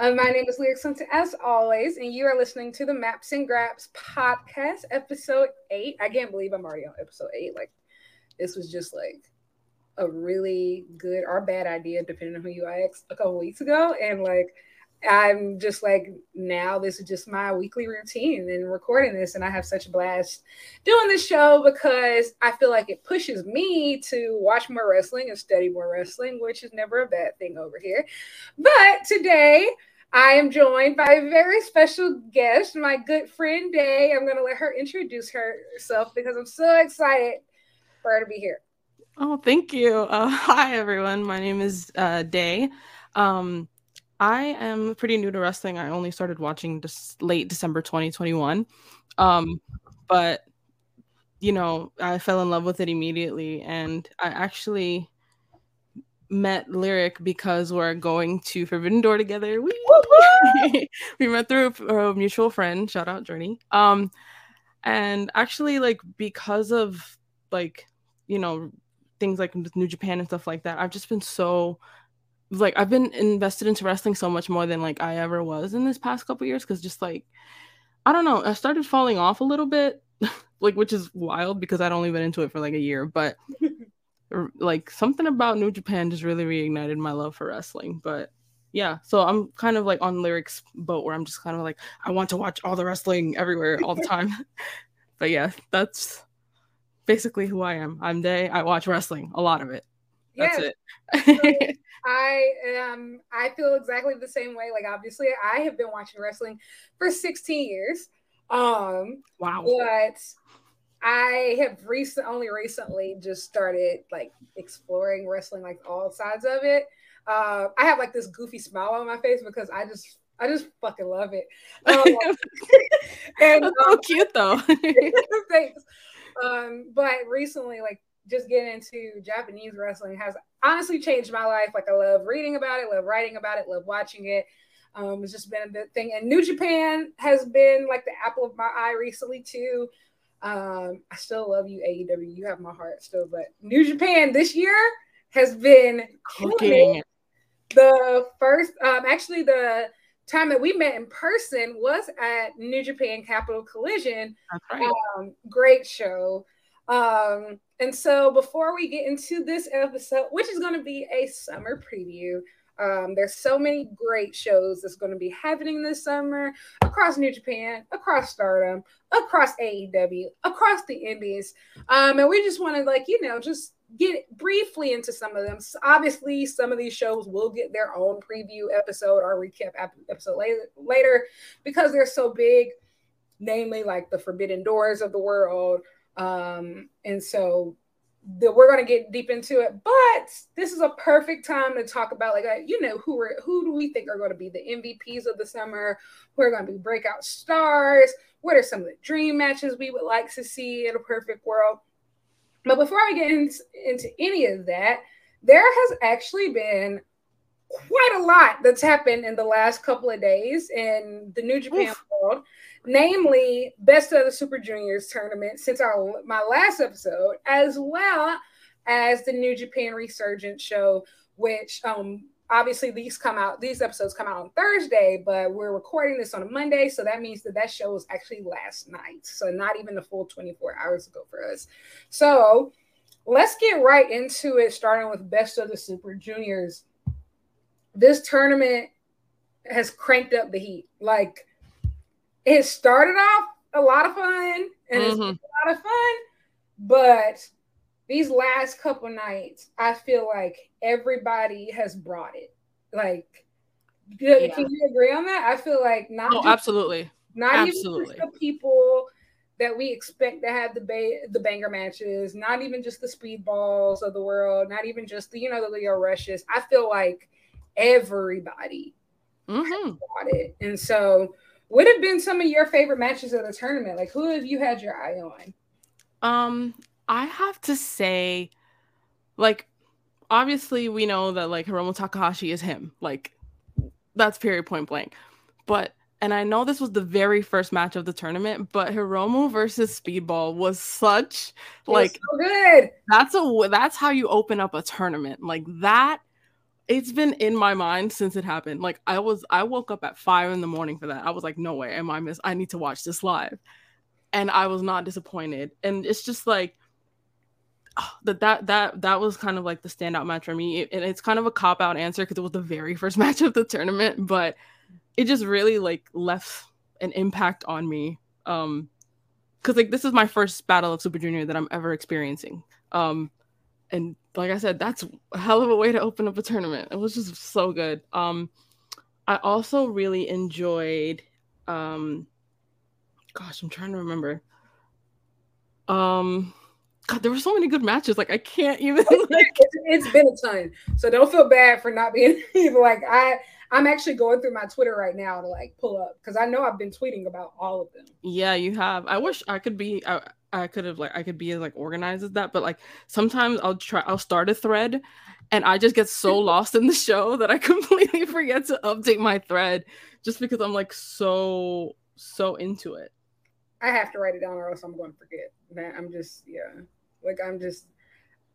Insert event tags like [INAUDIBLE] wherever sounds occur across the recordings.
Uh, my name is Lyric Hunter, as always, and you are listening to the Maps and Graps podcast, episode eight. I can't believe I'm already on episode eight. Like, this was just like a really good or bad idea, depending on who you ask, a couple weeks ago. And like, I'm just like now this is just my weekly routine and recording this and I have such a blast doing this show because I feel like it pushes me to watch more wrestling and study more wrestling, which is never a bad thing over here. But today I am joined by a very special guest, my good friend Dey. I'm going to let her introduce herself because I'm so excited for her to be here. Oh, thank you. Uh, [LAUGHS] hi, everyone. My name is uh, Dey. Um, I am pretty new to wrestling. I only started watching this late December 2021. Um, but you know, I fell in love with it immediately and I actually met Lyric because we're going to Forbidden Door together. We, [LAUGHS] we met through a, mutual friend. Shout out Journey. Um, and actually, like because of like you know things like New Japan and stuff like that, I've just been so like I've been invested into wrestling so much more than like I ever was in this past couple years because just like I don't know, I started falling off a little bit, [LAUGHS] like which is wild because I'd only been into it for like a year, but [LAUGHS] like something about New Japan just really reignited my love for wrestling. But yeah, so I'm kind of like on lyrics boat where I'm just kind of like I want to watch all the wrestling everywhere all the time. [LAUGHS] but yeah, that's basically who I am. I'm Dey. I watch wrestling, a lot of it. That's yes. it. [LAUGHS] I um I feel exactly the same way. Like obviously I have been watching wrestling for 16 years. Um wow. But I have recent only recently just started like exploring wrestling like all sides of it. Uh I have like this goofy smile on my face because I just I just fucking love it. Um, [LAUGHS] and That's so um, cute though. [LAUGHS] thanks. Um, but recently, like just getting into Japanese wrestling has honestly changed my life. Like I love reading about it, love writing about it, love watching it. Um, it's just been a big thing. And New Japan has been like the apple of my eye recently too. Um, I still love you, AEW. You have my heart still, but New Japan this year has been cooking. The first, um, actually, the time that we met in person was at New Japan Capital Collision. Right. Um, great show. Um, and so before we get into this episode, which is going to be a summer preview, um, there's so many great shows that's going to be happening this summer across New Japan, across Stardom, across AEW, across the Indies. Um, and we just want to like, you know, just get briefly into some of them. So obviously, some of these shows will get their own preview episode or recap episode later, because they're so big, namely like the Forbidden Doors of the world, um, and so the, we're going to get deep into it, but this is a perfect time to talk about like uh, you know who are who do we think are going to be the MVPs of the summer? Who are going to be breakout stars? What are some of the dream matches we would like to see in a perfect world? But before I get in, into any of that, there has actually been quite a lot that's happened in the last couple of days in the New Japan Oof. world, namely Best of the Super Juniors tournament since our my last episode, as well as the New Japan Resurgence show, which um obviously these come out these episodes come out on Thursday, but we're recording this on a Monday, so that means that that show was actually last night, so not even the full 24 hours ago for us. So let's get right into it, starting with Best of the Super Juniors this tournament has cranked up the heat. Like it started off a lot of fun and mm-hmm. it's a lot of fun, but these last couple nights, I feel like everybody has brought it. Like, yeah. can you agree on that? I feel like not oh, just, absolutely, not absolutely. even the people that we expect to have the ba- the banger matches, not even just the speedballs of the world, not even just the you know the Lio Rushes. I feel like everybody mm-hmm. it. And so, what have been some of your favorite matches of the tournament? Like, who have you had your eye on? Um, I have to say, like, obviously we know that like Hiromu Takahashi is him. Like, that's period point blank. But and I know this was the very first match of the tournament, but Hiromu versus Speedball was such like so good. That's a that's how you open up a tournament. Like that it's been in my mind since it happened. Like I was I woke up at five in the morning for that. I was like, no way, am I miss I need to watch this live. And I was not disappointed. And it's just like oh, that that that that was kind of like the standout match for me. And it's kind of a cop out answer because it was the very [LAUGHS] first match of the tournament, but it just really like left an impact on me. Um because like this is my first battle of Super Junior that I'm ever experiencing. Um and like I said, that's a hell of a way to open up a tournament. It was just so good. Um, I also really enjoyed. Um, gosh, I'm trying to remember. Um, God, there were so many good matches. Like I can't [LAUGHS] even. Like... it's, been a ton, so don't feel bad for not being [LAUGHS] like I. I'm actually going through my Twitter right now to like pull up because I know I've been tweeting about all of them. Yeah, you have. I wish I could be. I, I could have like I could be as like organized as that, but like sometimes I'll try I'll start a thread and I just get so [LAUGHS] lost in the show that I [LAUGHS] completely forget to update my thread just because I'm like so so into it. I have to write it down or else I'm going to forget. Man, I'm just yeah. Like I'm just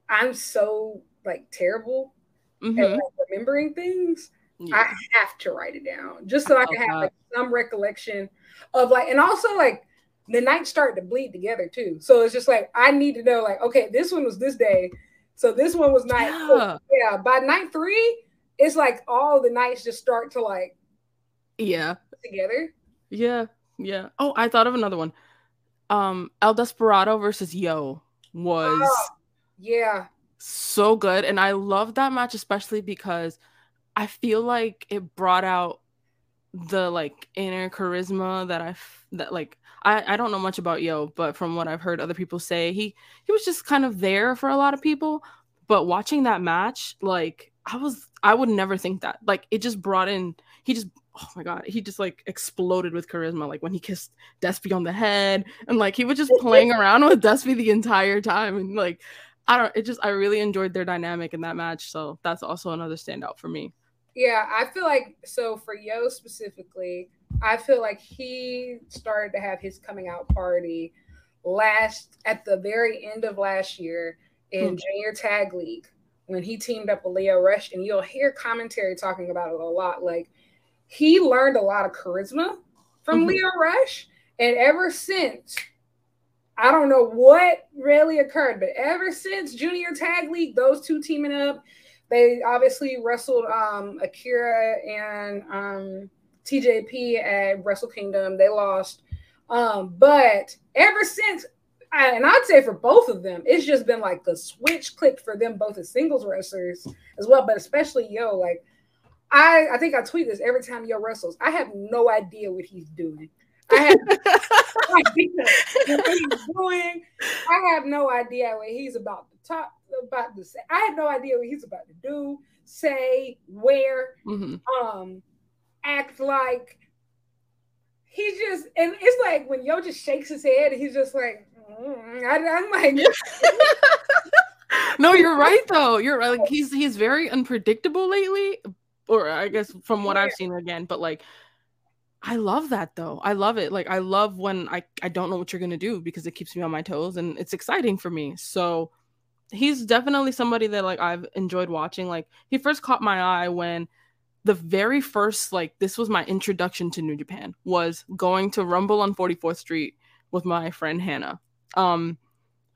I'm so like terrible mm-hmm. at like, remembering things. Yeah. I have to write it down just so I, I can have like, some recollection of like and also like the nights start to bleed together too. So it's just like I need to know, like, okay, this one was this day, so this one was night. Yeah. yeah. By night three, it's like all the nights just start to like, yeah, together. Yeah, yeah. Oh, I thought of another one. Um, El Desperado versus Yo was, oh, yeah, so good, and I love that match especially because I feel like it brought out the like inner charisma that I that like I I don't know much about Yo, but from what I've heard other people say, he he was just kind of there for a lot of people. But watching that match, like I was I would never think that. Like it just brought in he just oh my god, he just like exploded with charisma. Like when he kissed Despy on the head and like he was just playing around with Despy the entire time and like I don't it just I really enjoyed their dynamic in that match. So that's also another standout for me. Yeah, I feel like so for Yo specifically, I feel like he started to have his coming out party last at the very end of last year in hmm. Junior Tag League when he teamed up with Lio Rush, and you'll hear commentary talking about it a lot. Like he learned a lot of charisma from mm-hmm. Lio Rush, and ever since I don't know what really occurred, but ever since Junior Tag League, those two teaming up, they obviously wrestled um, Akira and um, TJP at Wrestle Kingdom. They lost. Um, but ever since, and I'd say for both of them, it's just been like the switch clicked for them both as singles wrestlers as well, but especially Yo. Like, I, I think I tweet this every time Yo wrestles. I have no idea what he's doing. I have [LAUGHS] no idea what he's doing. I have no idea what he's about to talk about to say. I have no idea what he's about to do, say, where, mm-hmm. um, act like. He's just, and it's like when Yo just shakes his head, he's just like, mm, I, am like. [LAUGHS] no, you're right though. You're right. Like he's he's very unpredictable lately, or I guess from what yeah. I've seen again. But like, I love that though. I love it. Like I love when I I don't know what you're gonna do because it keeps me on my toes and it's exciting for me. So he's definitely somebody that like I've enjoyed watching. Like he first caught my eye when the very first like this was my introduction to New Japan was going to Rumble on 44th Street with my friend Hannah. Um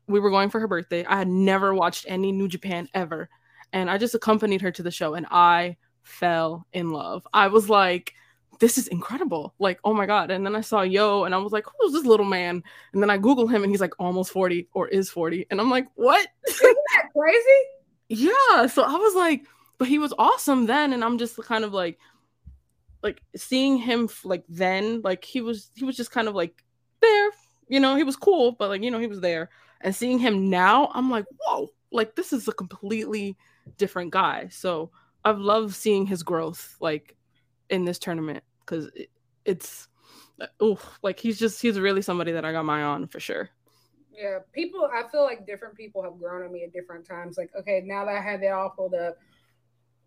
we were going for her birthday. I had never watched any New Japan ever. And I just accompanied her to the show and I fell in love. I was like this is incredible. Like, oh my God. And then I saw Yo and I was like, who's this little man? And then I Google him and he's like almost 40 or is 40. And I'm like, what? Isn't that crazy? [LAUGHS] yeah. So I was like, but he was awesome then. And I'm just kind of like, like seeing him like then, like he was, he was just kind of like there, you know, he was cool, but like, you know, he was there. And seeing him now, I'm like, whoa, like this is a completely different guy. So I've loved seeing his growth, like in this tournament because it, it's oh like he's just he's really somebody that I got my on for sure. Yeah, people. I feel like different people have grown on me at different times. Like, okay, now that I have it all pulled up,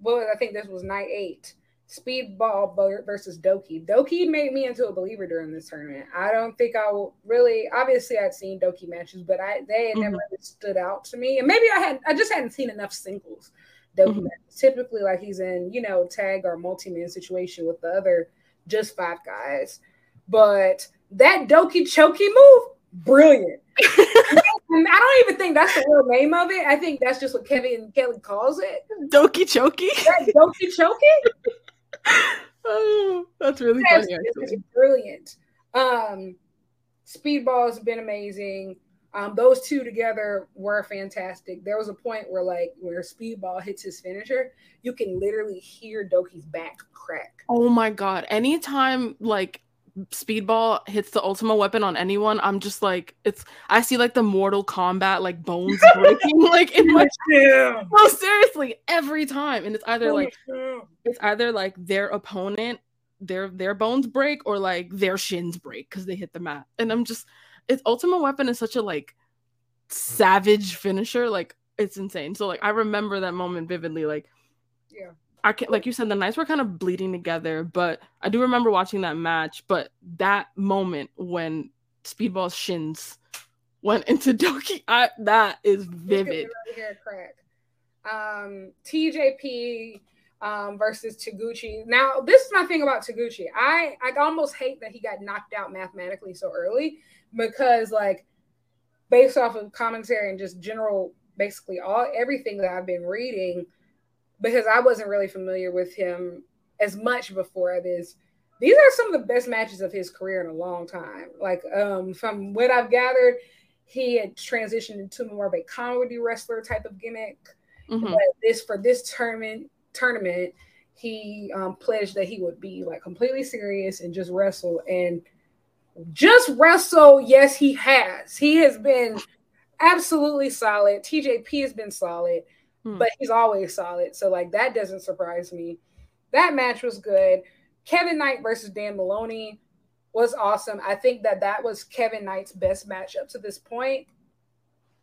well, I think this was night eight. Speedball versus Doki. Doki made me into a believer during this tournament. I don't think I will really. Obviously, I'd seen Doki matches, but I they had mm-hmm. never stood out to me. And maybe I had. I just hadn't seen enough singles Doki mm-hmm. matches. Typically, like he's in, you know, tag or multi man situation with the other just five guys. But that Doki Choki move, brilliant. [LAUGHS] I don't even think that's the real name of it. I think that's just what Kevin Kelly calls it. Doki Choki. Doki Choki. [LAUGHS] oh, that's really that's, funny. brilliant. Um, Speedball has been amazing. Um, those two together were fantastic. There was a point where, like, where Speedball hits his finisher, you can literally hear Doki's back crack. Oh my god! Anytime like Speedball hits the ultimate weapon on anyone, I'm just like, it's. I see like the Mortal Kombat like bones [LAUGHS] breaking like in my. [LAUGHS] Yeah. No, seriously, every time, and it's either oh like, it's either like their opponent, their their bones break, or like their shins break because they hit the mat, and I'm just its ultimate weapon is such a like savage finisher like it's insane so like i remember that moment vividly like i can like you said the nights were kind of bleeding together but i do remember watching that match but that moment when speedball's shins went into [LAUGHS] doki I, that is vivid um tjp um, versus Taguchi. Now, this is my thing about Taguchi. I I almost hate that he got knocked out mathematically so early because like based off of commentary and just general basically all everything that I've been reading because I wasn't really familiar with him as much before this. These are some of the best matches of his career in a long time. Like um, from what I've gathered, he had transitioned into more of a comedy wrestler type of gimmick. Mm-hmm. But this for this tournament tournament, he um, pledged that he would be like completely serious and just wrestle. And just wrestle, yes, he has. He has been absolutely solid. TJP has been solid, hmm. but he's always solid. So, like, that doesn't surprise me. That match was good. Kevin Knight versus Dan Moloney was awesome. I think that that was Kevin Knight's best match up to this point.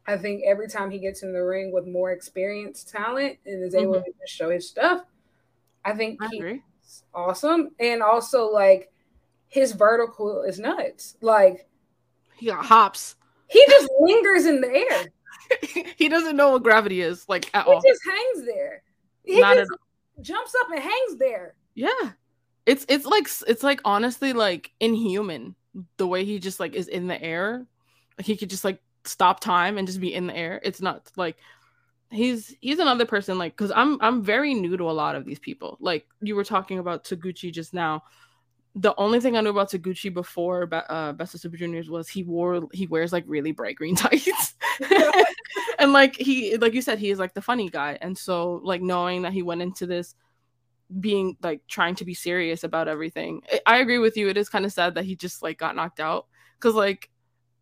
I think every time he gets in the ring with more experienced talent and is able mm-hmm. to show his stuff, I think I he's awesome. And also, like, his vertical is nuts. Like he got hops. He just lingers in the air. [LAUGHS] he doesn't know what gravity is, like at he all. He just hangs there. He Not just jumps up and hangs there. Yeah. It's it's like it's like honestly like inhuman the way he just like is in the air. Like he could just like stop time and just be in the air. It's not like he's he's another person like because I'm I'm very new to a lot of these people. Like you were talking about Taguchi just now the only thing I knew about Taguchi before uh, Best of Super Juniors was he wore he wears like really bright green [LAUGHS] tights, [LAUGHS] and like he like you said he is like the funny guy, and so like knowing that he went into this being like trying to be serious about everything, I, agree with you. It is kind of sad that he just like got knocked out because like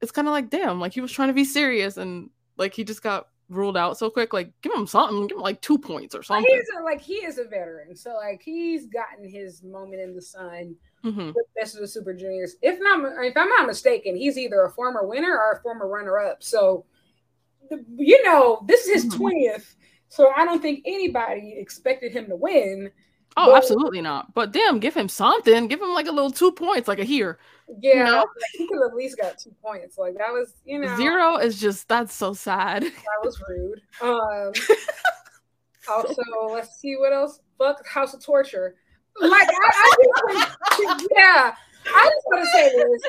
it's kind of like damn, like he was trying to be serious and like he just got ruled out so quick. Like, give him something. Give him like two points or something. He's a, like he is a veteran, so like he's gotten his moment in the sun mm-hmm. with Best of the Super Juniors. If not, if I'm not mistaken, he's either a former winner or a former runner-up. So, you know, this is his 20th. Mm-hmm. So I don't think anybody expected him to win. Oh, but, absolutely not. But damn, give him something. Give him like a little two points, like a here. Yeah, you know? [LAUGHS] he could at least got two points. Like that was, you know, zero is just that's so sad. That was rude. Um. [LAUGHS] also, let's see what else. Fuck House of Torture. Like, I, I [LAUGHS] yeah, I just want to say this,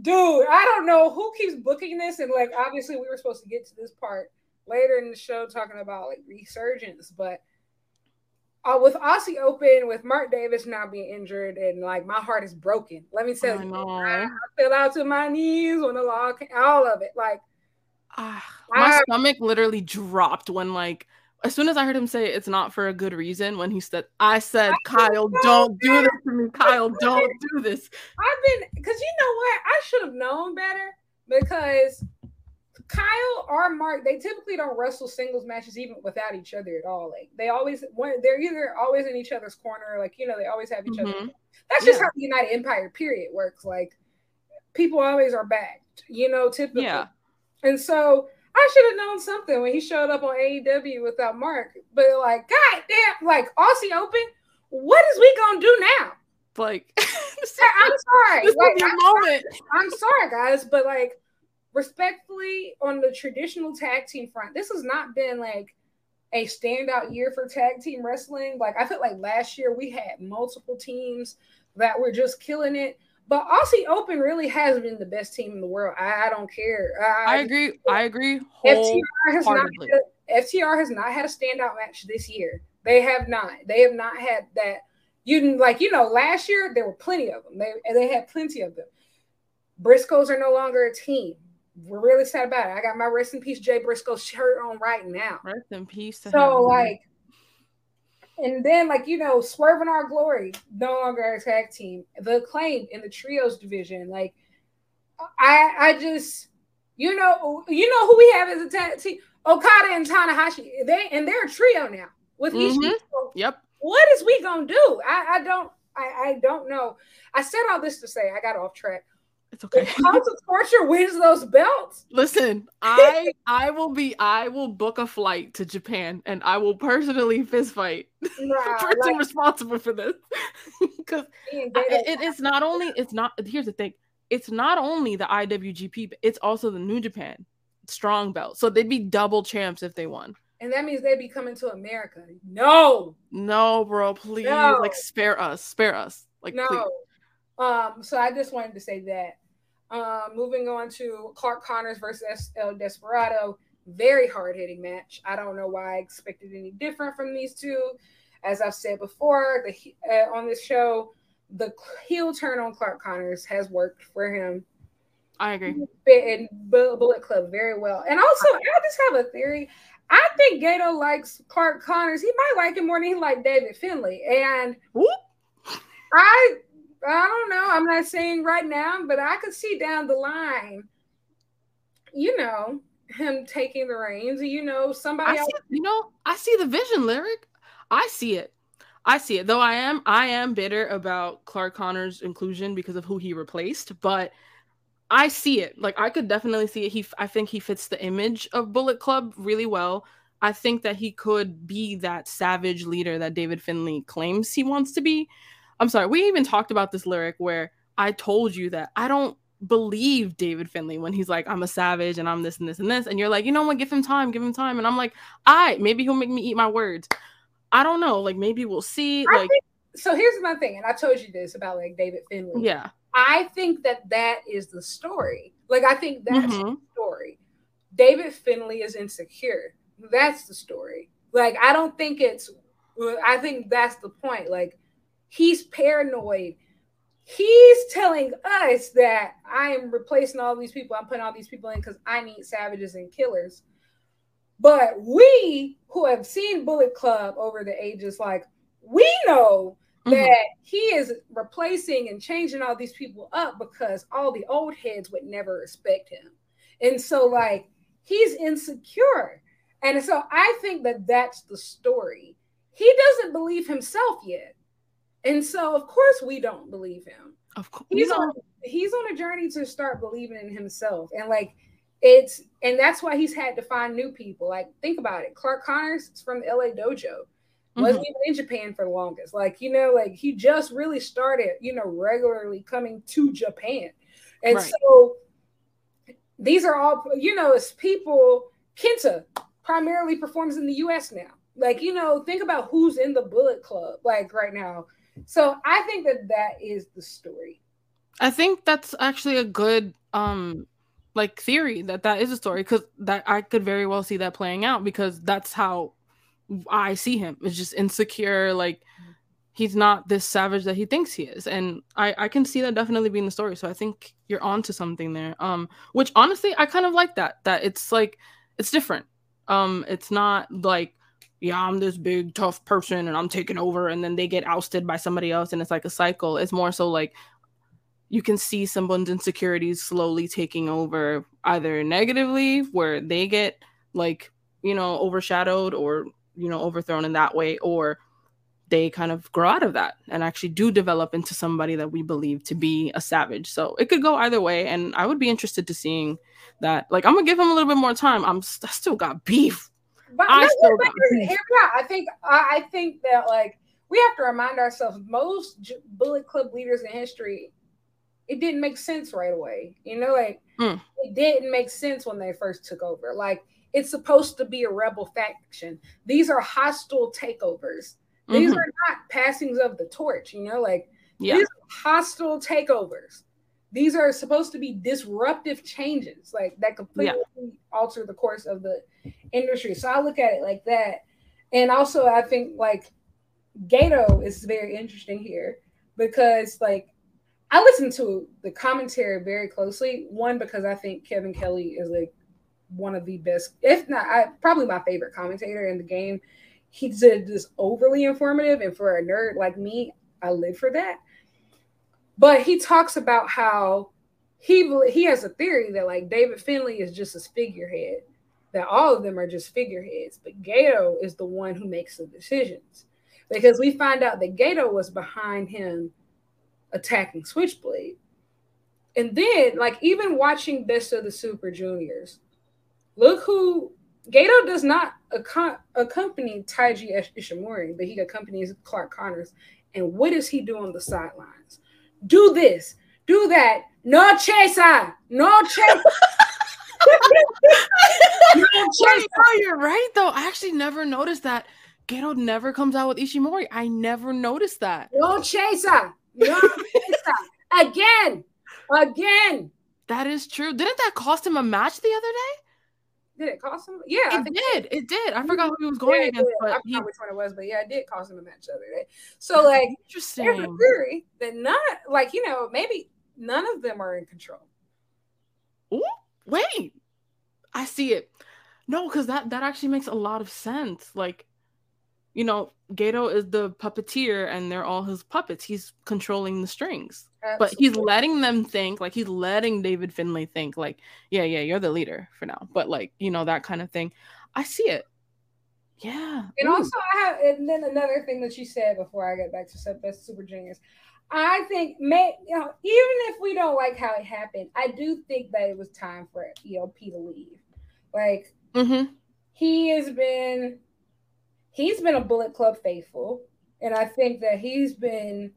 dude. I don't know who keeps booking this, and like, obviously, we were supposed to get to this part later in the show talking about like resurgence, but uh, with Aussie Open, with Mark Davis now being injured, and like my heart is broken. Let me tell you, I, I fell out to my knees when the law, came, all of it. Like, uh, my I, stomach literally dropped when like as soon as I heard him say it's not for a good reason, when he said, I said, Kyle, don't do this to me. Kyle, [LAUGHS] don't do this. I've been, because you know what? I should have known better because Kyle or Mark, they typically don't wrestle singles matches even without each other at all. Like they always, they're either always in each other's corner, like, you know, they always have each mm-hmm. other. That's just yeah. how the United Empire period works. Like people always are backed, you know, typically. Yeah. And so, I should have known something when he showed up on AEW without Mark. But like, god damn, like Aussie Open, what is we gonna do now? Like, [LAUGHS] I'm sorry. This like, I'm, moment. I'm sorry, guys, but like, respectfully, on the traditional tag team front, this has not been like a standout year for tag team wrestling. Like I feel like last year we had multiple teams that were just killing it. But Aussie Open really has been the best team in the world. I, I don't care. I, I agree. I agree. FTR has not. FTR has not had a standout match this year. They have not. They have not had that. You like you know last year there were plenty of them. They they had plenty of them. Briscoes are no longer a team. We're really sad about it. I got my rest in peace Jay Briscoe shirt on right now. Rest in peace. so him. like, and then like you know, Swerve In Our Glory no longer a tag team. The Acclaim in the trios division. Like, I I just you know you know who we have as a tag team. Okada and Tanahashi. They and they're a trio now with mm-hmm. So yep. What is we gonna do? I, I don't I, I don't know. I said all this to say I got off track. It's okay. House of Torture wins those belts. Listen, I I will be I will book a flight to Japan and I will personally fist fight [LAUGHS] nah, the person like, responsible for this [LAUGHS] because it, it's not only it's not here's the thing it's not only the IWGP it's also the New Japan strong belt so they'd be double champs if they won and that means they'd be coming to America. No, no, bro, please, no. like spare us, spare us, like no. Please. Um, so I just wanted to say that. Um, moving on to Clark Connors versus El Desperado, very hard hitting match. I don't know why I expected any different from these two. As I've said before, the uh, on this show, the heel turn on Clark Connors has worked for him. I agree. And Bullet Club very well. And also, I just have a theory. I think Gedo likes Clark Connors. He might like him more than he liked David Finlay. And Whoop. I I don't know. I'm not saying right now, but I could see down the line, you know, him taking the reins. You know, somebody else. you know, I see the vision, lyric. I see it. I see it. Though I am I am bitter about Clark Connor's inclusion because of who he replaced, but I see it. Like I could definitely see it. He I think he fits the image of Bullet Club really well. I think that he could be that savage leader that David Finlay claims he wants to be. I'm sorry, we even talked about this lyric where I told you that I don't believe David Finlay when he's like, I'm a savage and I'm this and this and this. And you're like, you know what, give him time, give him time. And I'm like, I right, maybe he'll make me eat my words. I don't know. Like maybe we'll see. I like think, so here's my thing, and I told you this about like David Finlay. Yeah. I think that that is the story. Like, I think that's mm-hmm. the story. David Finlay is insecure. That's the story. Like, I don't think it's, I think that's the point. Like, he's paranoid. He's telling us that I am replacing all these people. I'm putting all these people in because I need savages and killers. But we who have seen Bullet Club over the ages, like, we know mm-hmm. that he is replacing and changing all these people up because all the old heads would never respect him. And so, like, he's insecure. And so I think that that's the story. He doesn't believe himself yet. And so, of course, we don't believe him. Of course. He's on he's on a journey to start believing in himself. And like it's and that's why he's had to find new people. Like, think about it. Clark Connors is from LA Dojo wasn't mm-hmm. even in Japan for the longest. Like, you know, like he just really started, you know, regularly coming to Japan. And right. so these are all, you know, it's people, Kenta primarily performs in the US now. Like, you know, think about who's in the Bullet Club, like right now. So I think that that is the story. I think that's actually a good, um, like theory that that is a story because that I could very well see that playing out because that's how I see him. It's just insecure, like he's not this savage that he thinks he is. And I, I can see that definitely being the story. So I think you're onto something there. Um, which honestly I kind of like that. That it's like it's different. Um, it's not like, yeah, I'm this big tough person and I'm taking over and then they get ousted by somebody else and it's like a cycle. It's more so like you can see someone's insecurities slowly taking over either negatively where they get like you know overshadowed or you know overthrown in that way or they kind of grow out of that and actually do develop into somebody that we believe to be a savage. So it could go either way and i would be interested to seeing that. Like i'm gonna give him a little bit more time. I'm I still got beef but I, still got beef. Yeah, I think I think that like we have to remind ourselves most bullet club leaders in history it didn't make sense right away you know like mm. it didn't make sense when they first took over like it's supposed to be a rebel faction. These are hostile takeovers. These mm-hmm. are not passings of the torch, you know, like yeah. these hostile takeovers. These are supposed to be disruptive changes, like that completely yeah. alter the course of the industry. So I look at it like that. And also I think like Gedo is very interesting here because like I listen to the commentary very closely. One because I think Kevin Kelly is like one of the best, if not, I, probably my favorite commentator in the game. He's just this overly informative, and for a nerd like me, I live for that. But he talks about how he he has a theory that like David Finlay is just a figurehead, that all of them are just figureheads, but Gedo is the one who makes the decisions because we find out that Gedo was behind him attacking Switchblade. And then, like, even watching Best of the Super Juniors, look who Gedo does not ac- accompany Taiji Ishimori, but he accompanies Clark Connors. And what does he do on the sidelines? Do this, do that. No chaser, ah. no chaser. [LAUGHS] no chaser. Oh, you're right, though. I actually never noticed that Gedo never comes out with Ishimori. I never noticed that. No chaser. Ah. No chaser. Ah. Again. Again. That is true. Didn't that cost him a match the other day? Did it cost him? Yeah, it did. It did. I forgot mm-hmm. who he was going yeah, against. But I forgot he... which one it was, but yeah, it did cost him a match the other day. So like, interesting. There's a theory that not like you know maybe none of them are in control. Ooh, wait, I see it. No, because that that actually makes a lot of sense. Like you know, Gedo is the puppeteer and they're all his puppets. He's controlling the strings. Absolutely. But he's letting them think, like he's letting David Finlay think, like, yeah, yeah, you're the leader for now. But like, you know, that kind of thing. I see it. Yeah. And Ooh. also I have and then another thing that you said before I get back to sub Best Super Juniors. I think may you know, even if we don't like how it happened, I do think that it was time for ELP to leave. Like mm-hmm. he has been he's been a Bullet Club faithful, and I think that he's been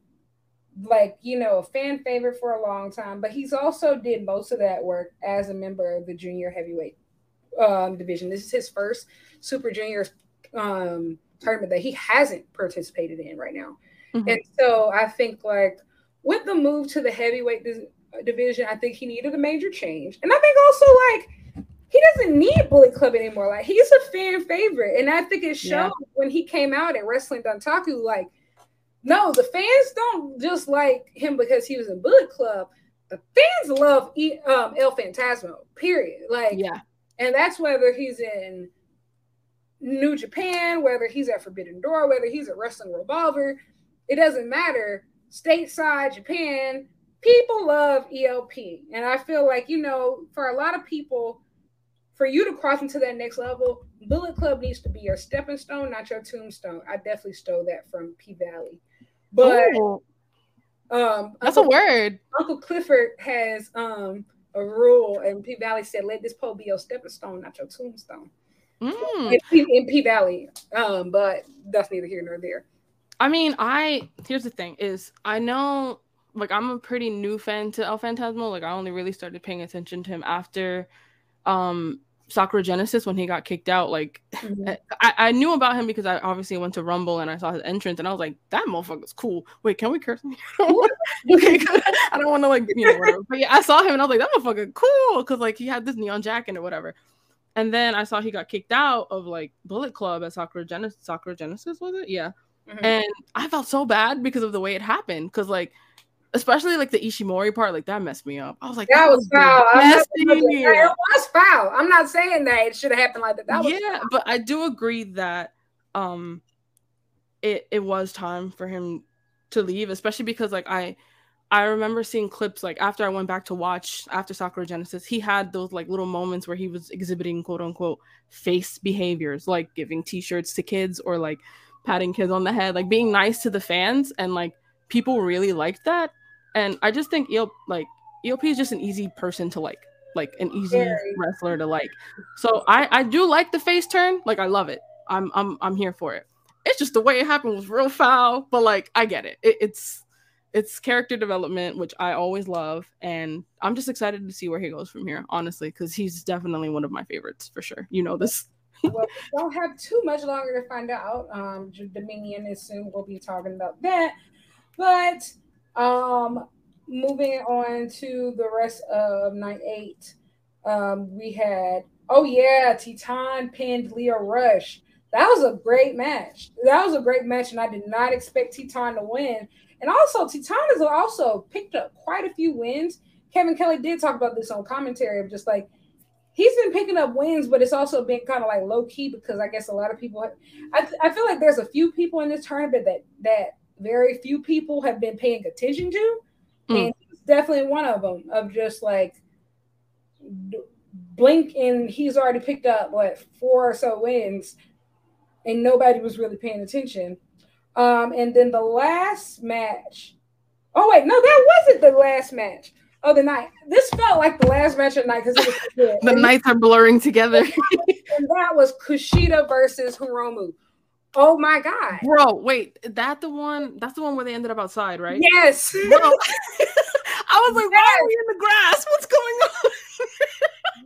like you know a fan favorite for a long time. But he's also did most of that work as a member of the junior heavyweight um, division. This is his first Super Junior um, tournament that he hasn't participated in right now, mm-hmm. and so I think like with the move to the heavyweight division, I think he needed a major change, and I think also like he doesn't need Bullet Club anymore. Like he's a fan favorite, and I think it showed yeah. when he came out at Wrestling Dontaku. Like, no, the fans don't just like him because he was in Bullet Club. The fans love um, El Phantasmo. Period. Like, yeah, and that's whether he's in New Japan, whether he's at Forbidden Door, whether he's at Wrestling Revolver. It doesn't matter. Stateside Japan, people love ELP, and I feel like you know, for a lot of people for you to cross into that next level, Bullet Club needs to be your stepping stone, not your tombstone. I definitely stole that from P Valley. But Ooh. um that's Uncle, a word. Uncle Clifford has um a rule, and P Valley said, let this pole be your stepping stone, not your tombstone. Mm. In, P, in P Valley. Um, but that's neither here nor there. I mean, I here's the thing is I know like I'm a pretty new fan to El Phantasmo. Like I only really started paying attention to him after um Sakura Genesis when he got kicked out. Like mm-hmm. [LAUGHS] I, I knew about him because I obviously went to Rumble and I saw his entrance and I was like, that motherfucker's cool. Wait, can we curse? okay, [LAUGHS] [LAUGHS] I don't want to like you know whatever. But yeah, I saw him and I was like, that motherfucker cool because like he had this neon jacket or whatever. And then I saw he got kicked out of like Bullet Club at Sakura Genesis. Sakura Genesis was it? Yeah. Mm-hmm. And I felt so bad because of the way it happened. Because like especially like the Ishimori part, like that messed me up. I was like, that, that was foul. It was foul. I'm not saying that it should have happened like that. that yeah, foul. but I do agree that um it it was time for him to leave, especially because like I I remember seeing clips like after I went back to watch after Sakura Genesis, he had those like little moments where he was exhibiting quote unquote face behaviors, like giving t-shirts to kids or like patting kids on the head, like being nice to the fans and like people really liked that and I just think ELP like ELP is just an easy person to like, like an easy Very. wrestler to like. So I I do like the face turn. Like I love it. I'm I'm I'm here for it. It's just the way it happened was real foul, but like I get it. it it's it's character development, which I always love, and I'm just excited to see where he goes from here, honestly, because he's definitely one of my favorites for sure. You know this. well, we don't have too much longer to find out. Um, Dominion is soon. We'll be talking about that, but um, moving on to the rest of night eight, um, we had oh yeah, Titan pinned Lio Rush. That was a great match. That was a great match, and I did not expect Titan to win. And also, Titan has also picked up quite a few wins. Kevin Kelly did talk about this on commentary of just like he's been picking up wins, but it's also been kind of like low key because I guess a lot of people. I, I feel like there's a few people in this tournament that that very few people have been paying attention to, mm. and he's definitely one of them. Of just like blink and he's already picked up what four or so wins, and nobody was really paying attention. Um, and then the last match. Oh wait, no, that wasn't the last match of the night. This felt like the last match of the night because it was [LAUGHS] good. the and nights are blurring together. [LAUGHS] and that was Kushida versus Hiromu. Oh my god, bro! Wait, that the one? That's the one where they ended up outside, right? Yes, bro. [LAUGHS] I was like, yes. why are we in the grass? What's going on?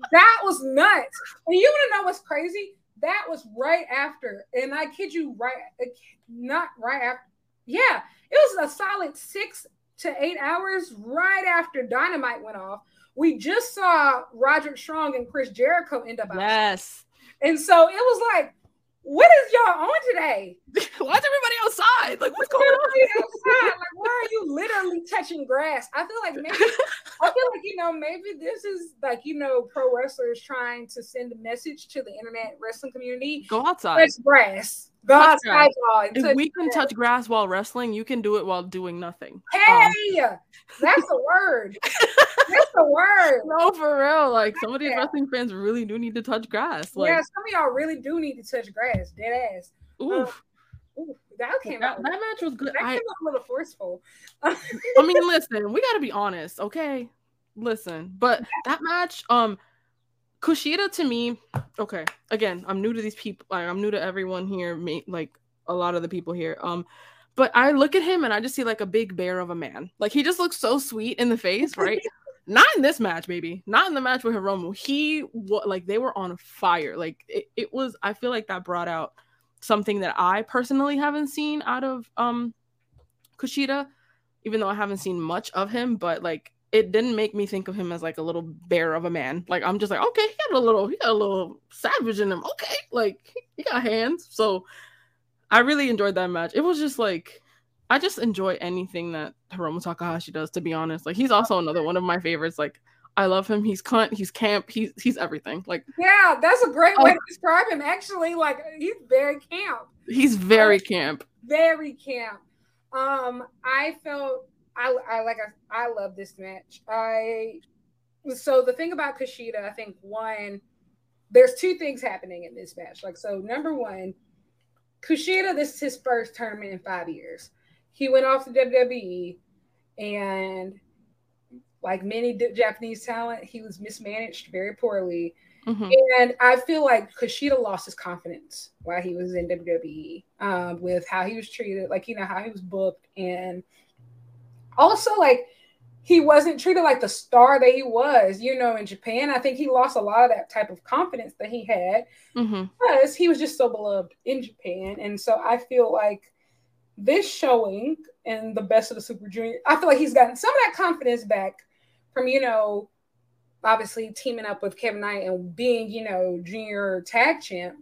[LAUGHS] that was nuts. And you want to know what's crazy? That was right after, and I kid you, right, not right after. Yeah, it was a solid six to eight hours right after Dynamite went off. We just saw Roderick Strong and Chris Jericho end up. Outside. Yes. And so it was like, what is y'all on today? [LAUGHS] Why is everybody outside? Like, what's going on? Outside? Like, why are you literally touching grass? I feel like maybe, I feel like, you know, maybe this is like, you know, pro wrestlers trying to send a message to the internet wrestling community. Go outside. Touch grass. Go outside, If we can grass. touch grass while wrestling, you can do it while doing nothing. Hey, um. that's a word. [LAUGHS] that's the word. No, for real. Like, some of these wrestling fans really do need to touch grass. Like, yeah, some of y'all really do need to touch grass. Dead ass. Oof. Um, that came that, out. That match was good. That I, came out a little forceful. I mean, [LAUGHS] listen, we got to be honest, okay? Listen, but that match, um, Kushida to me, okay. Again, I'm new to these people. Like, I'm new to everyone here. Me, Like a lot of the people here. Um, but I look at him and I just see like a big bear of a man. Like he just looks so sweet in the face, right? [LAUGHS] Not in this match, baby. Not in the match with Hiromu. He like they were on fire. Like it, it was. I feel like that brought out something that I personally haven't seen out of um Kushida, even though I haven't seen much of him, but like it didn't make me think of him as like a little bear of a man. Like I'm just like, okay, he got a little, he got a little savage in him. Okay, like he got hands. So I really enjoyed that match. It was just like I just enjoy anything that Hiromu Takahashi does. To be honest, like he's also another one of my favorites. Like I love him. He's cunt. He's camp. He's he's everything. Like yeah, that's a great way oh. to describe him. Actually, like he's very camp. He's very camp. Very camp. Um, I felt I I like I I love this match. I so the thing about Kushida, I think one, there's two things happening in this match. Like so, number one, Kushida, this is his first tournament in five years. He went off to WWE and like many Japanese talent, he was mismanaged very poorly. Mm-hmm. And I feel like Kushida lost his confidence while he was in WWE um, with how he was treated, like, you know, how he was booked. And also, like, he wasn't treated like the star that he was, you know, in Japan. I think he lost a lot of that type of confidence that he had mm-hmm. because he was just so beloved in Japan. And so I feel like this showing and the best of the Super Junior, I feel like he's gotten some of that confidence back from you know obviously teaming up with Kevin Knight and being you know junior tag champ.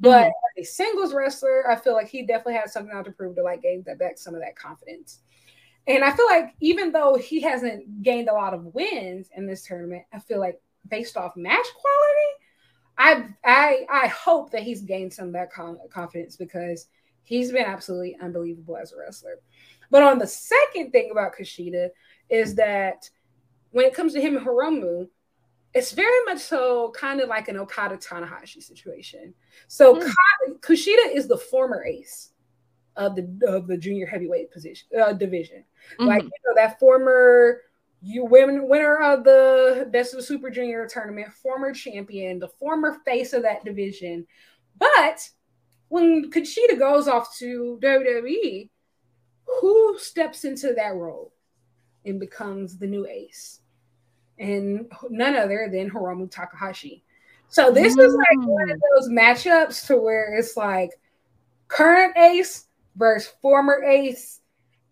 But mm-hmm. a singles wrestler, I feel like he definitely has something out to prove to like gain that back some of that confidence. And I feel like even though he hasn't gained a lot of wins in this tournament, I feel like based off match quality, I I I hope that he's gained some of that confidence because he's been absolutely unbelievable as a wrestler. But on the second thing about Kushida is that when it comes to him and Hiromu, it's very much so kind of like an Okada Tanahashi situation. So mm. Kushida is the former ace of the of the junior heavyweight position uh, division. Mm-hmm. Like you know that former you women winner of the best of the super junior tournament, former champion, the former face of that division. But when Kushida goes off to WWE, who steps into that role and becomes the new ace? And none other than Hiromu Takahashi. So this mm. is like one of those matchups to where it's like current ace versus former ace,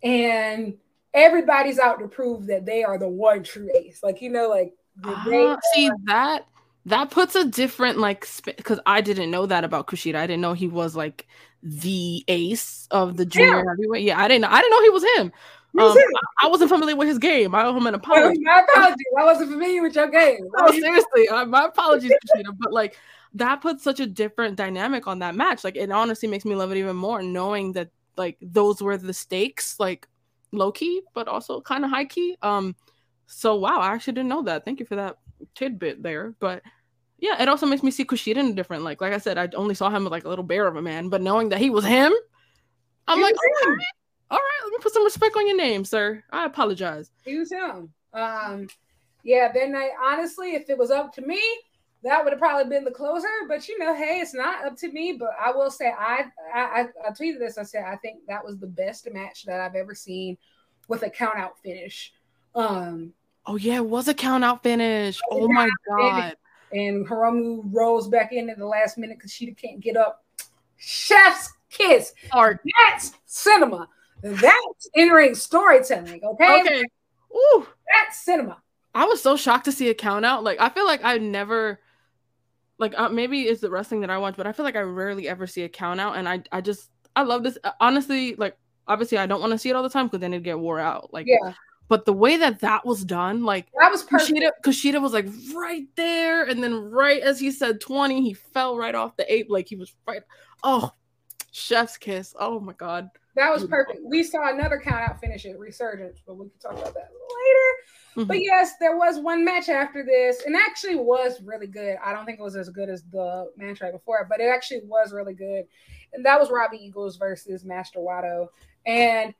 and everybody's out to prove that they are the one true ace. Like you know, like uh, see that that puts a different like because sp- I didn't know that about Kushida. I didn't know he was like the ace of the junior yeah. heavyweight. Yeah, I didn't. I didn't know he was him. Um, I, I, wasn't familiar with his game. I owe him an [LAUGHS] apology. my apology. I wasn't familiar with your game. no, seriously, uh, my apologies, Kushida. But like that puts such a different dynamic on that match. Like it honestly makes me love it even more, knowing that like those were the stakes, like low key, but also kind of high key. Um, so wow, I actually didn't know that. Thank you for that tidbit there. But yeah, it also makes me see Kushida in a different like. Like I said, I only saw him with like a little bear of a man, but knowing that he was him, I'm he like, all right, all right, let me put some respect on your name, sir. I apologize. He was him. Um, yeah. Then I honestly, if it was up to me, that would have probably been the closer. But you know, hey, it's not up to me. But I will say, I I, I tweeted this. I said I think that was the best match that I've ever seen with a count out finish. Um, oh yeah, it was a count out finish. Oh my god! And Hiromu rolls back in at the last minute because she can't get up. Chef's kiss. Art. That's cinema. That's in ring storytelling. Okay. Okay. Ooh. That's cinema. I was so shocked to see a count out. Like I feel like I never like uh, maybe it's the wrestling that I watch, but I feel like I rarely ever see a count out, and I I just I love this. Honestly, like obviously I don't want to see it all the time because then it'd get wore out. Like yeah. But the way that that was done, like that was perfect. Kushida, Kushida was like right there, and then right as he said twenty, he fell right off the ape. Like he was right. Oh, chef's kiss. Oh my god. That was perfect. We saw another count out finish at Resurgence, but we can talk about that later. Mm-hmm. But yes, there was one match after this, and actually was really good. I don't think it was as good as the match right before it, but it actually was really good. And that was Robbie Eagles versus Master Wato. And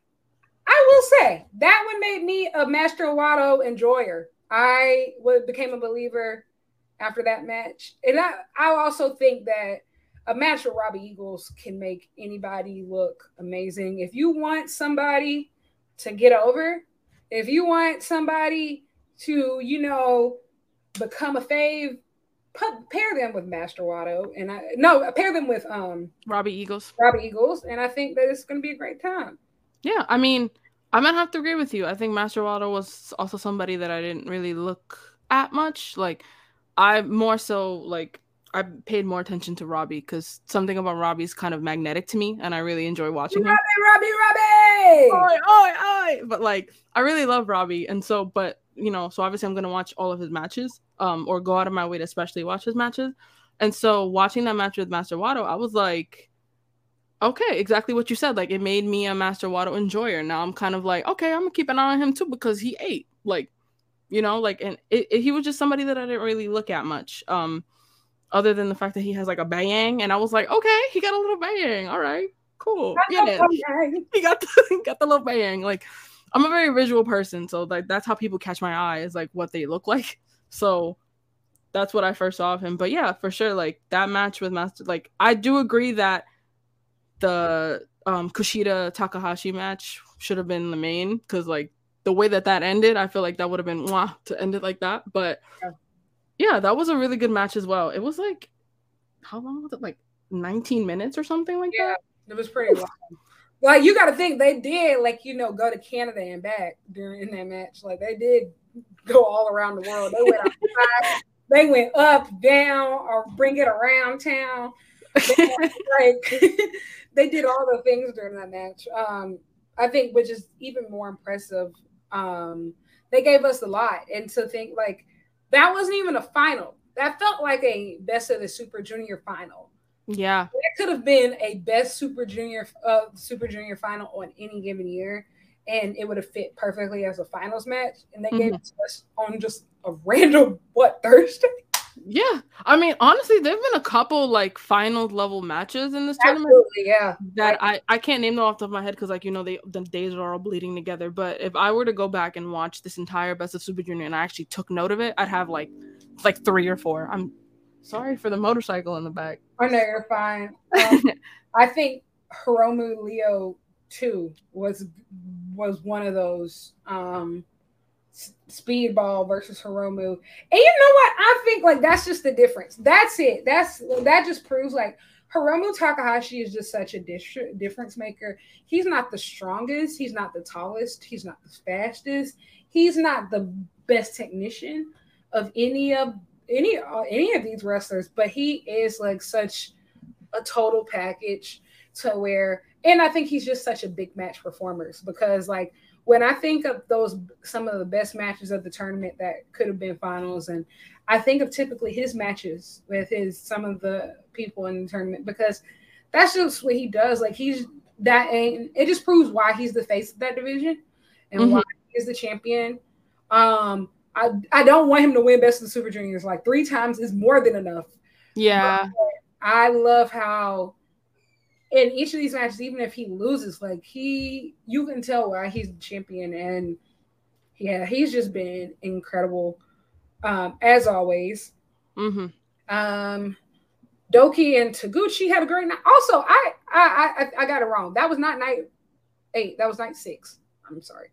I will say that one made me a Master Wato enjoyer. I became a believer after that match. And I, I also think that a match with Robbie Eagles can make anybody look amazing. If you want somebody to get over, if you want somebody to, you know, become a fave, put, pair them with Master Wato, and I no pair them with um Robbie Eagles. Robbie Eagles, and I think that it's going to be a great time. Yeah, I mean, I might have to agree with you. I think Master Wato was also somebody that I didn't really look at much. Like, I more so like I paid more attention to Robbie because something about Robbie is kind of magnetic to me, and I really enjoy watching Robbie, him. Robbie, Robbie, Robbie! Oi, oi, oi! But like, I really love Robbie, and so, but you know, so obviously I'm gonna watch all of his matches, um, or go out of my way to especially watch his matches. And so, watching that match with Master Wato, I was like, okay, exactly what you said. Like, it made me a Master Wato enjoyer. Now I'm kind of like, okay, I'm gonna keep an eye on him too because he ate, like, you know, like, and it, it, he was just somebody that I didn't really look at much. Um other than the fact that he has like a bang. And I was like, okay, he got a little bang. All right, cool. Yeah, [LAUGHS] he got the, he got the little bang. Like, I'm a very visual person, so like that's how people catch my eye is like what they look like. [LAUGHS] So that's what I first saw of him. But yeah, for sure, like that match with Master, like I do agree that the um Kushida Takahashi match should have been the main because like the way that that ended, I feel like that would have been mwah, to end it like that. But yeah yeah, that was a really good match as well. It was like how long was it? Like 19 minutes or something like yeah, that. It was pretty long. Like you got to think they did like you know go to Canada and back during that match. Like they did go all around the world. They went outside, [LAUGHS] they went up, down, or bring it around town. Like [LAUGHS] they did all the things during that match. Um, I think, which is even more impressive. Um, they gave us a lot, and to think like that wasn't even a final. That felt like a best of the Super Junior final. Yeah, it could have been a best Super Junior uh, Super Junior final on any given year, and it would have fit perfectly as a finals match. And they mm-hmm. gave it to us on just a random what Thursday. Yeah, I mean, honestly, there've been a couple like final level matches in this Absolutely, tournament. Yeah, that I I can't name them off the top of my head because like you know they the days are all bleeding together. But if I were to go back and watch this entire Best of Super Junior and I actually took note of it, I'd have like like three or four. I'm sorry for the motorcycle in the back. Oh no, you're fine. Um, [LAUGHS] I think Hiromu Lio two was was one of those um speedball versus Hiromu. And you know what? I think like that's just the difference. That's it. That's that just proves like Hiromu Takahashi is just such a difference maker. He's not the strongest, he's not the tallest, he's not the fastest, he's not the best technician of any of any any of these wrestlers, but he is like such a total package to where and I think he's just such a big match performers because like when I think of those some of the best matches of the tournament that could have been finals, and I think of typically his matches with his some of the people in the tournament because that's just what he does. Like he's that, and it just proves why he's the face of that division and mm-hmm. why he's the champion. Um, I I don't want him to win Best of the Super Juniors like three times is more than enough. Yeah, but I love how in each of these matches, even if he loses, like he, you can tell why he's the champion, and yeah, he's just been incredible, um, as always. Mm-hmm. Um, Douki and Taguchi had a great night. Also, I, I, I, I got it wrong. That was not night eight. That was night six. I'm sorry.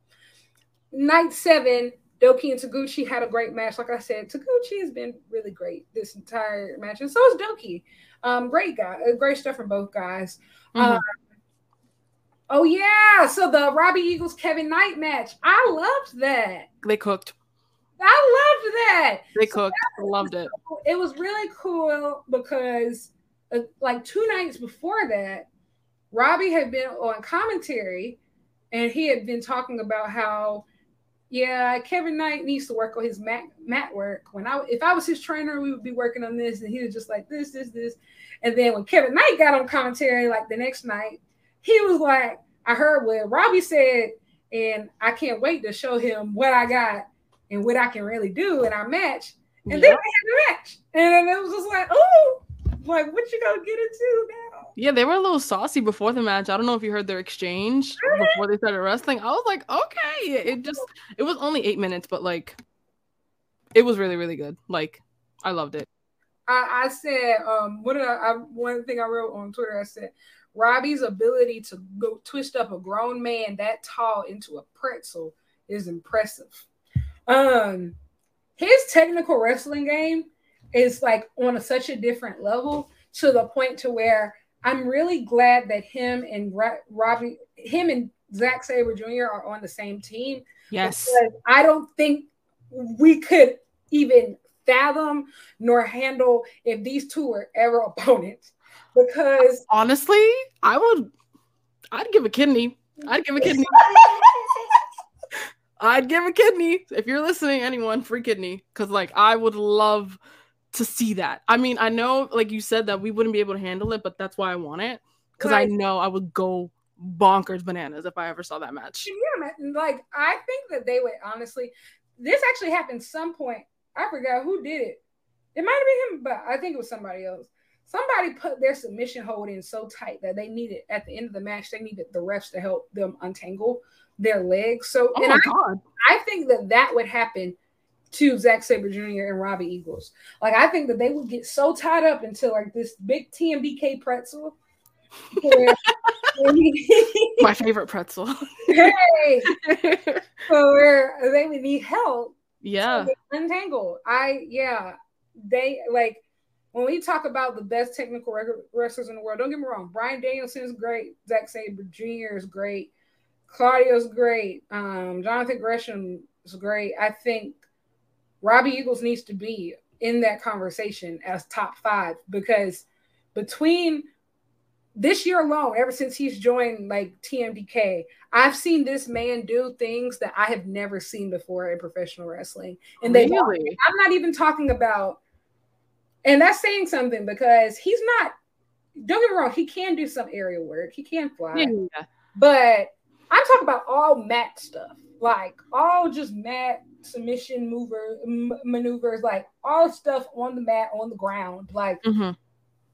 Night seven, Douki and Taguchi had a great match. Like I said, Taguchi has been really great this entire match, and so is Douki. Um, great guy, uh, great stuff from both guys. Mm-hmm. Um, oh yeah, so the Robbie Eagles Kevin Knight match, I loved that. They cooked. I loved that. They cooked. So loved it. It was really cool because, uh, like two nights before that, Robbie had been on commentary, and he had been talking about how yeah, Kevin Knight needs to work on his mat, mat work. When I if I was his trainer, we would be working on this, and he was just like this, this, this. And then when Kevin Knight got on commentary like the next night, he was like, I heard what Robbie said, and I can't wait to show him what I got and what I can really do in our match. And yeah. then we had the match, and then it was just like, oh, like what you gonna get into now? Yeah, they were a little saucy before the match. I don't know if you heard their exchange mm-hmm. before they started wrestling. I was like, okay, it just it was only eight minutes, but like it was really really good. Like I loved it. I, I said, um, what did I, I one thing I wrote on Twitter? I said Robbie's ability to go twist up a grown man that tall into a pretzel is impressive. Um, his technical wrestling game is like on a, such a different level to the point to where I'm really glad that him and Robbie, him and Zack Sabre Jr. are on the same team. Yes. I don't think we could even fathom nor handle if these two were ever [LAUGHS] opponents. Because honestly, I would I'd give a kidney. I'd give a kidney. [LAUGHS] I'd give a kidney. If you're listening, anyone, free kidney. Cause like I would love to see that. I mean, I know, like you said, that we wouldn't be able to handle it, but that's why I want it because right. I know I would go bonkers bananas if I ever saw that match. Yeah, like I think that they would honestly. This actually happened some point. I forgot who did it. It might have been him, but I think it was somebody else. Somebody put their submission hold in so tight that they needed at the end of the match. They needed the refs to help them untangle their legs. So, oh my I, god, I think that that would happen to Zack Sabre Jr. and Robbie Eagles. Like I think that they would get so tied up into like this big TMDK pretzel. [LAUGHS] My favorite pretzel. hey, [LAUGHS] so where they would need help. Yeah, untangle. I yeah, they like when we talk about the best technical wrestlers in the world. Don't get me wrong, Bryan Danielson is great. Zack Sabre Jr. is great. Claudio's great. Um, Jonathan Gresham is great. I think Robbie Eagles needs to be in that conversation as top five because between this year alone, ever since he's joined like TMDK, I've seen this man do things that I have never seen before in professional wrestling. And they really? I'm not even talking about, and that's saying something because he's not. Don't get me wrong, he can do some aerial work, he can fly, yeah. but I'm talking about all mat stuff, like all just mat submission mover m- maneuvers, like all stuff on the mat, on the ground. Like mm-hmm.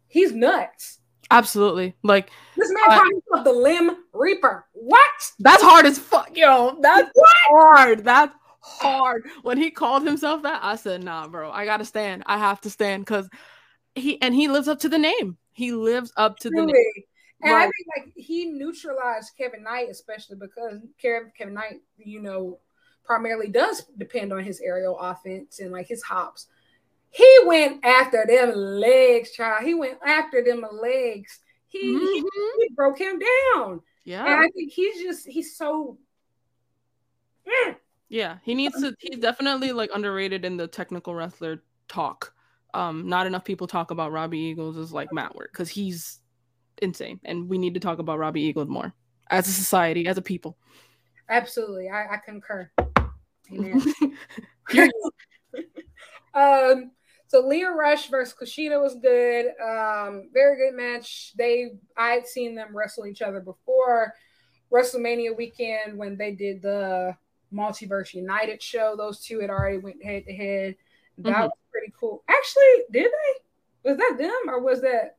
he's nuts. Absolutely. Like this man uh, called himself the limb reaper. What? That's hard as fuck, yo. That's what? hard. That's hard. When he called himself that, I said, nah, bro, I gotta stand. I have to stand because he and he lives up to the name. He lives up to the name. And I think like he neutralized Kevin Knight, especially because Kevin Knight, you know, primarily does depend on his aerial offense and like his hops. He went after them legs, child. He went after them legs. He, mm-hmm. he, he, broke him down. Yeah. And I think he's just he's so mm. Yeah, he needs to he's definitely like underrated in the technical wrestler talk. Um, not enough people talk about Robbie Eagles as like mat work because he's insane, and we need to talk about Robbie Eagles more as a society, as a people. Absolutely, I, I concur. [LAUGHS] Um, so Lio Rush versus Kushida was good. Um, very good match. They I had seen them wrestle each other before WrestleMania weekend when they did the Multiverse United show. Those two had already went head to head. That mm-hmm. was pretty cool. Actually, did they? Was that them or was that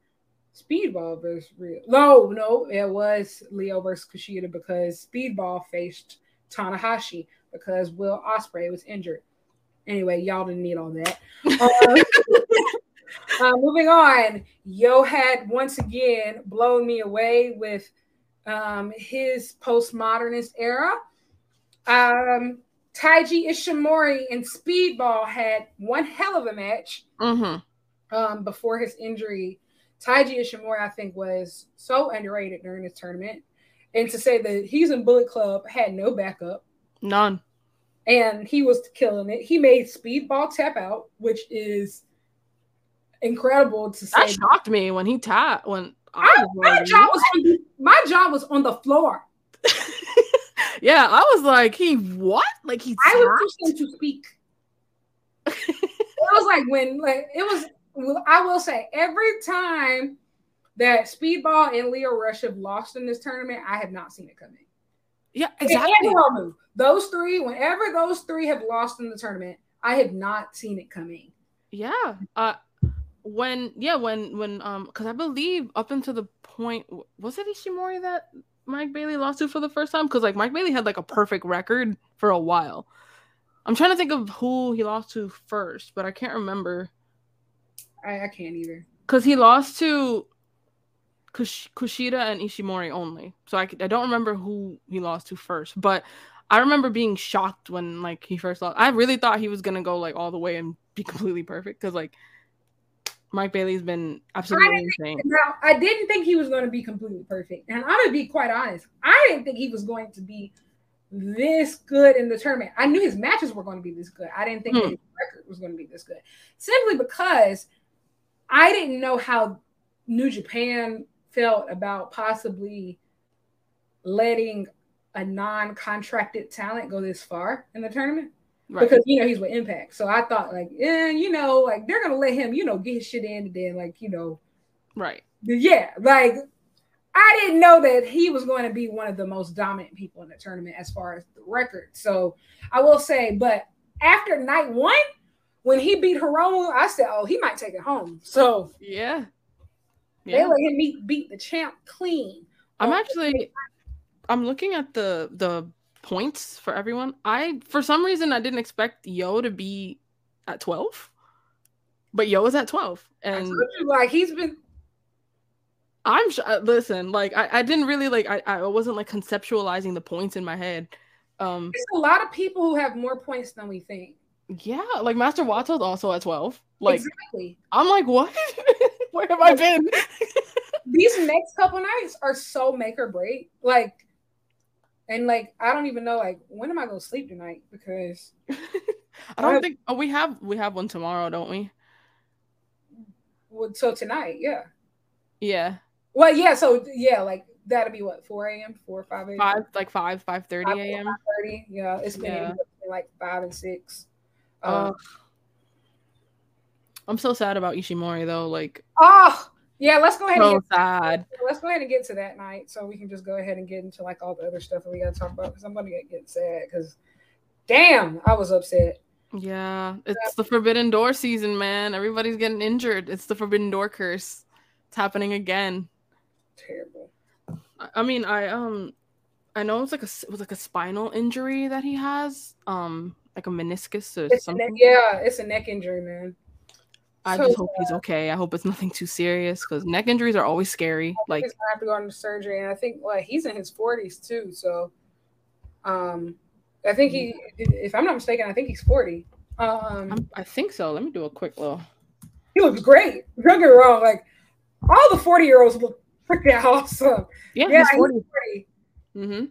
Speedball versus Real? No, no, it was Lio versus Kushida because Speedball faced Tanahashi because Will Ospreay was injured. Anyway, y'all didn't need all that. uh, [LAUGHS] uh, moving on, Yo had once again blown me away with um, his postmodernist era. Um, Taiji Ishimori and Speedball had one hell of a match mm-hmm. um, before his injury. Taiji Ishimori, I think, was so underrated during this tournament. And to say that he's in Bullet Club had no backup. None. And he was killing it. He made Speedball tap out, which is incredible to say. That shocked me when he tapped. When I, my, jaw was on, my jaw was on the floor. [LAUGHS] yeah, I was like, he what? Like he. I was pushing to speak. [LAUGHS] it was like when like it was. I will say every time that Speedball and Lio Rush have lost in this tournament, I have not seen it coming. Yeah, exactly. Those three, whenever those three have lost in the tournament, I have not seen it coming. Yeah. Uh when yeah, when when um because I believe up until the point was it Ishimori that Mike Bailey lost to for the first time? Because like Mike Bailey had like a perfect record for a while. I'm trying to think of who he lost to first, but I can't remember. I, I can't either. Because he lost to Kush- Kushida and Ishimori only. So I, I don't remember who he lost to first, but I remember being shocked when like he first lost. I really thought he was gonna go like all the way and be [LAUGHS] completely perfect because like Mike Bailey's been absolutely I insane. Now, I didn't think he was going to be completely perfect. And I'm going to be quite honest. I didn't think he was going to be this good in the tournament. I knew his matches were going to be this good. I didn't think hmm. his record was going to be this good. Simply because I didn't know how New Japan felt about possibly letting a non-contracted talent go this far in the tournament. Right. Because you know he's with Impact, so I thought like, yeah, you know, like they're gonna let him, you know, get his shit in, and then like, you know, right? Yeah, like I didn't know that he was going to be one of the most dominant people in the tournament as far as the record. So I will say, but after night one, when he beat Hiromu, I said, oh, he might take it home. So yeah, yeah. they let him beat, beat the champ clean. I'm actually, I'm looking at the the points for everyone. I for some reason I didn't expect Yo to be at 12. But Yo is at 12. And like he's been I'm sh- uh, listen, like I, I didn't really like I, I wasn't like conceptualizing the points in my head. Um There's a lot of people who have more points than we think. Yeah, like Master Wato's also at 12. Like exactly. I'm like, what? [LAUGHS] Where have I been? [LAUGHS] These next couple nights are so make or break. Like and like I don't even know like when am I gonna sleep tonight because [LAUGHS] I don't I have, think oh we have we have one tomorrow, don't we? Well, so tonight, yeah. Yeah. Well, yeah, so yeah, like that'll be what, 4 a.m., 4 or 5 a.m. Five like 5, 5 30 a.m. 30. Yeah, it's been yeah. like five and six. Uh, um, I'm so sad about Ishimori though. Like oh yeah, let's go ahead. So and get, sad. Let's go ahead and get to that night, so we can just go ahead and get into like all the other stuff that we got to talk about. Because I'm gonna get, get sad. Because, damn, I was upset. Yeah, it's the Forbidden Door season, man. Everybody's getting injured. It's the Forbidden Door curse. It's happening again. Terrible. I mean, I um, I know it's like a it was like a spinal injury that he has, um, like a meniscus or it's something. Neck, yeah, it's a neck injury, man. I So, just hope he's okay. I hope it's nothing too serious because neck injuries are always scary. Like, he's gonna have to go into surgery, and I think like he's in his forties too. So, um, I think he, if I'm not mistaken, I think he's forty. Um, I'm, I think so. Let me do a quick little. he looks great. Don't get me wrong, like all the forty year olds look freaking [LAUGHS] awesome. Yeah, Yeah, he's 40. 40. Mm-hmm.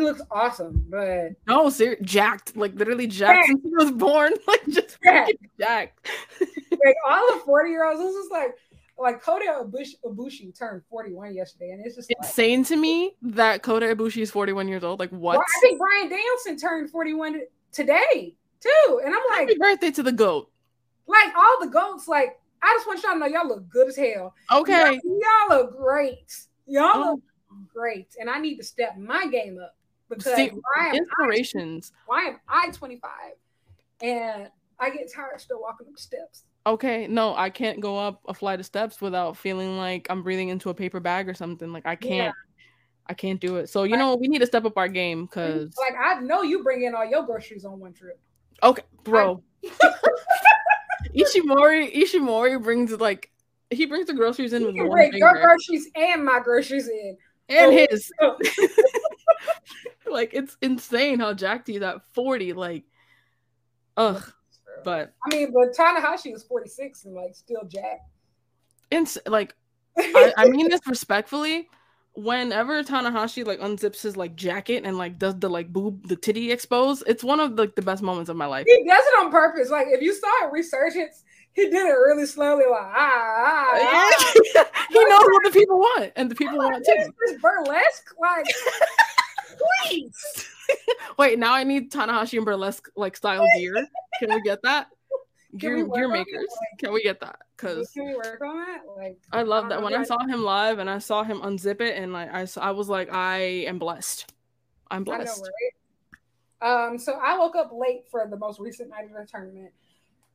He looks awesome, but No, ser- jacked. Like literally jacked since he was born. [LAUGHS] Like just Jacked. jacked. [LAUGHS] like all the 40 year olds, this is like like Kota Ibushi, Ibushi turned 41 yesterday, and it's just like Insane to me that Kota Ibushi is 41 years old. Like what? Well, I think Bryan Danielson turned 41 today too, and I'm like, Happy birthday to the goat. like all the goats, like I just want y'all to know y'all look good as hell. Okay. y'all, y'all look great. Y'all Oh. look great, and I need to step my game up because See, why am I, Inspirations. why am I 25 and I get tired still walking up the steps. Okay, no, I can't go up a flight of steps without feeling like I'm breathing into a paper bag or something. Like I can't, Yeah. I can't do it. So you Like- know, we need to step up our game because Like I know you bring in all your groceries on one trip. okay, bro. [LAUGHS] Ishimori, Ishimori brings like he brings the groceries in You with one bring your groceries and my groceries in. and Oh. his. [LAUGHS] [LAUGHS] like it's insane how jacked he's at 40. Like, ugh. But I mean, but Tanahashi was 46 and like still jacked. it's like I, I mean this respectfully. Whenever Tanahashi like unzips his like jacket and like does the like boob the titty expose, it's one of like the best moments of my life. he does it on purpose. Like if you saw it resurgence, he did it really slowly, like ah, ah, ah. [LAUGHS] he knows what the people want, and the people want What too. this burlesque? Like, [LAUGHS] please. [LAUGHS] Wait, now I need Tanahashi and burlesque like style gear. Can we get that? [LAUGHS] Gear, gear it? makers. Like- Can we get that? Because Can we work on that? Like, I love that. When I saw him live and I saw him unzip it, and like I, saw, I was like, I am blessed. I'm I know, blessed. right? Um, so I woke up late for the most recent night of the tournament,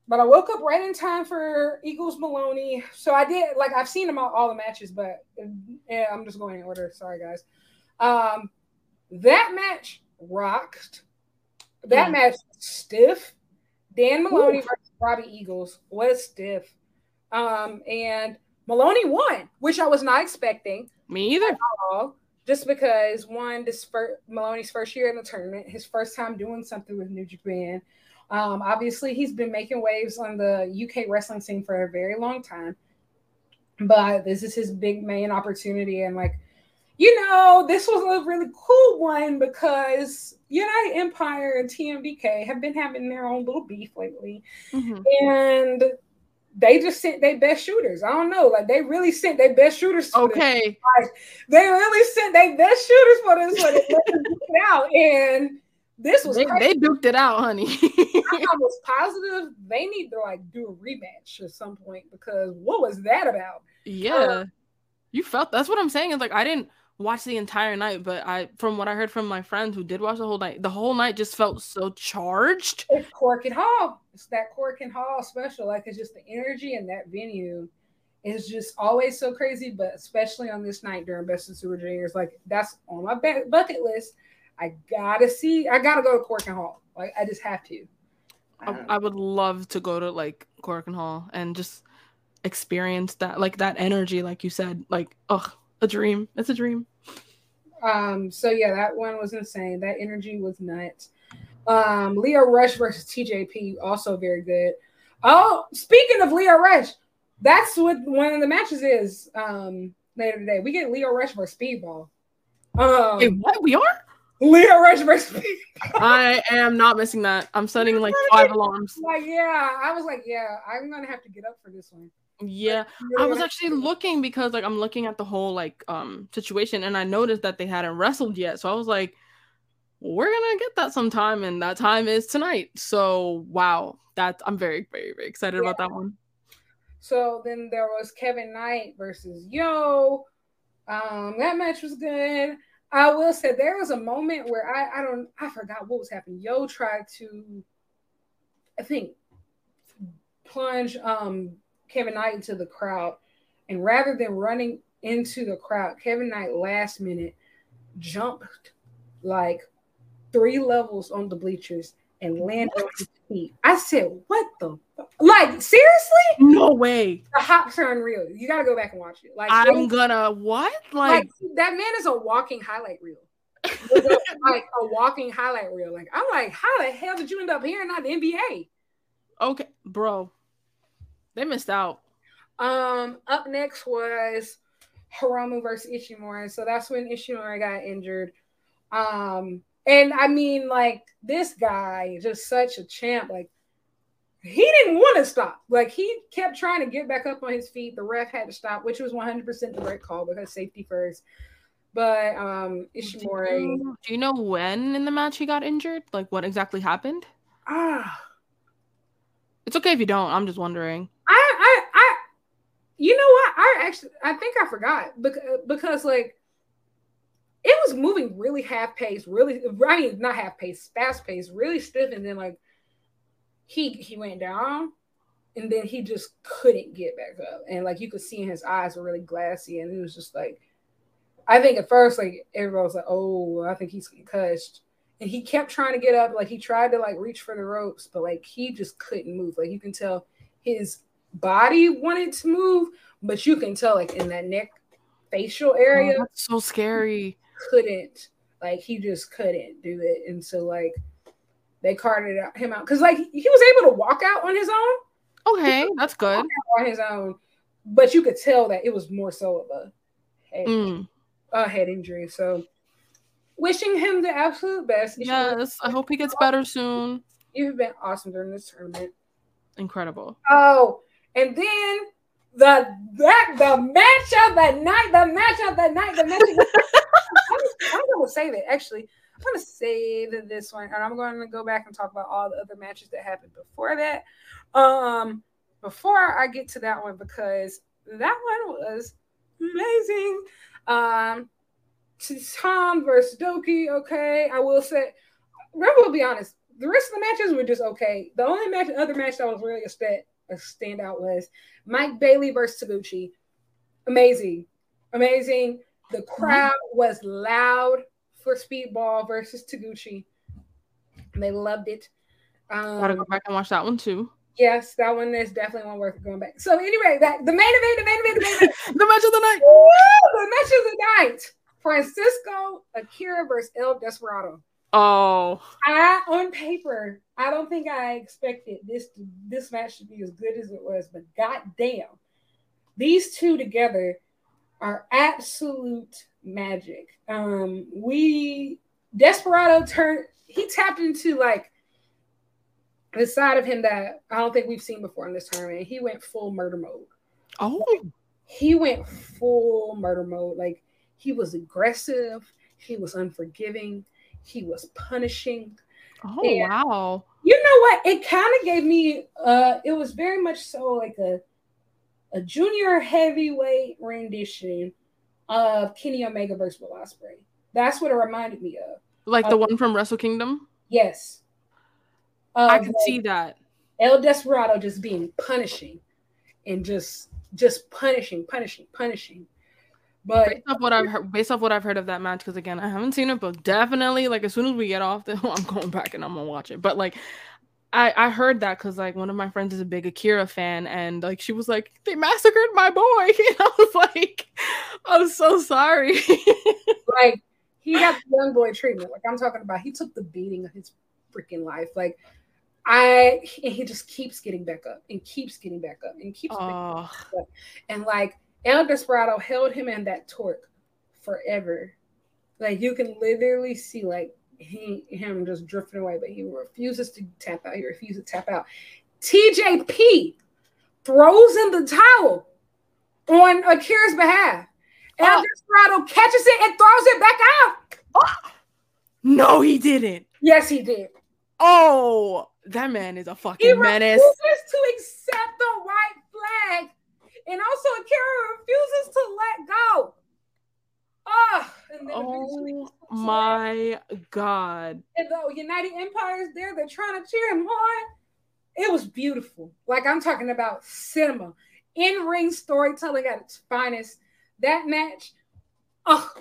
but I woke up right in time for Eagles Moloney. So I did like I've seen them all, all the matches, but yeah, I'm just going in order. Sorry, guys. Um, that match rocked. That Mm. match stiff. Dan Moloney Ooh. versus Robbie Eagles was stiff. Um, and Moloney won, which I was not expecting Me either. all, just because one, this first, Moloney's first year in the tournament, his first time doing something with New Japan. Um, obviously, he's been making waves on the UK wrestling scene for a very long time, but this is his big main opportunity, and like, you know, this was a really cool one because United Empire and TMDK have been having their own little beef lately Mhm. and they just sent their best shooters. I don't know, like they really sent their best shooters. This. Okay. they really sent their best shooters for this one. [LAUGHS] it out, and this was They, crazy. they duked it out, honey. [LAUGHS] I'm almost positive they need to like do a rematch at some point because what was that about? yeah. You felt that's what I'm saying. Is like I didn't watch the entire night, but I from what I heard from my friends who did watch the whole night, the whole night just felt so charged. It's Korakuen Hall. It's that Korakuen Hall special. Like it's just the energy in that venue is just always so crazy. But especially on this night during Best of Super Juniors, like that's on my ba- bucket list. I gotta see. I gotta go to Korakuen Hall. Like I just have to. I, I would love to go to like Korakuen Hall and just experience that like that energy, like you said. Like, ugh, a dream. It's a dream. Um, so yeah, that one was insane. That energy was nuts. Um, Lio Rush versus TJP, also very good. Oh, speaking of Lio Rush, that's what one of the matches is um later today. We get Lio Rush versus Speedball. Um Wait, what? We are? Lio Rush versus. I am not missing that. I'm setting like five alarms. Like, yeah, I was like, yeah, I'm gonna have to get up for this one. Yeah. I was actually looking because like I'm looking at the whole like um situation and I noticed that they hadn't wrestled yet. So I was like, we're gonna get that sometime, and that time is tonight. So wow, that's I'm very, very, very excited about that one. So then there was Kevin Knight versus Yo. Um, that match was good. I will say there was a moment where I I don't I forgot what was happening. Yo tried to, I think, plunge um Kevin Knight into the crowd, and rather than running into the crowd, Kevin Knight last minute jumped like three levels on the bleachers and landed on his feet. I said, "What the fuck? like seriously?" No way. The hops are unreal. You got to go back and watch it. Like I'm they- gonna what? like Like, that man is a walking highlight reel. [LAUGHS] like a walking highlight reel. Like I'm like, how the hell did you end up here and not the NBA? okay, bro. They missed out. Um, up next was Hiromu versus Ishimori. So that's when Ishimori got injured. Um, and I mean, like this guy, just such a champ. Like he didn't want to stop. Like he kept trying to get back up on his feet. The ref had to stop, which was 100% the right call because safety first. But um, Do Ishimori, you, do you know when in the match he got injured? Like what exactly happened? ah, It's okay if you don't. I'm just wondering. I, I, I, you know what? I actually, I think I forgot because, because like, it was moving really half paced, really. I mean, not half paced, fast paced, really stiff, and then like, he he went down, and then he just couldn't get back up, and like you could see in his eyes were really glassy, and it was just like, I think at first like everybody was like, oh, I think he's concussed. And he kept trying to get up, like he tried to like reach for the ropes, but like he just couldn't move. Like you can tell his body wanted to move, but you can tell like in that neck facial Oh, area that's so scary. Couldn't like he just couldn't do it. And so like they carted him out because like he was able to walk out on his own, Okay, that's good. on his own, but you could tell that it was more so of a head, Mm, a head injury. So wishing him the absolute best. yes, I hope he gets better soon. You've been awesome during this tournament. Incredible. Oh, and then the that the match of the night, the match of the night, the match. [LAUGHS] I'm, gonna save it. Actually, I'm gonna save this one, and I'm going to go back and talk about all the other matches that happened before that. Um, before I get to that one, because that one was amazing. Um, Tom versus Douki. Okay, I will say, I will be honest. The rest of the matches were just okay. The only match, other match that was really a, sta- a standout was Mike Bailey versus Taguchi. Amazing, amazing. The crowd was loud for Speedball versus Taguchi. They loved it. Gotta Um, go back and watch that one too. yes, that one is definitely one worth going back. So anyway, that the main event, the main event, the main event. [LAUGHS] The match of the night. Woo! the match of the night. Francisco Akira versus El Desperado. Oh, I on paper, I don't think I expected this this match to be as good as it was, but goddamn, these two together are absolute magic. Um, we Desperado turned he tapped into like the side of him that I don't think we've seen before in this tournament. He went full murder mode. oh, He went full murder mode. Like he was aggressive, he was unforgiving, he was punishing. oh, Yeah. wow. You know what? It kind of gave me uh it was very much so like a a junior heavyweight rendition of Kenny Omega versus Will Ospreay. That's what it reminded me of. Like uh, the one from Wrestle Kingdom. Yes. I um, can like, see that. El Desperado just being punishing and just just punishing, punishing, punishing. But Based off what I've heard, based off what I've heard of that match, because again, I haven't seen it, but definitely, like as soon as we get off, then [LAUGHS] I'm going back and I'm gonna watch it. But like, I I heard that because like one of my friends is a big Akira fan, and like she was like, they massacred my boy, [LAUGHS] and I was like, I'm so sorry. [LAUGHS] like he got the young boy treatment. Like I'm talking about, he took the beating of his freaking life. Like I, and he just keeps getting back up and keeps getting back up and keeps. oh, up. And like El Desperado held him in that torque forever. Like you can literally see like he him just drifting away, but he refuses to tap out. He refuses to tap out. TJP throws in the towel on Akira's behalf. Ah. El Oh. Desperado catches it and throws it back out. Ah. no, he didn't. Yes, he did. Oh, that man is a He fucking menace. refuses to accept the white flag. And also Akira refuses to let go. Oh, and then Oh [LAUGHS] my god. and the United Empire's there, they're trying to cheer him on. It was beautiful. Like I'm talking about cinema, in ring storytelling at its finest. That match, oh,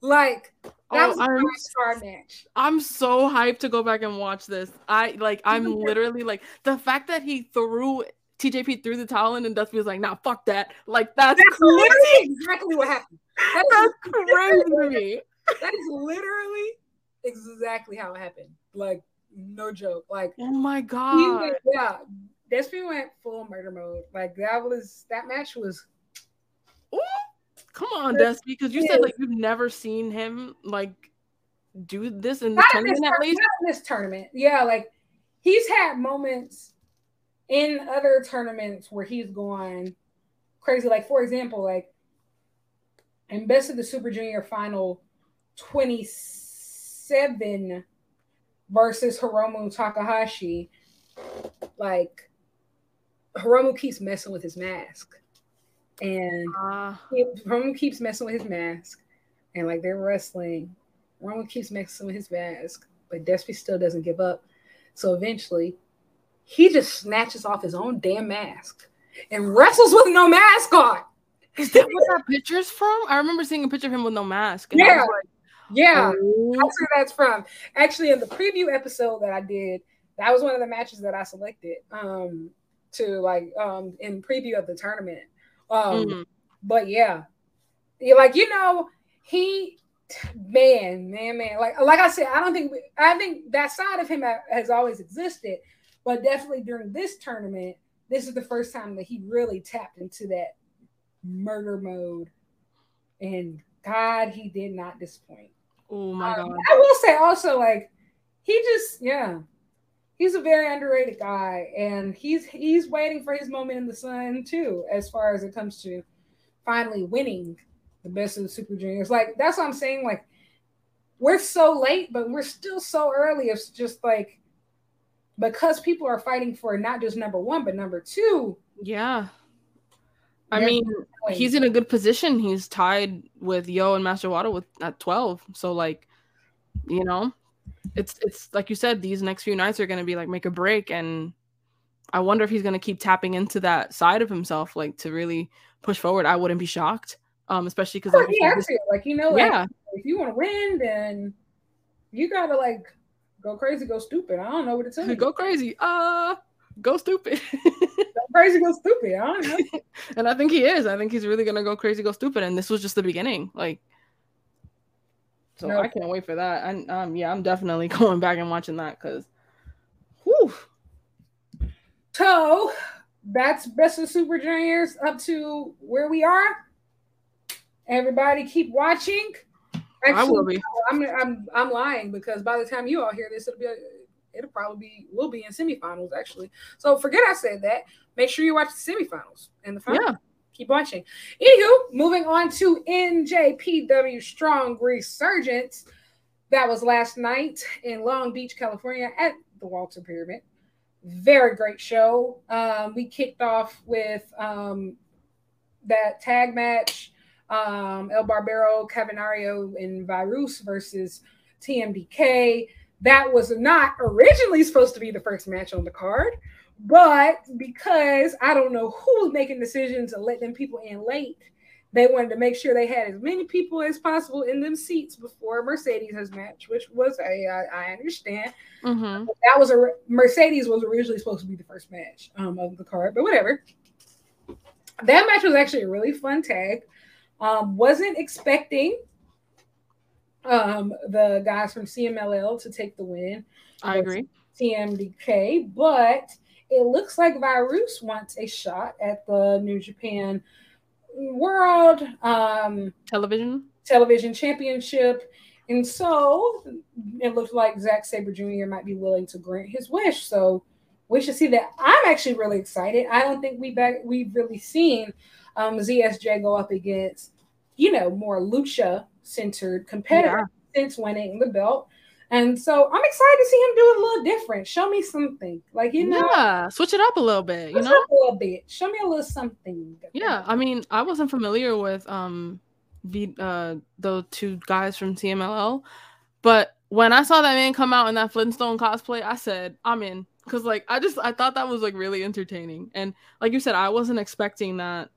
Like that Oh, was a I'm star match. I'm so hyped to go back and watch this. I like I'm literally like the fact that he threw TJP through the towel in and Dusty was like, nah, fuck that. Like that's, That's crazy. literally exactly what happened. That That's crazy to me. that is literally exactly how it happened. Like no joke. Like Oh my god. went, yeah, Despy went full murder mode. Like that was that match was Ooh, come on, Dusty, because you said like you've never seen him like do this in the not in, this, tournament at least. not in this tournament. Yeah, like he's had moments in other tournaments where he's gone crazy. Like for example, like in Best of the Super Junior Final 27 versus Hiromu Takahashi, like Hiromu keeps messing with his mask. And Uh, Hiromu keeps messing with his mask, and like they're wrestling. Hiromu keeps messing with his mask, but Despy still doesn't give up. So eventually, he just snatches off his own damn mask and wrestles with no mask on. Is that what that [LAUGHS] picture's from? I remember seeing a picture of him with no mask. Yeah. like, Yeah, oh, that's where that's from. Actually, in the preview episode that I did, that was one of the matches that I selected um to like um in preview of the tournament. Um mm. but yeah, yeah, like you know, he, man, man, man, like like I said, I don't think I think that side of him has always existed, but definitely during this tournament, this is the first time that he really tapped into that murder mode, and God, he did not disappoint. oh my Um, god. I will say also, like he just, yeah, he's a very underrated guy, and he's he's waiting for his moment in the sun too, as far as it comes to finally winning the best of the Super Juniors. Like that's what I'm saying. Like we're so late, but we're still so early. It's just like because people are fighting for not just number one, but number two. Yeah. I they're mean, going- he's in a good position. He's tied with Yo and Master Wato with at 12. So like, you know, it's it's like you said, these next few nights are gonna be like make a break. And I wonder if he's gonna keep tapping into that side of himself, like to really push forward. I wouldn't be shocked. Um, especially because like, Well, you he said, has to. Like you know, like, yeah, if you want to win, then you gotta like go crazy, go stupid. I don't know what to tell [LAUGHS] you. go crazy. Uh go stupid. [LAUGHS] Crazy, go stupid. I don't know. [LAUGHS] and I think he is. I think he's really gonna go crazy, go stupid. And this was just the beginning. Like, so No. I can't wait for that. And um, yeah, I'm definitely [LAUGHS] going back and watching that because, whew, So that's best of Super Juniors up to where we are. Everybody keep watching. I will be. I'm, I'm I'm lying because by the time you all hear this, it'll be it'll probably be will be in semifinals actually. So forget I said that. Make sure you watch the semifinals and the final. Yeah. Keep watching. Anywho, moving on to NJPW Strong Resurgence. That was last night in Long Beach, California, at the Walter Pyramid. Very great show. Um, we kicked off with um, that tag match um, El Barbaro, Cavernario, and Virus versus TMDK. That was not originally supposed to be the first match on the card, but because I don't know who was making decisions to let them people in late, they wanted to make sure they had as many people as possible in them seats before Mercedes' match, which was a I, I understand mm-hmm. that was a Mercedes was originally supposed to be the first match um, of the card, but whatever. That match was actually a really fun tag. Um, wasn't expecting um, the guys from CMLL to take the win. I agree. TMDK, but it looks like Virus wants a shot at the New Japan World um, Television. Television Championship. And so it looks like Zack Sabre Jr. might be willing to grant his wish. So we should see that. I'm actually really excited. I don't think we back we've really seen um, ZSJ go up against, you know, more lucha centered competitor since winning the belt. And so I'm excited to see him do it a little different. Show me something. Like, you know, Yeah, switch it up a little bit. You know. up a little bit. Show me a little something. Yeah, I mean, I wasn't familiar with um the uh the two guys from CMLL, but when I saw that man come out in that Flintstone cosplay, I said, I'm in. Cause like I just I thought that was like really entertaining. And like you said, I wasn't expecting that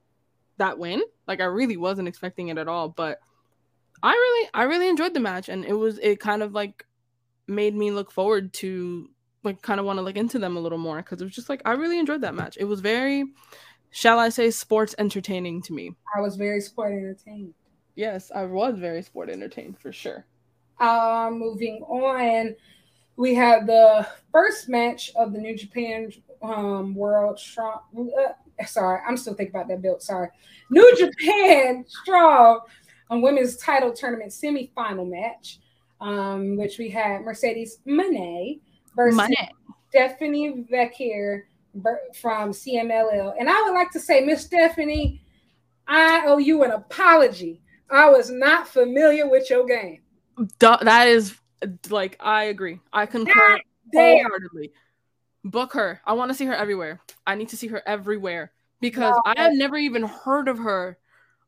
that win. Like I really wasn't expecting it at all. But I really I really enjoyed the match and it was it kind of like made me look forward to like kind of want to look into them a little more because it was just like I really enjoyed that match. It was very shall I say sports entertaining to me. I was very sport entertained. Yes, I was very sport entertained for sure. Um moving on, we had the first match of the New Japan um World Strong uh, sorry, I'm still thinking about that belt. Sorry. New Japan Strong on women's title tournament semifinal match, um, which we had Mercedes Moné versus Moné. Stephanie Vaquer from CMLL. And I would like to say, Miss Stephanie, I owe you an apology. I was not familiar with your game. That is like I agree. I concur wholeheartedly. Book her. I want to see her everywhere. I need to see her everywhere because no. I have never even heard of her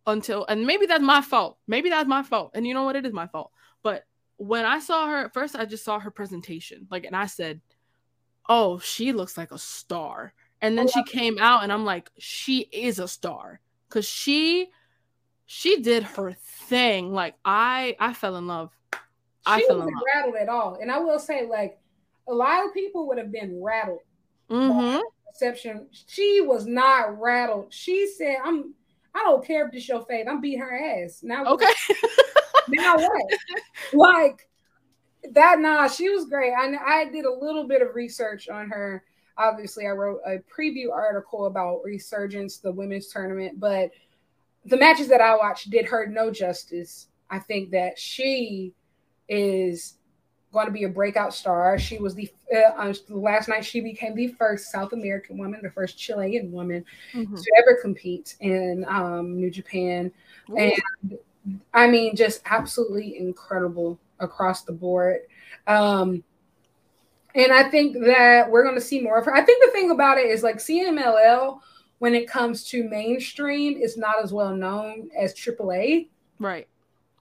until and maybe that's my fault. Maybe that's my fault. And you know what? It is my fault. But when I saw her at first, I just saw her presentation. Like, and I said, Oh, she looks like a star. And then she came out and I'm like, she is a star. Cause she she did her thing. Like I I fell in love. I she wasn't rattled at all. And I will say, like, a lot of people would have been rattled. Mm-hmm. Perception. She was not rattled. She said, I'm I don't care if this your fave. I'm beating her ass. Now okay. [LAUGHS] now what? Like that nah, she was great. I I did a little bit of research on her. Obviously, I wrote a preview article about Resurgence, the women's tournament, but the matches that I watched did her no justice. I think that she is going to be a breakout star. She was the uh, last night she became the first South American woman, the first Chilean woman mm-hmm. to ever compete in um, New Japan, Ooh. and I mean, just absolutely incredible across the board. Um, and I think that we're going to see more of her. I think the thing about it is like CMLL, when it comes to mainstream, is not as well known as AAA. Right.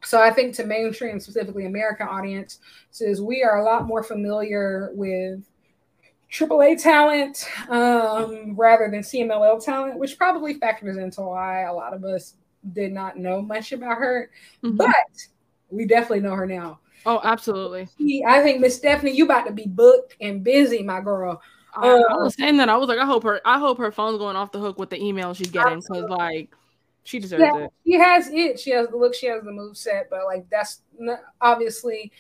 So I think to mainstream, specifically American audience, says we are a lot more familiar with AAA talent um, rather than CMLL talent, which probably factors into why a lot of us did not know much about her. Mm-hmm. But we definitely know her now. Oh, absolutely. I think Miss Stephanie, you about to be booked and busy, my girl. I, I was saying that I was like, I hope her, I hope her phone's going off the hook with the email she's getting because like she deserves yeah, it. She has it. She has the look. She has the move set. But like that's not, obviously,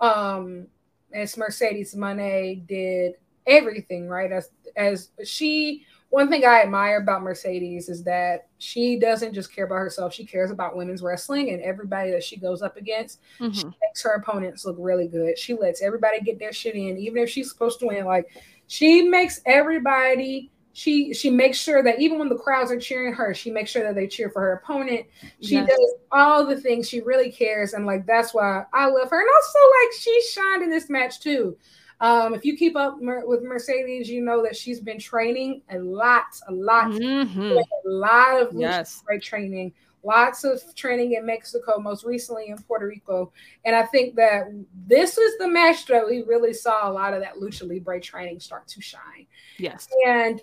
um, as Mercedes Moné did everything right. As as she, one thing I admire about Mercedes is that she doesn't just care about herself. She cares about women's wrestling and everybody that she goes up against. Mm-hmm. She makes her opponents look really good. She lets everybody get their shit in, even if she's supposed to win. Like she makes everybody she she makes sure that even when the crowds are cheering her, she makes sure that they cheer for her opponent. She yes. does all the things. She really cares, and like that's why I love her. And also, like she shined in this match too. Um, if you keep up mer- with Mercedes, you know that she's been training a lot, a lot, mm-hmm. a lot of yes. training, lots of training in Mexico, most recently in Puerto Rico. And I think that this was the match that we really saw a lot of that lucha libre training start to shine. Yes, and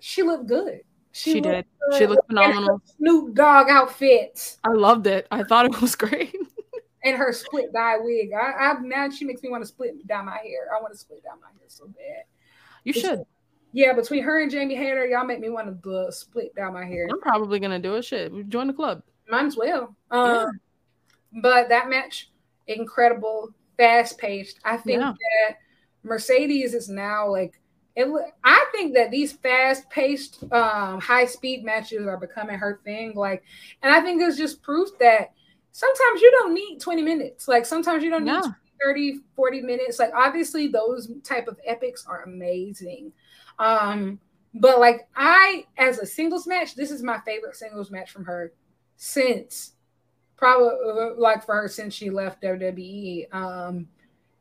she looked good. She, she did. Good. She looked phenomenal. Snoop Dogg outfit. I loved it. I thought it was great. [LAUGHS] and her split dye wig. I, I now she makes me want to split dye my hair. I want to split dye my hair so bad. You should. Yeah, between her and Jamie Hayter, y'all make me want to uh, split down my hair. I'm probably gonna do it. Shit, join the club. Might as well. Um, yeah. But that match, incredible, fast paced. I think yeah. that Mercedes is now like it, I think that these fast-paced, um, high-speed matches are becoming her thing. Like, and I think it's just proof that sometimes you don't need 20 minutes. Like sometimes you don't need 30, 40 minutes. Like obviously those type of epics are amazing. Um, but like I, as a singles match, this is my favorite singles match from her since probably like for her since she left WWE. Um,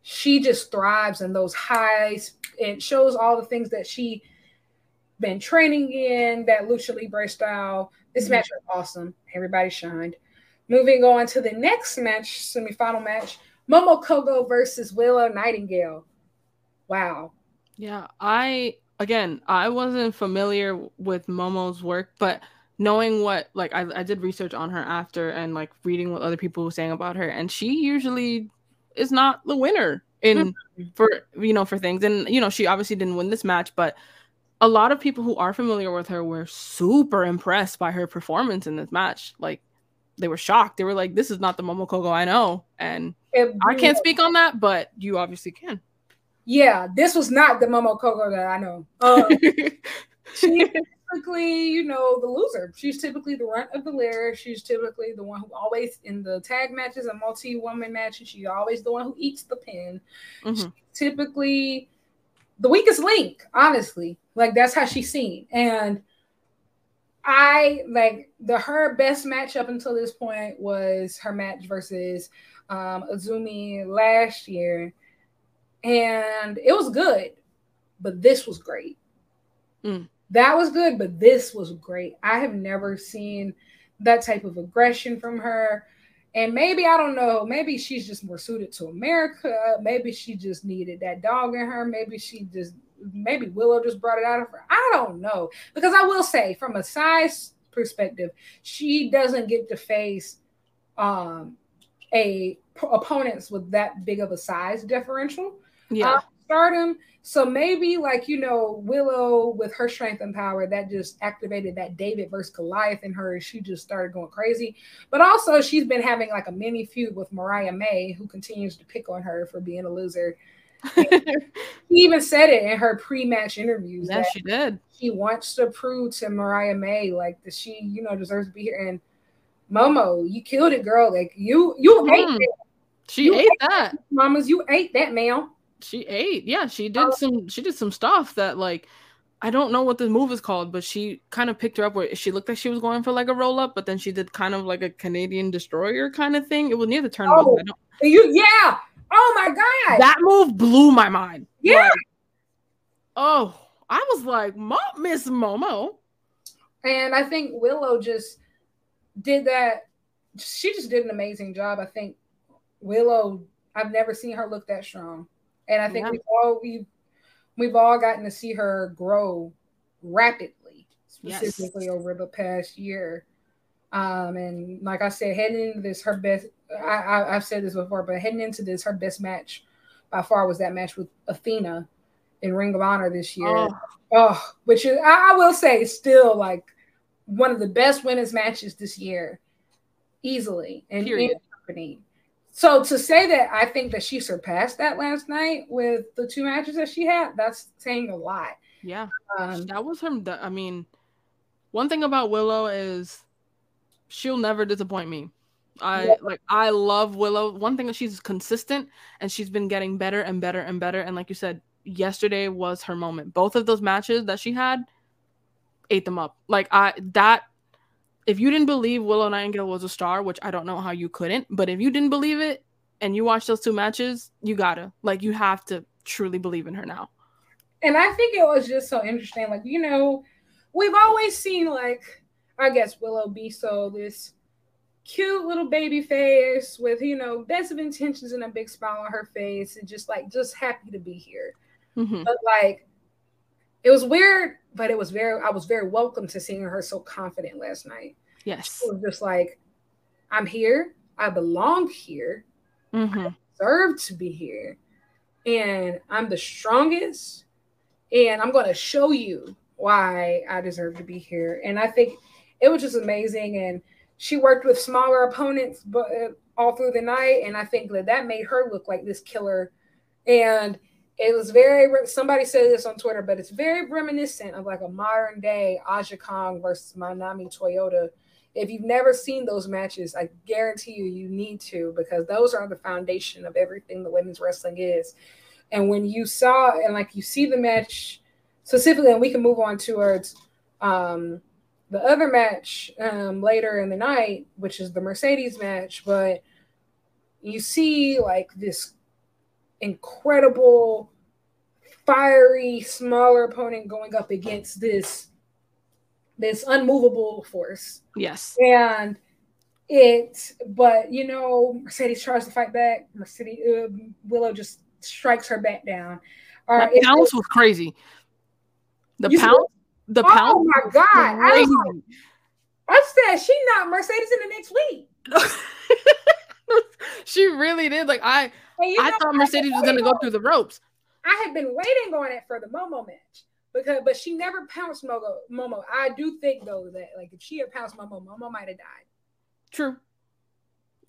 she just thrives in those highs. It shows all the things that she been training in that lucha libre style. This mm-hmm. match was awesome. Everybody shined. Moving on to the next match, semifinal match, Momo Kohgo versus Willow Nightingale. Wow. Yeah, I again, I wasn't familiar with Momo's work, but knowing what like I, I did research on her after and like reading what other people were saying about her and she usually is not the winner in mm-hmm. for you know for things. And you know she obviously didn't win this match but a lot of people who are familiar with her were super impressed by her performance in this match. Like they were shocked. They were like this is not the momo kohgo i know. And i can't speak on that but you obviously can. Yeah this was not the momo kohgo that i know. Uh, [LAUGHS] she typically, you know, the loser. She's typically the runt of the litter. She's typically the one who always in the tag matches and multi-woman matches. She's always the one who eats the pin. Mm-hmm. typically the weakest link, honestly. Like that's how she's seen. And I like the her best match up until this point was her match versus um, Azumi last year, and it was good, but this was great. Mm that was good, but this was great. I have never seen that type of aggression from her. And maybe I don't know, maybe she's just more suited to America. Maybe she just needed that dog in her. Maybe she just maybe Willow just brought it out of her. I don't know. Because I will say, from a size perspective, she doesn't get to face um a opponents with that big of a size differential. Yeah. Uh, stardom. So maybe like you know Willow with her strength and power that just activated that David versus Goliath in her. She just started going crazy. But also she's been having like a mini feud with Mariah May, who continues to pick on her for being a loser. [LAUGHS] she even said it in her pre-match interviews. Yeah, she did. She wants to prove to Mariah May like that she, you know, deserves to be here. And Momo, you killed it, girl. Like you, you mm-hmm. ate it. She you ate, ate that. Mamas, you ate that, ma'am she ate. Yeah, she did oh. some she did some stuff that like I don't know what the move is called, but she kind of picked her up where she looked like she was going for like a roll up, but then she did kind of like a Canadian destroyer kind of thing. It was near the turnbuckle. Oh, you yeah. Oh my god. That move blew my mind. Yeah. Like, oh, I was like, Miss Momo. And I think Willow just did that. She just did an amazing job. I think Willow, I've never seen her look that strong and I think yeah. we've all we've we've all gotten to see her grow rapidly, specifically yes. over the past year. Um, and like I said, heading into this, her best. I, I have said this before, but heading into this, her best match by far was that match with Athena in Ring of Honor this year. Oh, oh which is, I, I will say, still like one of the best women's matches this year, easily. And in company. So to say that I think that she surpassed that last night with the two matches that she had, that's saying a lot. Yeah. Um, that was her. I mean, one thing about Willow is she'll never disappoint me. I yeah. like I love Willow. One thing is she's consistent and she's been getting better and better and better. And like you said, yesterday was her moment. Both of those matches that she had ate them up. Like I that if you didn't believe Willow Nightingale was a star, which I don't know how you couldn't, but if you didn't believe it and you watched those two matches, you gotta like you have to truly believe in her now. And I think it was just so interesting. Like, you know, we've always seen like I guess Willow be so this cute little baby face with, you know, best of intentions and a big smile on her face and just like just happy to be here. Mm-hmm. But like it was weird, but it was very I was very welcome to seeing her so confident last night. Yes. It was just like, I'm here, I belong here, mm-hmm. I deserve to be here, and I'm the strongest, and I'm gonna show you why I deserve to be here. And I think it was just amazing. And she worked with smaller opponents, but uh, all through the night, and I think that that made her look like this killer. And it was very somebody said this on Twitter, but it's very reminiscent of like a modern day Aja Kong versus Manami Toyota. If you've never seen those matches, I guarantee you you need to because those are the foundation of everything the women's wrestling is. And when you saw and like you see the match specifically, and we can move on towards um, the other match um, later in the night, which is the Mercedes match, but you see like this incredible, fiery, smaller opponent going up against this this unmovable force. Yes. And it, but you know, Mercedes tries to fight back. Mercedes uh, Willow just strikes her back down. That pounce was crazy. The pound, the oh pound. Oh my god! I said she not Mercedes in the next week. [LAUGHS] she really did. Like I, I thought Mercedes was gonna go through the ropes. I had been waiting on it for the Momo match because, but she never pounced Momo. Momo. I do think though that like if she had pounced Momo, Momo might have died. True.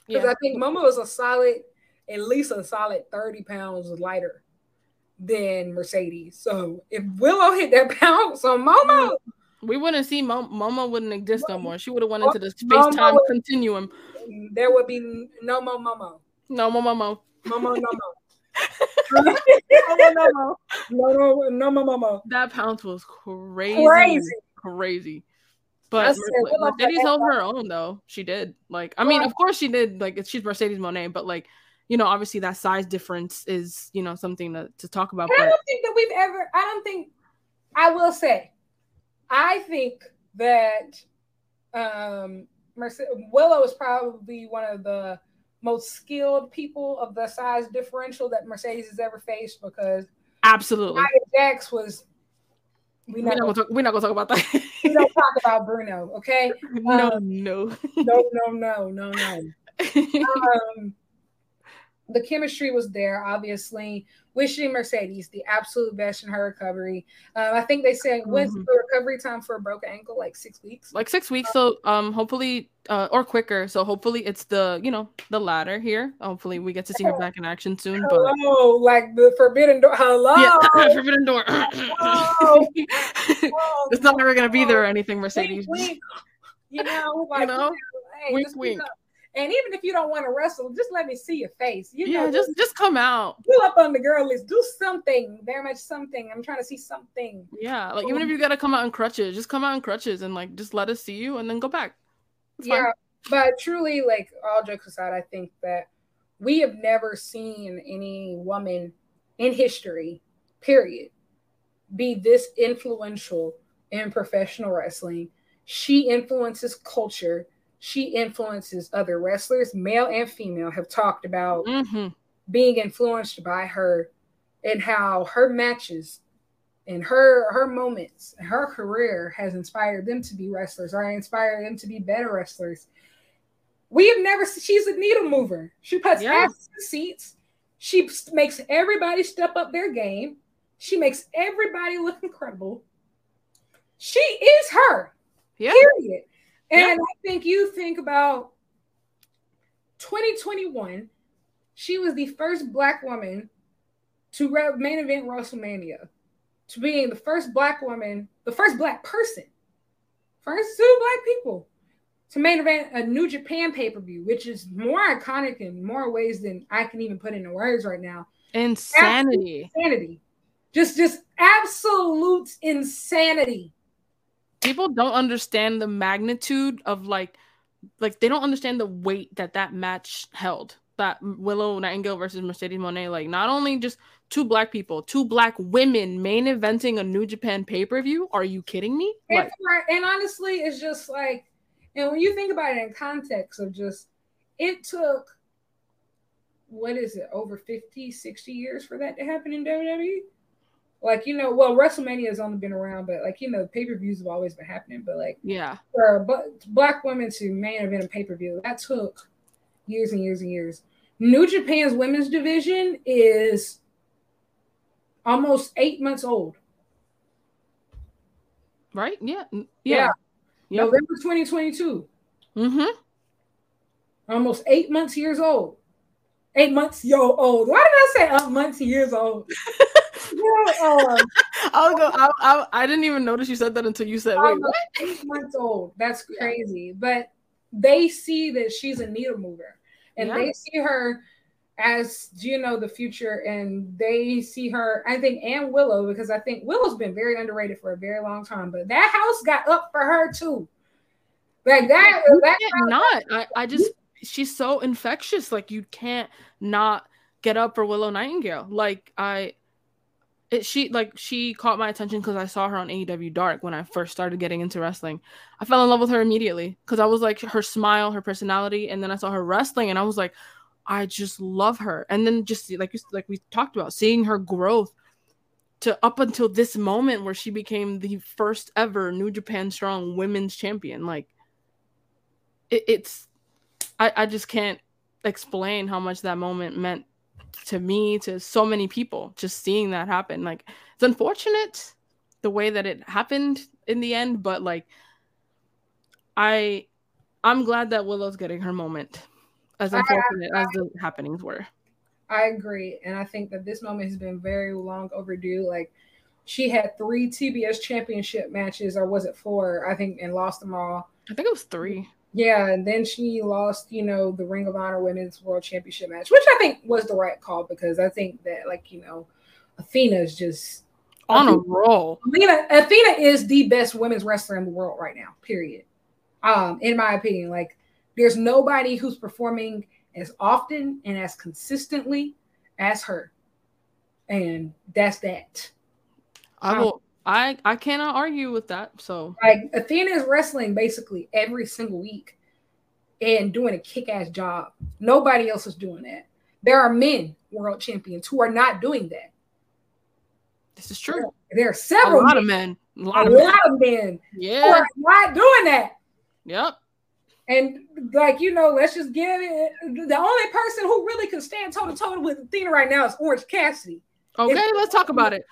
Because yeah. I think Momo is a solid, at least a solid thirty pounds lighter than Mercedes. So if Willow hit that [LAUGHS] pounce on Momo, mm-hmm. we wouldn't see Mom- Momo wouldn't exist no more. She would have went into the space time continuum. There would be no more Momo. No more Momo. Momo, no [LAUGHS] no, no, no, no, no, no, no, That pounce was crazy, crazy, crazy. But Mercedes held her own though. She did. Like, I mean, of course she did. Like, she's Mercedes Moné, but like, you know, obviously that size difference is, you know, something to, to talk about. But... I don't think that we've ever, I don't think, I will say, I think that um Merce- Willow is probably one of the most skilled people of the size differential that Mercedes has ever faced because absolutely Nia Jax was we are not, gonna talk, we're not gonna talk about that. we don't [LAUGHS] talk about Bruno, okay? No, um, no, no, no, no, no, no. um, [LAUGHS] the chemistry was there, obviously. Wishing Mercedes the absolute best in her recovery. Um, I think they said mm-hmm. when's the recovery time for a broken ankle? Like six weeks. Like six weeks. So um, hopefully, uh, or quicker. So hopefully, it's the you know the latter here. Hopefully, we get to see her back in action soon. But oh, like the forbidden door. Hello, yeah, [LAUGHS] forbidden door. oh. [LAUGHS] it's not ever gonna be there or anything, Mercedes. Wink, wink. You know, [LAUGHS] like, you know, hey, wink, wink. And even if you don't want to wrestle, just let me see your face. You yeah, know, just just come out. Pull up on the girl list. Do something. Very much something. I'm trying to see something. Yeah, like even if you gotta come out in crutches, just come out in crutches and like just let us see you and then go back. It's yeah, fine. but truly, like all jokes aside, I think that we have never seen any woman in history, period, be this influential in professional wrestling. She influences culture she influences other wrestlers, male and female, have talked about mm-hmm. being influenced by her and how her matches and her her moments, and her career has inspired them to be wrestlers or inspired them to be better wrestlers. We have never she's a needle mover. She puts yeah. asses in seats. She makes everybody step up their game. She makes everybody look incredible. She is her. Yeah. Period. And yeah. I think you think about 2021, she was the first black woman to main event WrestleMania, to being the first black woman, the first black person, first two black people to main event a New Japan pay per view, which is more iconic in more ways than I can even put into words right now. Insanity. Absolute insanity. Just, just absolute insanity people don't understand the magnitude of like like they don't understand the weight that that match held. That willow nightingale versus mercedes moné like not only just two black people two black women main eventing a new japan pay-per-view. Are you kidding me? And, for, and honestly it's just like and when you think about it in context of just it took what is it over 50 60 years for that to happen in wwe like you know, well, WrestleMania has only been around, but like you know, pay per views have always been happening. But like, yeah, for but black women to main event a pay per view that took years and years and years. New Japan's women's division is almost eight months old. Right? Yeah. Yeah. yeah. Yep. November 2022. Mm-hmm. Almost eight months years old. Eight months yo old. Why did I say eight months years old? [LAUGHS] um, I'll go. I, I, I, didn't even notice you said that until you said, "Wait, what?" Eight months old. That's crazy. Yeah. But they see that she's a needle mover, and yeah. they see her as you know the future, and they see her. I think and Willow because I think Willow's been very underrated for a very long time, but that house got up for her too. Like that. that not. I, I just she's so infectious. Like you can't not get up for Willow Nightingale. Like I it, she like she caught my attention because I saw her on AEW Dark when I first started getting into wrestling. I fell in love with her immediately because I was like her smile, her personality, and then I saw her wrestling, and I was like, I just love her. And then just like like we talked about, seeing her growth to up until this moment where she became the first ever New Japan Strong Women's Champion, like it, it's I, I just can't explain how much that moment meant to me to so many people just seeing that happen. Like it's unfortunate the way that it happened in the end but like i i'm glad that willow's getting her moment as unfortunate I, I, as the happenings were. I agree and i think that this moment has been very long overdue. Like she had three tbs championship matches or was it four? I think and lost them all. I think it was three yeah, and then she lost, you know, the Ring of Honor Women's World Championship match, which I think was the right call because I think that, like, you know, Athena's just on a roll. Athena, Athena is the best women's wrestler in the world right now. Period. Um, in my opinion, like, there's nobody who's performing as often and as consistently as her, and that's that. I will. I I cannot argue with that. So like Athena is wrestling basically every single week and doing a kick-ass job. Nobody else is doing that. There are men world champions who are not doing that. This is true. There, are several a lot men, of men. A lot, a of, lot men. of men. Yeah. Who are not doing that. Yep. And like you know, let's just give it. The only person who really can stand toe to toe with Athena right now is Orange Cassidy. Okay, if let's talk about it.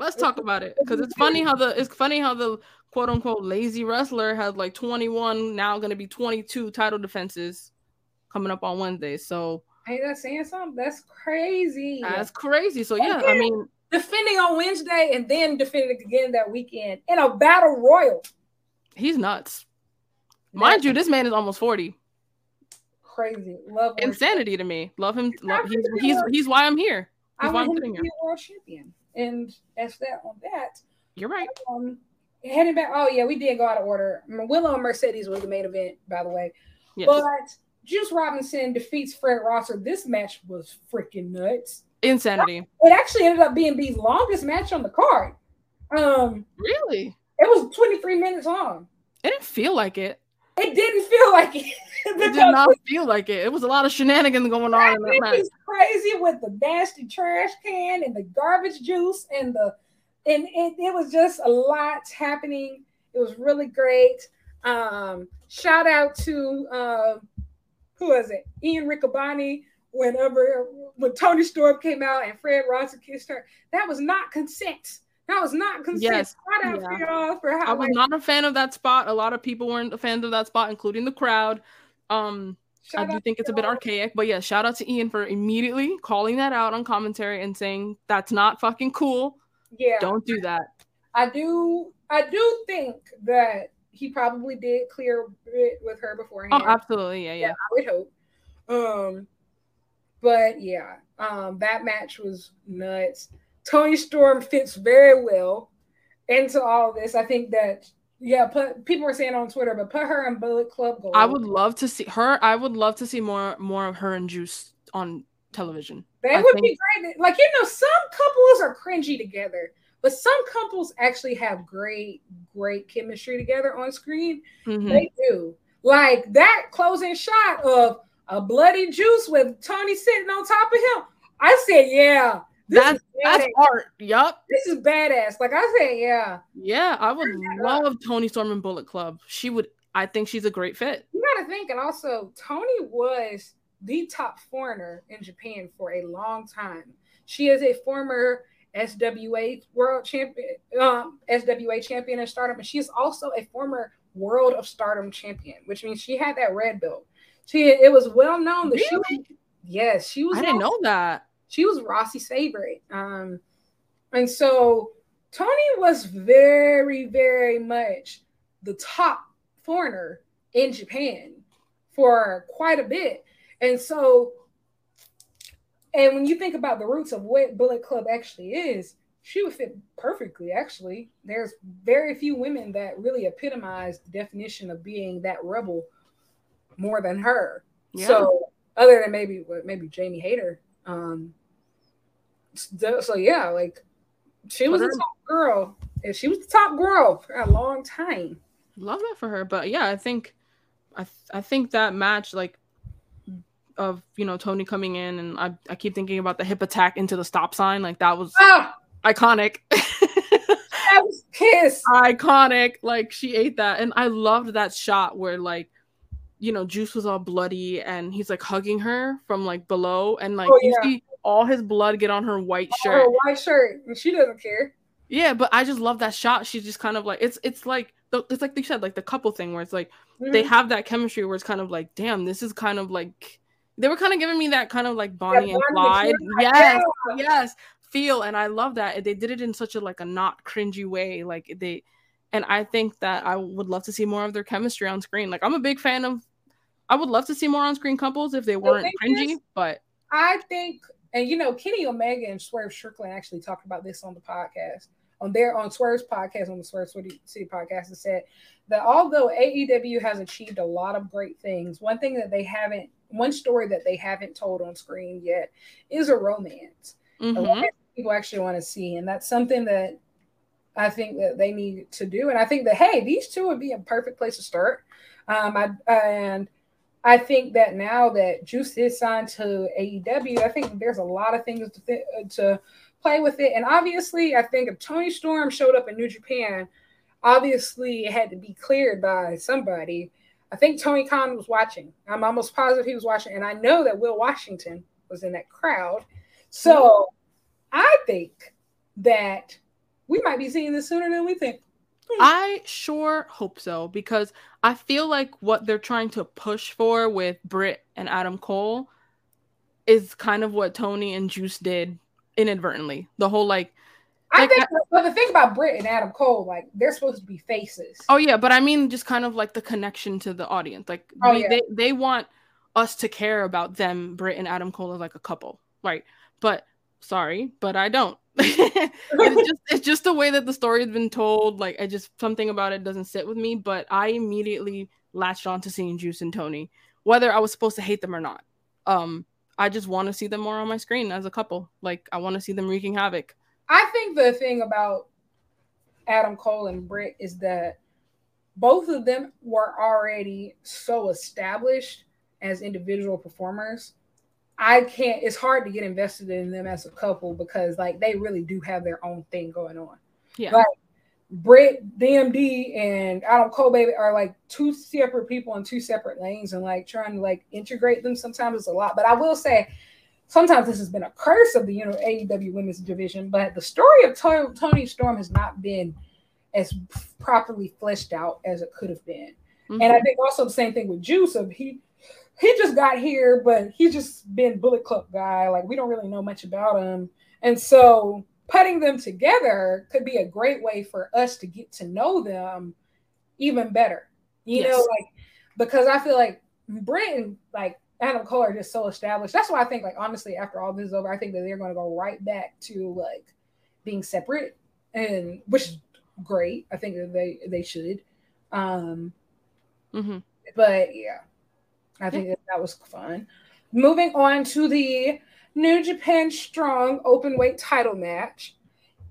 Let's talk about it because it's funny how the it's funny how the quote unquote lazy wrestler has like 21 now going to be 22 title defenses coming up on Wednesday. So hey, that's saying something. That's crazy. That's crazy. So yeah, I mean, defending on Wednesday and then defending again that weekend in a battle royal. He's nuts. Mind you, this man is almost 40. Crazy. Love insanity to me. Love him. Love, he's he's he's why I'm here. He's I why I'm sitting here. world champion. And that's that on that, you're right. Um, heading back. Oh yeah, we did go out of order. Willow and Mercedes was the main event, by the way. Yes. But Juice Robinson defeats Fred Rosser. This match was freaking nuts. Insanity. It actually ended up being the longest match on the card. Um, really? It was 23 minutes long. It didn't feel like it. It didn't feel like it. [LAUGHS] it did not feel like it. It was a lot of shenanigans going on in that match. crazy with the nasty trash can and the garbage juice and the and it, it was just a lot happening. It was really great. Um, shout out to uh, who was it? Ian Riccaboni. Whenever when Toni Storm came out and Fred Rosser kissed her, that was not consent. That was not. Yes. Yeah. for how I was like, not a fan of that spot. A lot of people weren't a fan of that spot, including the crowd. Um, I do think it's a bit archaic, but yeah, shout out to Ian for immediately calling that out on commentary and saying that's not fucking cool. Yeah. Don't do that. I do I do think that he probably did clear it with her beforehand. Oh, absolutely. Yeah, yeah. yeah I would hope. Um but yeah, um that match was nuts. Toni Storm fits very well into all this. I think that yeah, put people were saying on Twitter, but put her in Bullet Club Gold. I would love to see her. I would love to see more more of her and Juice on television. That I would think... be great. Like you know, some couples are cringy together, but some couples actually have great, great chemistry together on screen. Mm-hmm. They do. Like that closing shot of a bloody Juice with Toni sitting on top of him. I said, yeah, that's that's art. Yup. This is badass. Like I said, yeah. Yeah, I would love Toni Storm and Bullet Club. She would. I think she's a great fit. You got to think, and also Toni was the top foreigner in Japan for a long time. She is a former SWA World Champion, um, SWA champion in Stardom, and she's also a former World of Stardom champion, which means she had that red belt. She it was well known that really? she. Yes, she was. I didn't know that she was Rossy's favorite. Um, and so Toni was very, very much the top foreigner in Japan for quite a bit. And so, and when you think about the roots of what Bullet Club actually is, she would fit perfectly, actually. There's very few women that really epitomize the definition of being that rebel more than her. Yeah. So, other than maybe maybe Jamie Hayter, um, so yeah, like she was the top girl, and she was the top girl for a long time. Love that for her, but yeah, I think, I th- I think that match like of you know Toni coming in, and I I keep thinking about the hip attack into the stop sign, like that was ah! iconic. that was kiss [LAUGHS] iconic. Like she ate that, and I loved that shot where like you know, Juice was all bloody and he's like hugging her from like below and like Oh, you see all his blood get on her white Her shirt. white shirt, and she doesn't care. Yeah, but I just love that shot. She's just kind of like it's it's like the, it's like they said like the couple thing where it's like they Mhm. have that chemistry where it's kind of like damn this is kind of like they were kind of giving me that kind of like Bonnie Clyde and Clyde, yes yeah. yes feel and I love that they did it in such a like a not cringy way like they and I think that I would love to see more of their chemistry on screen like I'm a big fan of I would love to see more on screen couples if they weren't cringy is- but I think, and you know, Kenny Omega and Swerve Strickland actually talked about this on the podcast, on their on Swerve's podcast, on the Swerve City City podcast, and said that although AEW has achieved a lot of great things, one thing that they haven't, one story that they haven't told on screen yet is a romance. A mhm. romance people actually want to see, and that's something that I think that they need to do. And I think that hey, these two would be a perfect place to start. Um, I and I think that now that Juice is signed to AEW, I think there's a lot of things to th- uh, to play with it. And obviously, I think if Toni Storm showed up in New Japan, obviously it had to be cleared by somebody. I think Tony Khan was watching. I'm almost positive he was watching, and I know that Will Washington was in that crowd. So I think that we might be seeing this sooner than we think. I sure hope so because I feel like what they're trying to push for with Britt and Adam Cole is kind of what Toni and Juice did inadvertently. The whole like, I Like, think, but the thing about Britt and Adam Cole, like they're supposed to be faces. oh yeah, but I mean just kind of like the connection to the audience. Like Oh, we- yeah. they they want us to care about them, Britt and Adam Cole as like a couple, right? But sorry, but I don't. It's just it's just the way that the story has been told. Like I just something about it doesn't sit with me. But I immediately latched on to seeing Juice and Toni, whether I was supposed to hate them or not. Um, I just want to see them more on my screen as a couple. Like I want to see them wreaking havoc. I think the thing about Adam Cole and Britt is that both of them were already so established as individual performers. I can't, it's hard to get invested in them as a couple because like they really do have their own thing going on. Yeah. Like Britt, DMD, and Adam Cole baby are like two separate people in two separate lanes and like trying to like integrate them sometimes it's a lot. But I will say sometimes this has been a curse of the you know AEW women's division, but the story of To- Toni Storm has not been as properly fleshed out as it could have been. Mhm. And I think also the same thing with Juice of he he just got here, but he's just been Bullet Club guy. Like we don't really know much about him. And so putting them together could be a great way for us to get to know them even better. You know, like because I feel like Britt and like Adam Cole are just so established. That's why I think like honestly, after all this is over, I think that they're gonna go right back to like being separate and which is great. I think that they they should. Um Mhm. but yeah, I think that, that was fun. Moving on to the New Japan Strong Open Weight Title match,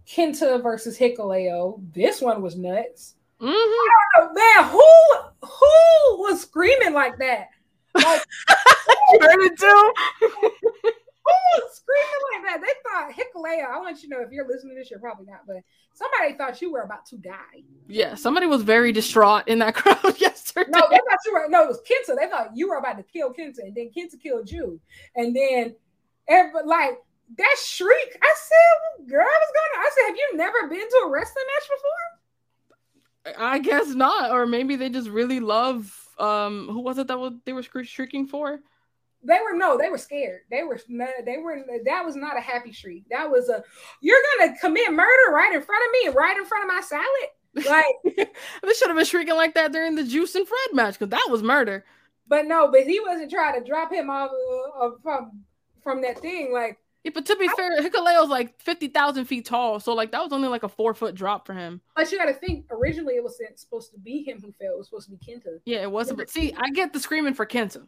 Kenta versus Hikuleo. This one was nuts. Mhm. Oh, man, who who was screaming like that? Like [LAUGHS] You heard it too. [LAUGHS] who was [LAUGHS] screaming like that? They thought Hikuleo. I want you to know if you're listening to this, you're probably not, but somebody thought you were about to die. Yeah, somebody was very distraught in that [LAUGHS] crowd yesterday. No, they thought you were no, it was Kenta. They thought you were about to kill Kenta, and then Kenta killed you. And then every like that shriek, I said, girl, what's going on? I said, have you never been to a wrestling match before? I guess not, or maybe they just really love. Um, who was it that was they were shri- shrieking for? They were no, they were scared. They were they were that was not a happy shriek. That was a you're gonna commit murder right in front of me and right in front of my salad. Like, [LAUGHS] they should have been shrieking like that during the Juice and Fred match because that was murder. but no, but he wasn't trying to drop him off uh, from from that thing. Like, Yeah, but to be fair, Hikuleo's like fifty thousand feet tall, so like that was only like a four foot drop for him. but you got to think. Originally, it was supposed to be him who fell. It was supposed to be Kenta. Yeah, it wasn't. But see, I get the screaming for Kenta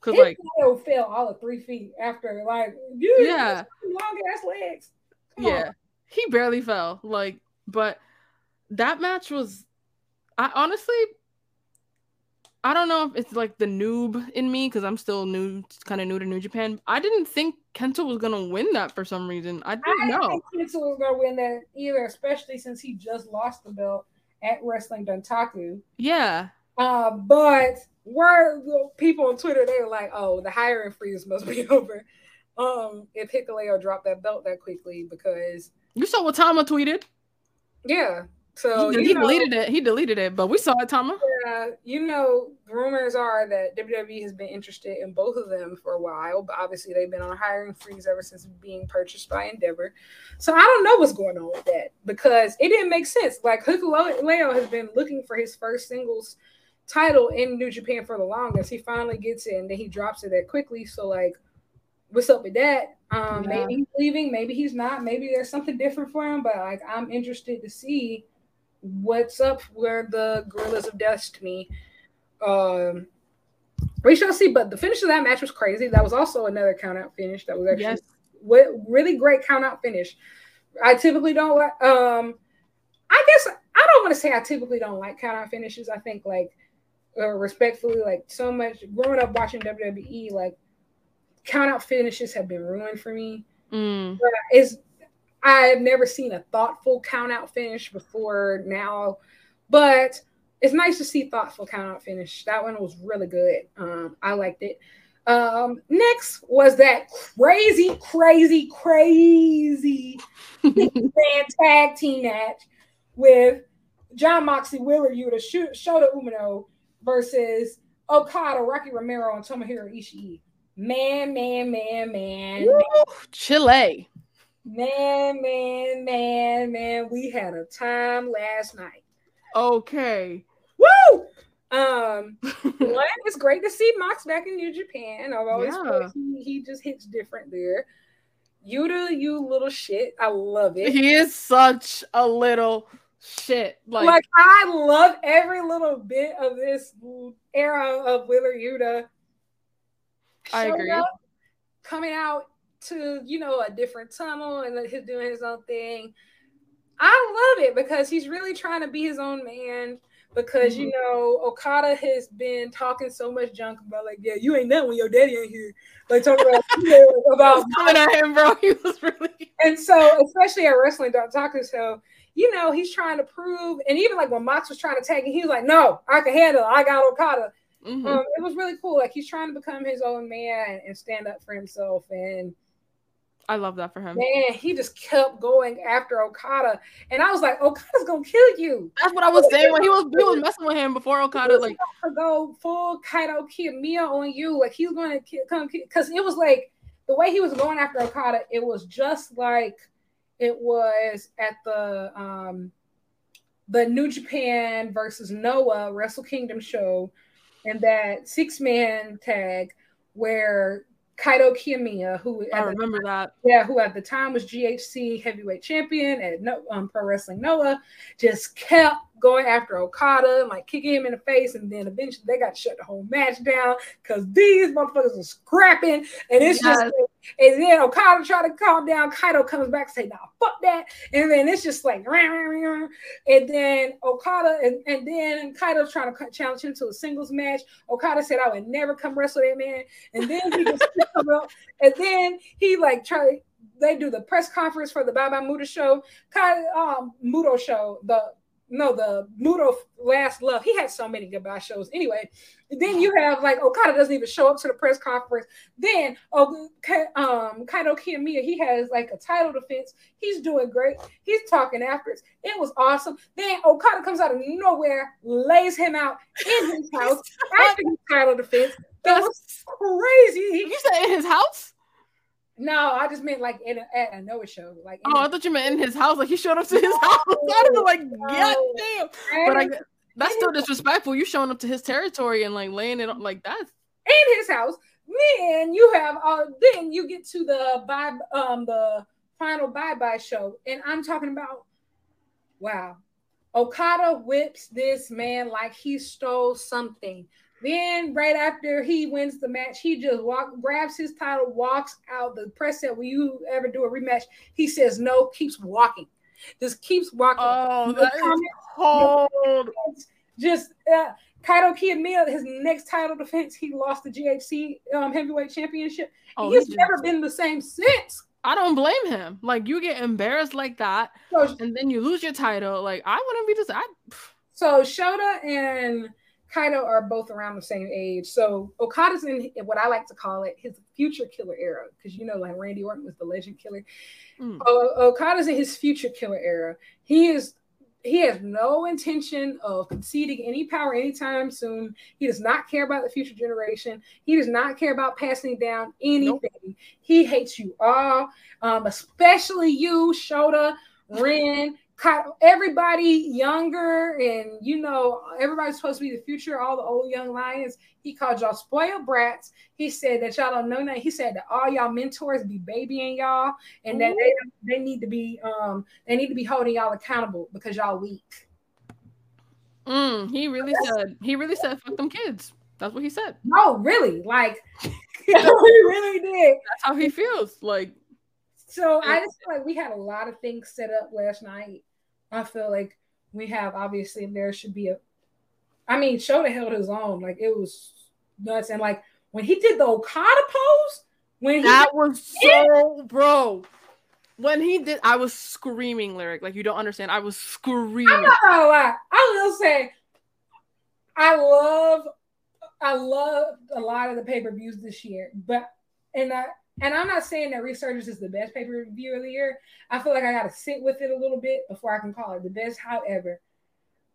because His like tail fell all of three feet after, like, dude, Yeah. long ass legs. Come yeah, on. he barely fell. Like, but that match was, I honestly, I don't know if it's like the noob in me because I'm still new, kind of new to New Japan. I didn't think Kenta was gonna win that for some reason. I I didn't didn't know. think Kenta was gonna win that either, especially since he just lost the belt at Wrestling Dontaku. Yeah, Uh, but were people on Twitter, they were like, oh, the hiring freeze must be [LAUGHS] over. Um, if Hikuleo dropped that belt that quickly because you saw what Tama tweeted. Yeah, so he, he know, deleted it. He deleted it, but we saw it, Tama. Yeah, you know, rumors are that WWE has been interested in both of them for a while, but obviously they've been on a hiring freeze ever since being purchased by Endeavor. So I don't know what's going on with that because it didn't make sense. Like Hikuleo has been looking for his first singles title in New Japan for the longest. He finally gets it, and then he drops it that quickly. So like, what's up with that? Um, yeah. maybe he's leaving, maybe he's not, maybe there's something different for him. But like, I'm interested to see what's up where the Guerrillas of Destiny. Um, we shall see. But the finish of that match was crazy. That was also another count out finish. That was actually yes. really great count out finish. I typically don't like. Um, I guess I don't want to say I typically don't like count out finishes. I think like uh, respectfully, like so much growing up watching WWE, like count out finishes have been ruined for me. Mm. But it's I've never seen a thoughtful count out finish before now, but it's nice to see thoughtful count out finish. That one was really good. Um, I liked it. Um, next was that crazy, crazy, crazy fan [LAUGHS] tag team match with Jon Moxley, Wheeler Yuta, Shota Umino versus Okada, Rocky Romero, and Tomohiro Ishii. Man, man, man, man. Woo! Chile. Man, man, man, man, we had a time last night. Okay. Woo! Um, [LAUGHS] one, it's great to see Mox back in New Japan. I've always yeah. he, he just hits different there. Yuta, you little shit. I love it. He is such a little shit. Like, like I love every little bit of this era of Wheeler Yuta. I agree. Up, coming out to you know a different tunnel and he's doing his own thing. I love it because he's really trying to be his own man. Because mm-hmm. you know Okada has been talking so much junk about like, yeah, you ain't that when your daddy ain't here. Like talking about, [LAUGHS] you know, about coming at him, bro. [LAUGHS] He was really and so especially at Wrestling Dontaku Show, you know, he's trying to prove, and even like when Mox was trying to tag him, he was like, no, I can handle it. I got Okada. Mm-hmm. Um, it was really cool. Like he's trying to become his own man and stand up for himself and I love that for him. Man, he just kept going after Okada, and I was like, Okada's gonna kill you. That's what I was saying when he was he was messing with him before Okada like to go full Kaito Kiyomiya on you, like he's gonna come because it was like the way he was going after Okada, it was just like it was at the um the New Japan versus Noah Wrestle Kingdom show, and that six man tag where Kaito Kiyomiya, who I remember time, that. Yeah, who at the time was GHC heavyweight champion at no, um, Pro Wrestling Noah, just kept going after Okada, and like kicking him in the face, and then eventually they got to shut the whole match down because these motherfuckers are scrapping, and it's yes. just. And then Okada try to calm down. Kaito comes back and say, "Nah, fuck that." And then it's just like, and then Okada and, and then Kaito's trying to challenge him to a singles match. Okada said, "I would never come wrestle that man." And then he just [LAUGHS] come up, and then he like try. They do the press conference for the Bye Bye Muta show. Kai um Muto show, the no, the Muto Last Love. He had so many goodbye shows. Anyway, then you have like Okada doesn't even show up to the press conference. Then oh, um, Kaito Kiyomiya, he has like a title defense. He's doing great. He's talking after it. It was awesome. Then Okada comes out of nowhere, lays him out in his [LAUGHS] house after his title defense. That was crazy. You said in his house? No, I just meant like in a, at a Noah show. Like oh, I thought you meant in his house. Like he showed up to his house. [LAUGHS] I was like, God damn. But I, that's still disrespectful. You showing up to his territory and like laying it on like that's in his house. Then you have uh then you get to the bye um the final bye bye show, and I'm talking about wow. Okada whips this man like he stole something. Then right after he wins the match, he just walk grabs his title, walks out. The press said, "Will you ever do a rematch?" He says no, keeps walking, just keeps walking. Oh, that is cold. Just uh, Kaito Kiyomiya, his next title defense, he lost the GHC um, heavyweight championship. Oh, he's never been the same since. I don't blame him. Like you get embarrassed like that, so, and then you lose your title. Like I wouldn't be this. I. So Shota and Kaito are both around the same age. So Okada's in what I like to call it his future killer era, because you know, like Randy Orton was the legend killer. Mm. Okada's in his future killer era. He is he has no intention of conceding any power anytime soon. He does not care about the future generation. He does not care about passing down anything. Nope. He hates you all, um, especially you, Shota, Ren, everybody younger and you know everybody's supposed to be the future all the old young lions he called y'all spoiled brats. He said that y'all don't know nothing. He said that all y'all mentors be babying y'all and Ooh. that they, they need to be um they need to be holding y'all accountable because y'all weak. Mm, he really said he really said fuck them kids. That's what he said. No really like [LAUGHS] [LAUGHS] he really did. That's how he feels like. So I just feel like we had a lot of things set up last night I feel like we have obviously there should be a. I mean, Shota held his own. Like it was nuts, and like when he did the Okada pose, when that was [LAUGHS] so, bro. When he did, I was screaming lyric. Like you don't understand. I was screaming. I'm not gonna lie. I will say, I love, I love a lot of the pay per views this year, but and I and I'm not saying that Resurgence is the best pay per view of the year. I feel like I got to sit with it a little bit before I can call it the best. However,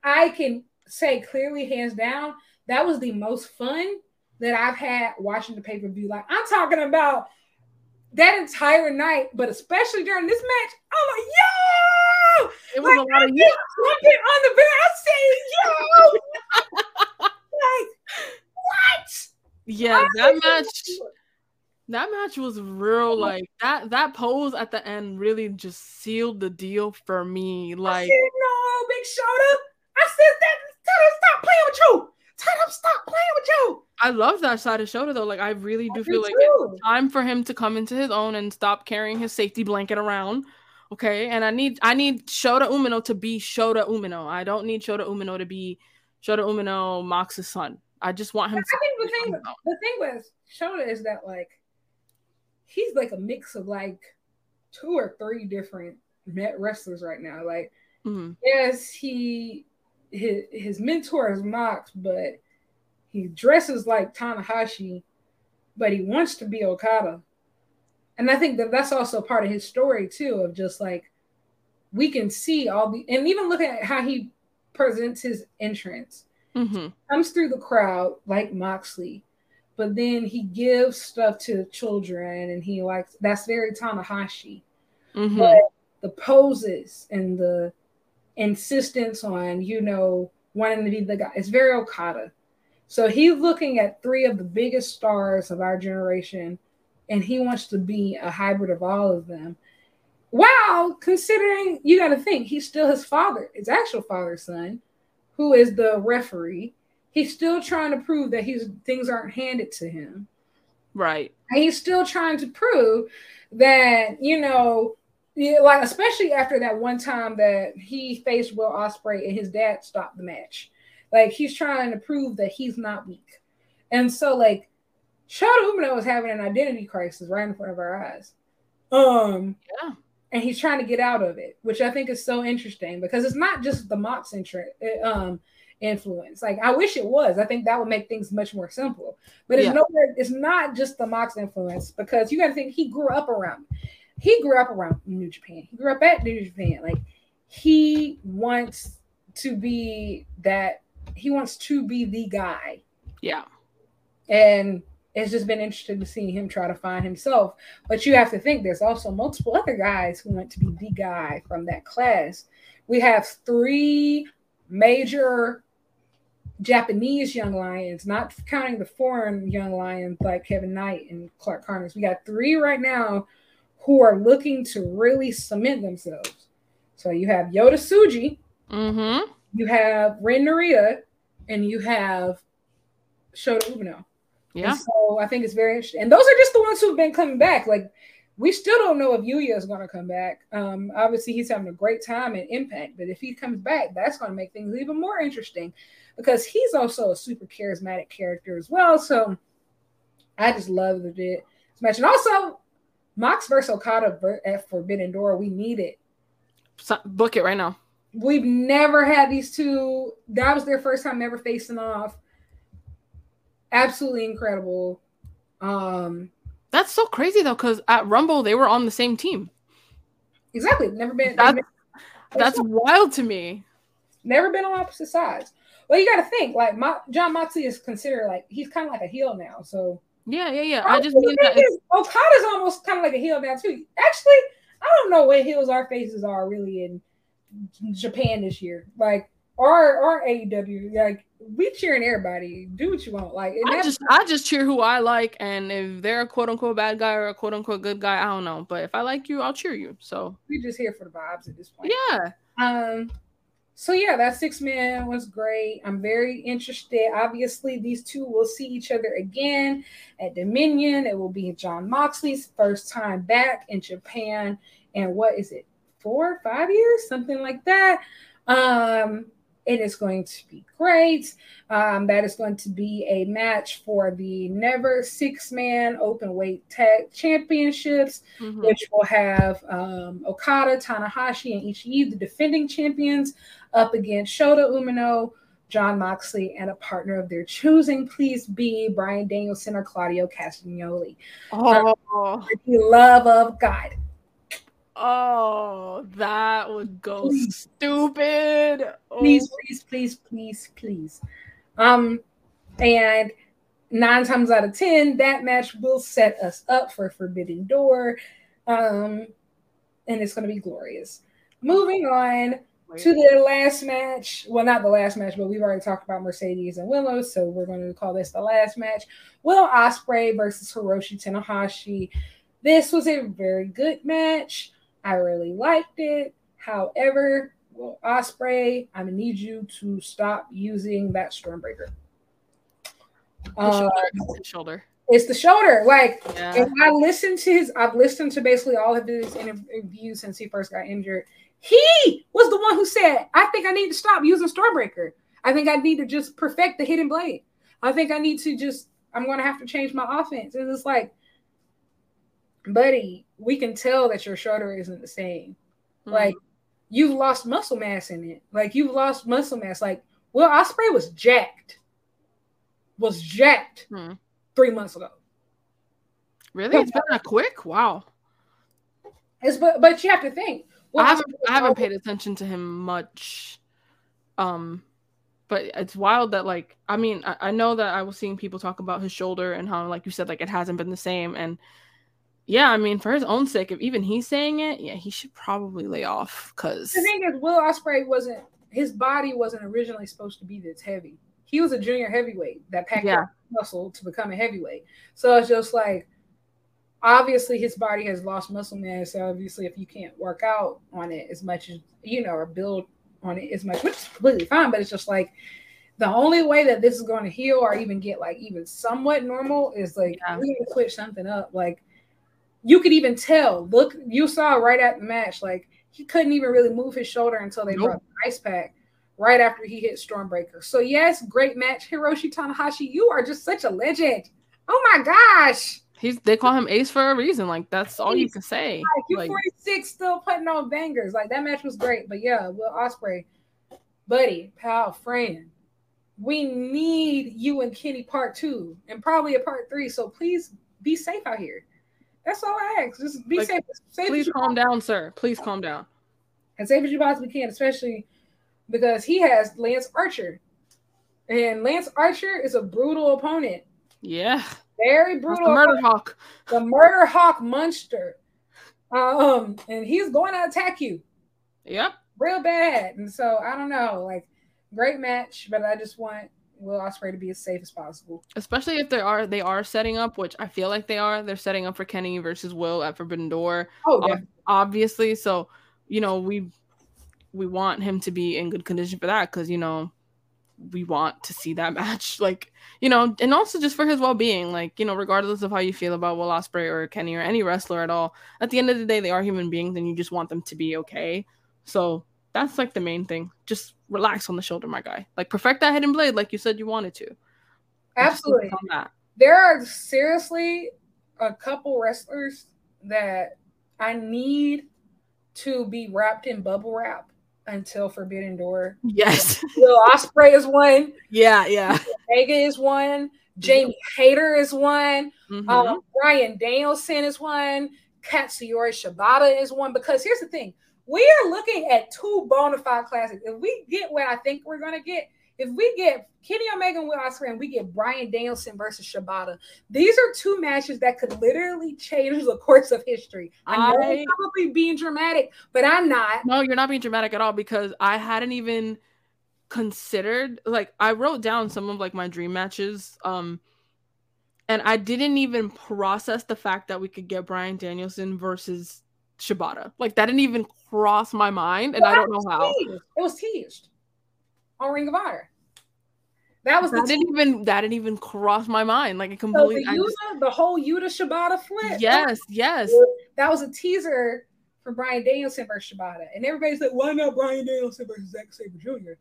I can say clearly, hands down, that was the most fun that I've had watching the pay per view. Like, I'm talking about that entire night, but especially during this match, I'm like, yo! It was like, a lot of you on the bed. I say, yo! [LAUGHS] like, what? Yeah, that match that match was real like that that pose at the end really just sealed the deal for me like said, no big Shota i said that tell him stop playing with you. Tell him stop playing with you. I love that side of Shota though like i really do I feel do like too. it's time for him to come into his own and stop carrying his safety blanket around okay? And i need i need Shota umino to be Shota umino. I don't need Shota umino to be Shota umino mox's son. I just want him I to think the thing, the thing with Shota is that like he's like a mix of like two or three different wrestlers right now. Like, mm-hmm. yes, he his his mentor is Mox, but he dresses like Tanahashi, but he wants to be Okada. And I think that that's also part of his story too, of just like we can see all the and even looking at how he presents his entrance. Mm-hmm. Comes through the crowd like Moxley, but then he gives stuff to children and he likes that's very Tanahashi. Mm-hmm. But the poses and the insistence on, you know, wanting to be the guy, it's very Okada. So he's looking at three of the biggest stars of our generation and he wants to be a hybrid of all of them. Wow, considering you got to think he's still his father, his actual father's son, who is the referee he's still trying to prove that his things aren't handed to him. Right. And he's still trying to prove that, you know, like especially after that one time that he faced Will Ospreay and his dad stopped the match. Like he's trying to prove that he's not weak. And so like Shota Umino is having an identity crisis right in front of our eyes. Um yeah. And he's trying to get out of it, which I think is so interesting because it's not just the Mox interest. Um, influence. Like I wish it was. I think that would make things much more simple. But it's yeah. nowhere. It's not just the Mox influence because you got to think he grew up around. He grew up around New Japan. He grew up at New Japan. Like he wants to be that. He wants to be the guy. Yeah. And it's just been interesting to see him try to find himself. But you have to think there's also multiple other guys who want to be the guy from that class. We have three major Japanese young lions, not counting the foreign young lions like Kevin Knight and Clark Connors. We got three right now who are looking to really cement themselves. So you have Yota Tsuji, mm-hmm. you have Ren Narita, and you have Shota Umino. Yeah. And so I think it's very interesting. And those are just the ones who've been coming back. Like we still don't know if Yuya is going to come back. Um, obviously, he's having a great time and impact, but if he comes back, that's going to make things even more interesting because he's also a super charismatic character as well. So I just love it. Match. And also, Mox versus Okada at Forbidden Door, we need it. book it right now. We've never had these two. That was their first time ever facing off. absolutely incredible. Um, That's so crazy though, because at Rumble they were on the same team. exactly. Never been. That's never, that's wild to me. never been on opposite sides. Well, you got to think like Mo- Jon Moxley is considered like he's kind of like a heel now. So Yeah, yeah, yeah. I just The mean thing that. is, Okada's almost kind of like a heel now too. Actually, I don't know what heels our faces are really in Japan this year. Like our our AEW, like we cheering everybody. Do what you want. Like I just I just cheer who I like, and if they're a quote unquote bad guy or a quote unquote good guy, I don't know. But if I like you, I'll cheer you. So we're just here for the vibes at this point. yeah, Um, so yeah, that six man was great. I'm very interested. Obviously, these two will see each other again at Dominion. It will be Jon Moxley's first time back in Japan, and what is it, four, five years, something like that. Um, it is going to be great. Um, that is going to be a match for the Never Six Man Open Weight Tag Championships Mhm. which will have um, Okada, Tanahashi, and Ishii, the defending champions, up against Shota Umino, Jon Moxley, and a partner of their choosing. Please be Bryan Danielson or Claudio Castagnoli. oh, For the love of God. oh, that would go Please. stupid. Oh. Please, please, please, please, please. Um, and nine times out of ten, that match will set us up for Forbidden Door. Um, and it's gonna be glorious. Moving on. To the last match. Well, not the last match, but we've already talked about Mercedes and Willow, so we're going to call this the last match. Will Ospreay versus Hiroshi Tanahashi. This was a very good match. I really liked it. However, Will Ospreay, I'm gonna need you to stop using that Stormbreaker. His Uh, shoulder, his shoulder. it's the shoulder. Like Yeah. if I listened to his, I've listened to basically all of his interviews since he first got injured. He was the one who said, "I think I need to stop using Stormbreaker. I think I need to just perfect the hidden blade. I think I need to just. I'm going to have to change my offense." And it's like, buddy, we can tell that your shoulder isn't the same. Mhm. Like you've lost muscle mass in it. Like you've lost muscle mass. Like Will Ospreay was jacked. Was jacked Hmm. three months ago. really, it's been that quick. Wow. It's but but you have to think. Will I haven't I haven't paid attention to him much. Um but it's wild that like I mean I, I know that I was seeing people talk about his shoulder and how like you said like it hasn't been the same and yeah I mean for his own sake if even he's saying it yeah he should probably lay off because The thing is, Will Ospreay wasn't his body wasn't originally supposed to be this heavy. He was a junior heavyweight that packed Yeah. muscle to become a heavyweight. So it's just like obviously his body has lost muscle mass. So obviously, if you can't work out on it as much as you know or build on it as much, which is completely fine, but it's just like the only way that this is going to heal or even get like even somewhat normal is like Yeah. we need to switch something up. Like you could even tell. Look, you saw right at the match, like he couldn't even really move his shoulder until they Nope. brought the ice pack right after he hit Stormbreaker. So yes, great match, Hiroshi Tanahashi. You are just such a legend. Oh my gosh. He's they call him Ace for a reason like that's all you can say Like you like 46 still putting on bangers. Like that match was great. But yeah, Will Ospreay, buddy, pal, friend. We need you and Kenny part two and probably a part three. So please be safe out here. That's all I ask. Just be Like, safe. safe please calm down sir please calm down as safe as you possibly can, especially because he has Lance Archer. And Lance Archer is a brutal opponent. yeah Very brutal. the murder hawk the murder hawk monster. Um, and he's going to attack you yep real bad. And so I don't know, like great match, but I just want Will Ospreay to be as safe as possible. especially if they are they are setting up which I feel like they are they're setting up for Kenny versus Will at Forbidden Door Oh, yeah. obviously so you know we we want him to be in good condition for that because you know we want to see that [LAUGHS] match like you know and also just for his well-being like you know regardless of how you feel about will ospreay or kenny or any wrestler at all at the end of the day they are human beings and you just want them to be okay. So that's like the main thing. Just relax on the shoulder my guy. Like perfect that hidden blade like you said you wanted to. Absolutely. There are seriously a couple wrestlers that I need to be wrapped in bubble wrap until Forbidden Door. yes [LAUGHS] Will Ospreay is one. yeah yeah Vega is one. Jamie Hayter is one. Mm-hmm. Um, Bryan Danielson is one. Katsuyori Shibata is one. Because here's the thing we are looking at two bona fide classics. If we get what I think we're going to get, if we get Kenny Omega and Will Ospreay and we get Bryan Danielson versus Shibata, these are two matches that could literally change the course of history. I know I, I'm probably being dramatic, but I'm not. No, you're not being dramatic at all because I hadn't even considered like I wrote down some of like my dream matches. Um and I didn't even process the fact that we could get Bryan Danielson versus Shibata. Like that didn't even cross my mind, and well, I don't know how. Teased. It was teased on Ring of Honor. That was that didn't even that didn't even cross my mind. Like it completely. So the, Yuta, just, the whole Yuta Shibata flip. Yes, yes. That was a teaser for Bryan Danielson versus Shibata, and everybody's like, "Why not Bryan Danielson versus Zack Sabre Jr.?"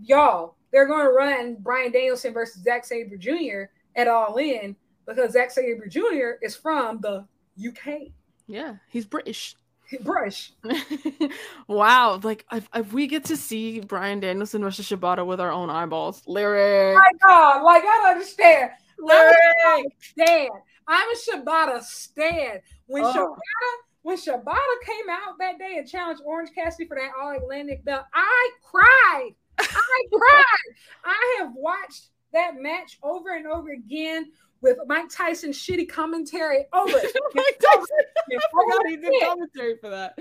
Y'all, they're going to run Bryan Danielson versus Zack Sabre Jr. at All In because Zack Sabre Jr. is from the UK. Yeah, he's British. British. [LAUGHS] wow, like if, if, we get to see Bryan Danielson versus Shibata with our own eyeballs, lyric. My God, like I don't understand. Lyric, stand. I'm a Shibata stand. When oh. Shibata when Shibata came out that day and challenged Orange Cassidy for that All Atlantic belt, I cried. I [LAUGHS] cried. I have watched that match over and over again with Mike Tyson shitty commentary over [LAUGHS] Mike Tyson. I forgot he did commentary for that.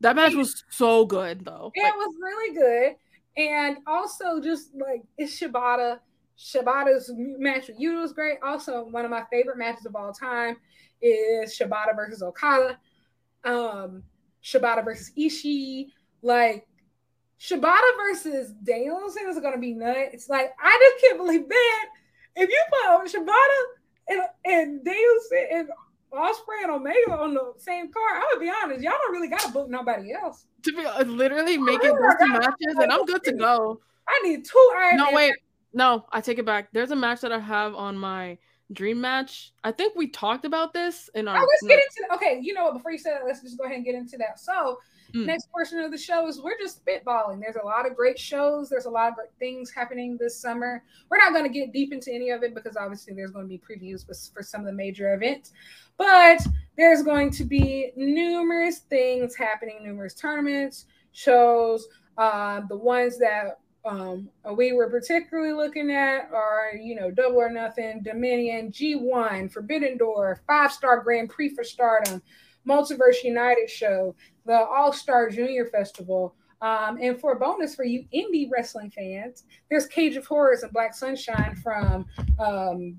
That match was so good though. It like, was really good. And also just like it's Shibata. Shibata's match with Yuta was great. Also, one of my favorite matches of all time is Shibata versus Okada. Um, Shibata versus Ishii. Like Shibata versus Danielson is gonna be nuts. It's like I just can't believe that if you put Shibata and and Danielson and Ospreay and Omega on the same card, I would be honest, y'all don't really gotta book nobody else. To be uh, literally making those two matches, and I'm good to go. I need two Iron No, Man wait, no, I take it back. There's a match that I have on my dream match. I think we talked about this in our. Oh, let's get into okay. You know what? Before you say that, let's just go ahead and get into that. So Mm. Next portion of the show is we're just spitballing. There's a lot of great shows. There's a lot of great things happening this summer. We're not going to get deep into any of it because obviously there's going to be previews for some of the major events. But there's going to be numerous things happening, numerous tournaments, shows. Uh, the ones that um, we were particularly looking at are, you know, Double or Nothing, Dominion, G1, Forbidden Door, Five Star Grand Prix for Stardom, Multiverse United show, the All Star Junior Festival. Um, and for a bonus for you indie wrestling fans, there's Cage of Horrors and Black Sunshine from um,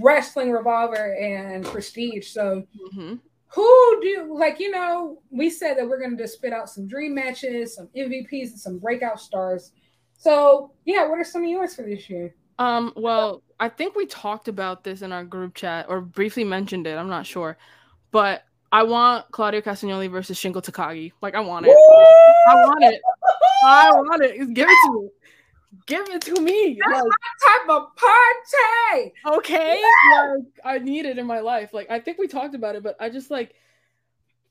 Wrestling Revolver and Prestige. So, mm-hmm. who do like you know? We said that we're going to just spit out some dream matches, some MVPs, and some breakout stars. So, yeah, what are some of yours for this year? Um, well, I think we talked about this in our group chat or briefly mentioned it. I'm not sure, but I want Claudio Castagnoli versus Shingo Takagi. Like I want it. Woo! I want it. I want it. Give it to me. Give it to me. That's like, my type of party. Okay. Like I need it in my life. Like I think we talked about it, but I just like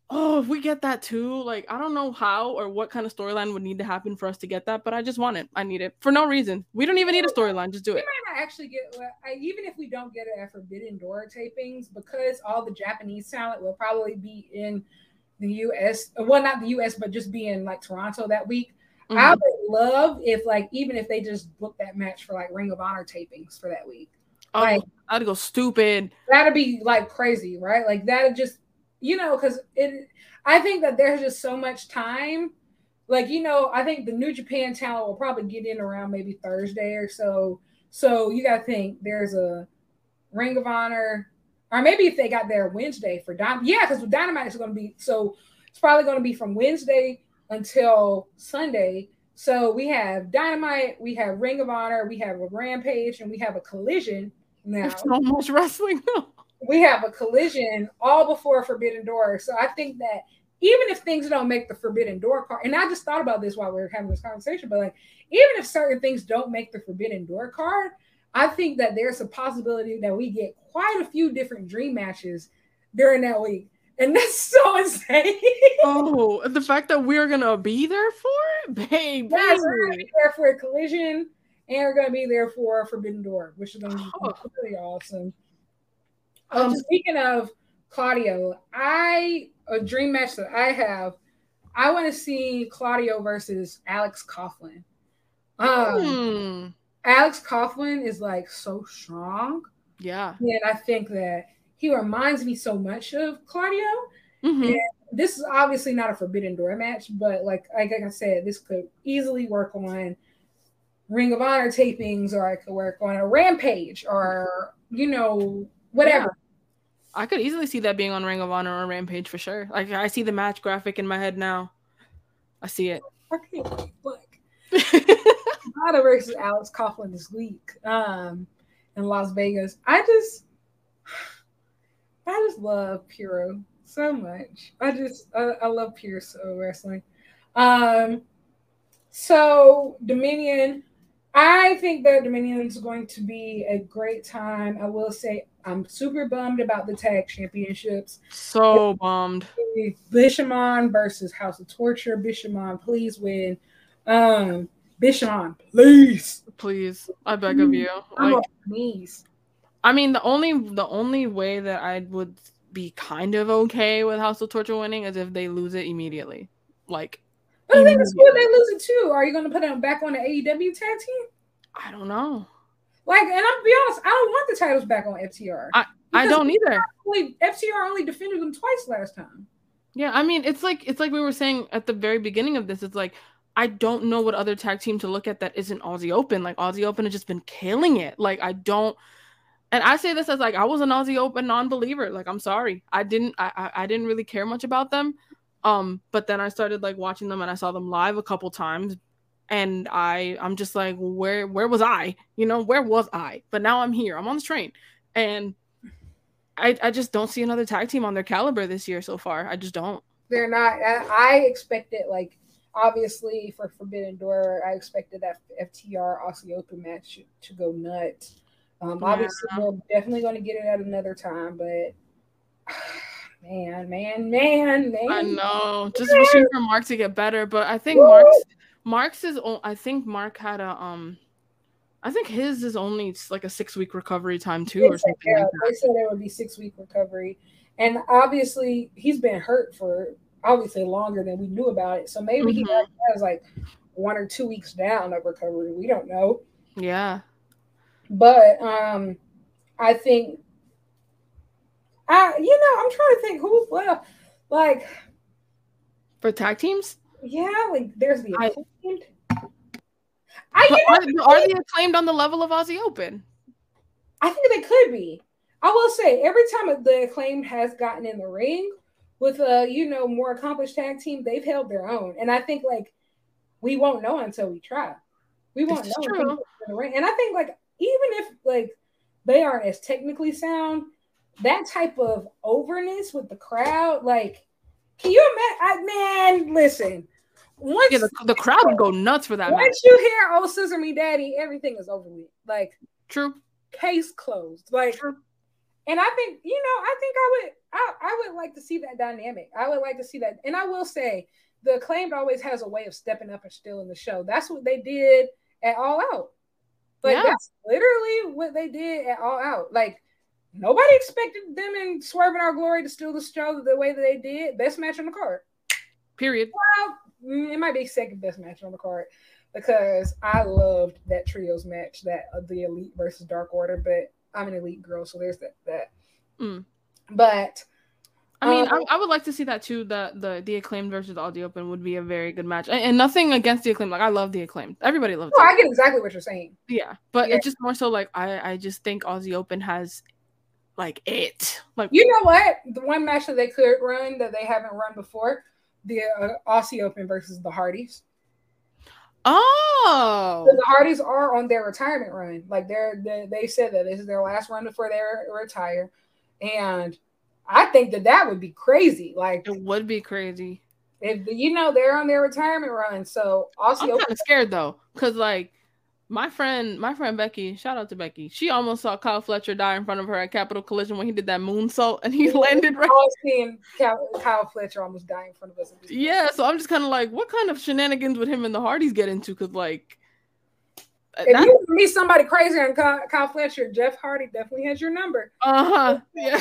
oh, if we get that too, like I don't know how or what kind of storyline would need to happen for us to get that, but I just want it. I need it for no reason. We don't even need a storyline. Just do it. We might not actually get, I, even if we don't get it at Forbidden Door tapings, because all the Japanese talent will probably be in the U.S. Well, not the U.S., but just be in like Toronto that week. Mm-hmm. I would love if, like, even if they just book that match for like Ring of Honor tapings for that week. Oh, like, I'd go stupid. That'd be like crazy, right? Like that'd just you know, because it, I think that there's just so much time. Like, you know, I think the New Japan talent will probably get in around maybe Thursday or so. So you got to think there's a Ring of Honor, or maybe if they got there Wednesday for Dynamite. Yeah, because Dynamite is going to be so it's probably going to be from Wednesday until Sunday. So we have Dynamite, we have Ring of Honor, we have a Rampage, and we have a Collision now. It's almost wrestling though we have a collision all before Forbidden Door. So I think that even if things don't make the Forbidden Door card, and I just thought about this while we were having this conversation, but like even if certain things don't make the Forbidden Door card, I think that there's a possibility that we get quite a few different dream matches during that week. And that's so [LAUGHS] insane. oh, the fact that we're gonna be there for it, babe. Yes, we're gonna be there for a collision and we're going to be there for Forbidden Door, which is to be oh. really awesome. Um, just... Speaking of Claudio, I a dream match that I have. I want to see Claudio versus Alex Coughlin. Um, hmm. Alex Coughlin is like so strong. Yeah. And I think that he reminds me so much of Claudio. Mm-hmm. And this is obviously not a forbidden door match, but like, like I said, this could easily work on Ring of Honor tapings, or I could work on a Rampage, or you know, whatever. I could easily see that being on Ring of Honor or Rampage for sure. Like I see the match graphic in my head now. I see it. [LAUGHS] Okay, look. [LAUGHS] Okada versus Alex Coughlin this week um, in Las Vegas. I just, [SIGHS] I just love Puro so much. I just, I, I love Pure so wrestling. Um, so Dominion, I think that Dominion is going to be a great time. I will say I'm super bummed about the tag championships. So bummed. Bishamon versus House of Torture. Bishamon, please win. Um, Bishamon, please, please, I beg of you. Like, please. I mean, the only the only way that I would be kind of okay with House of Torture winning is if they lose it immediately. Like, but I think it's cool they lose it too. Are you going to put them back on the AEW tag team? I don't know. Like, and I'll be honest, I don't want the titles back on FTR. I, I don't either. Only, FTR only defended them twice last time. Yeah, I mean, it's like it's like we were saying at the very beginning of this. It's like I don't know what other tag team to look at that isn't Aussie Open. Like Aussie Open has just been killing it. Like I don't, and I say this as like I was an Aussie Open non-believer. Like I'm sorry, I didn't, I, I, I didn't really care much about them. Um, but then I started like watching them and I saw them live a couple times, and I, I'm just like, where, where was I? You know, where was I? But now I'm here. I'm on the train, and I, I just don't see another tag team on their caliber this year so far. I just don't. They're not. I expected like obviously for Forbidden Door, I expected that FTR Aussie Open match to go nuts. Um, yeah. Obviously, we're definitely going to get it at another time, but [SIGHS] man, man, man, man. I know. Just wishing for Mark to get better, but I think Mark's Mark's is. I think Mark had a um. I think his is only like a six week recovery time too, they or something. yeah, like they said it would be six week recovery, and obviously he's been hurt for obviously longer than we knew about it. So maybe mm-hmm. he has like one or two weeks down of recovery. We don't know. Yeah. But um I think I you know, I'm trying to think who's left. Like for tag teams? Yeah, like there's the acclaimed. I, you know, are, are they acclaimed on the level of Aussie Open? I think they could be. I will say every time the acclaimed has gotten in the ring, with a you know more accomplished tag team, they've held their own, and I think like we won't know until we try. We won't it's know in the ring, and I think like even if like they aren't as technically sound, that type of overness with the crowd, like, can you imagine? I, man, listen. Once yeah, the, the crowd would go nuts for that. Once match. you hear "Oh Scissor Me Daddy," everything is over with. Like, true. Case closed. Like, true. and I think you know, I think I would I, I would like to see that dynamic. I would like to see that. And I will say, the acclaimed always has a way of stepping up and stealing the show. That's what they did at All Out. Like yeah. that's literally what they did at All Out. Like nobody expected them in Swerve In Our Glory to steal the show the way that they did. Best match on the card. Period. Well, it might be second best match on the card because I loved that trios match, that uh, the Elite versus Dark Order. But I'm an Elite girl, so there's that. That. Mm. But I mean, um, I, I, would like to see that too. The the the acclaimed versus Aussie Open would be a very good match, and, and nothing against the acclaimed. Like I love the acclaimed. Everybody loves. Oh, I get exactly what you're saying. Yeah, but yeah. it's just more so like I I just think Aussie Open has like it. Like you know what, the one match that they could run that they haven't run before, the uh, Aussie Open versus the Hardys. Oh, the Hardys are on their retirement run. Like they're they, they said that this is their last run before they retire and I think that that would be crazy. Like it would be crazy. If you know they're on their retirement run, so Aussie I'm kind of scared though, because like my friend, my friend Becky, shout out to Becky. She almost saw Kyle Fletcher die in front of her at Capital Collision when he did that moonsault and he landed right. I was seeing Kyle, Kyle Fletcher almost die in front of us. Yeah, so I'm just kind of like, what kind of shenanigans would him and the Hardys get into? Because like, if That's... you meet somebody crazy and Kyle, Kyle, Fletcher, Jeff Hardy definitely has your number. Uh huh. [LAUGHS] [LAUGHS] Yeah.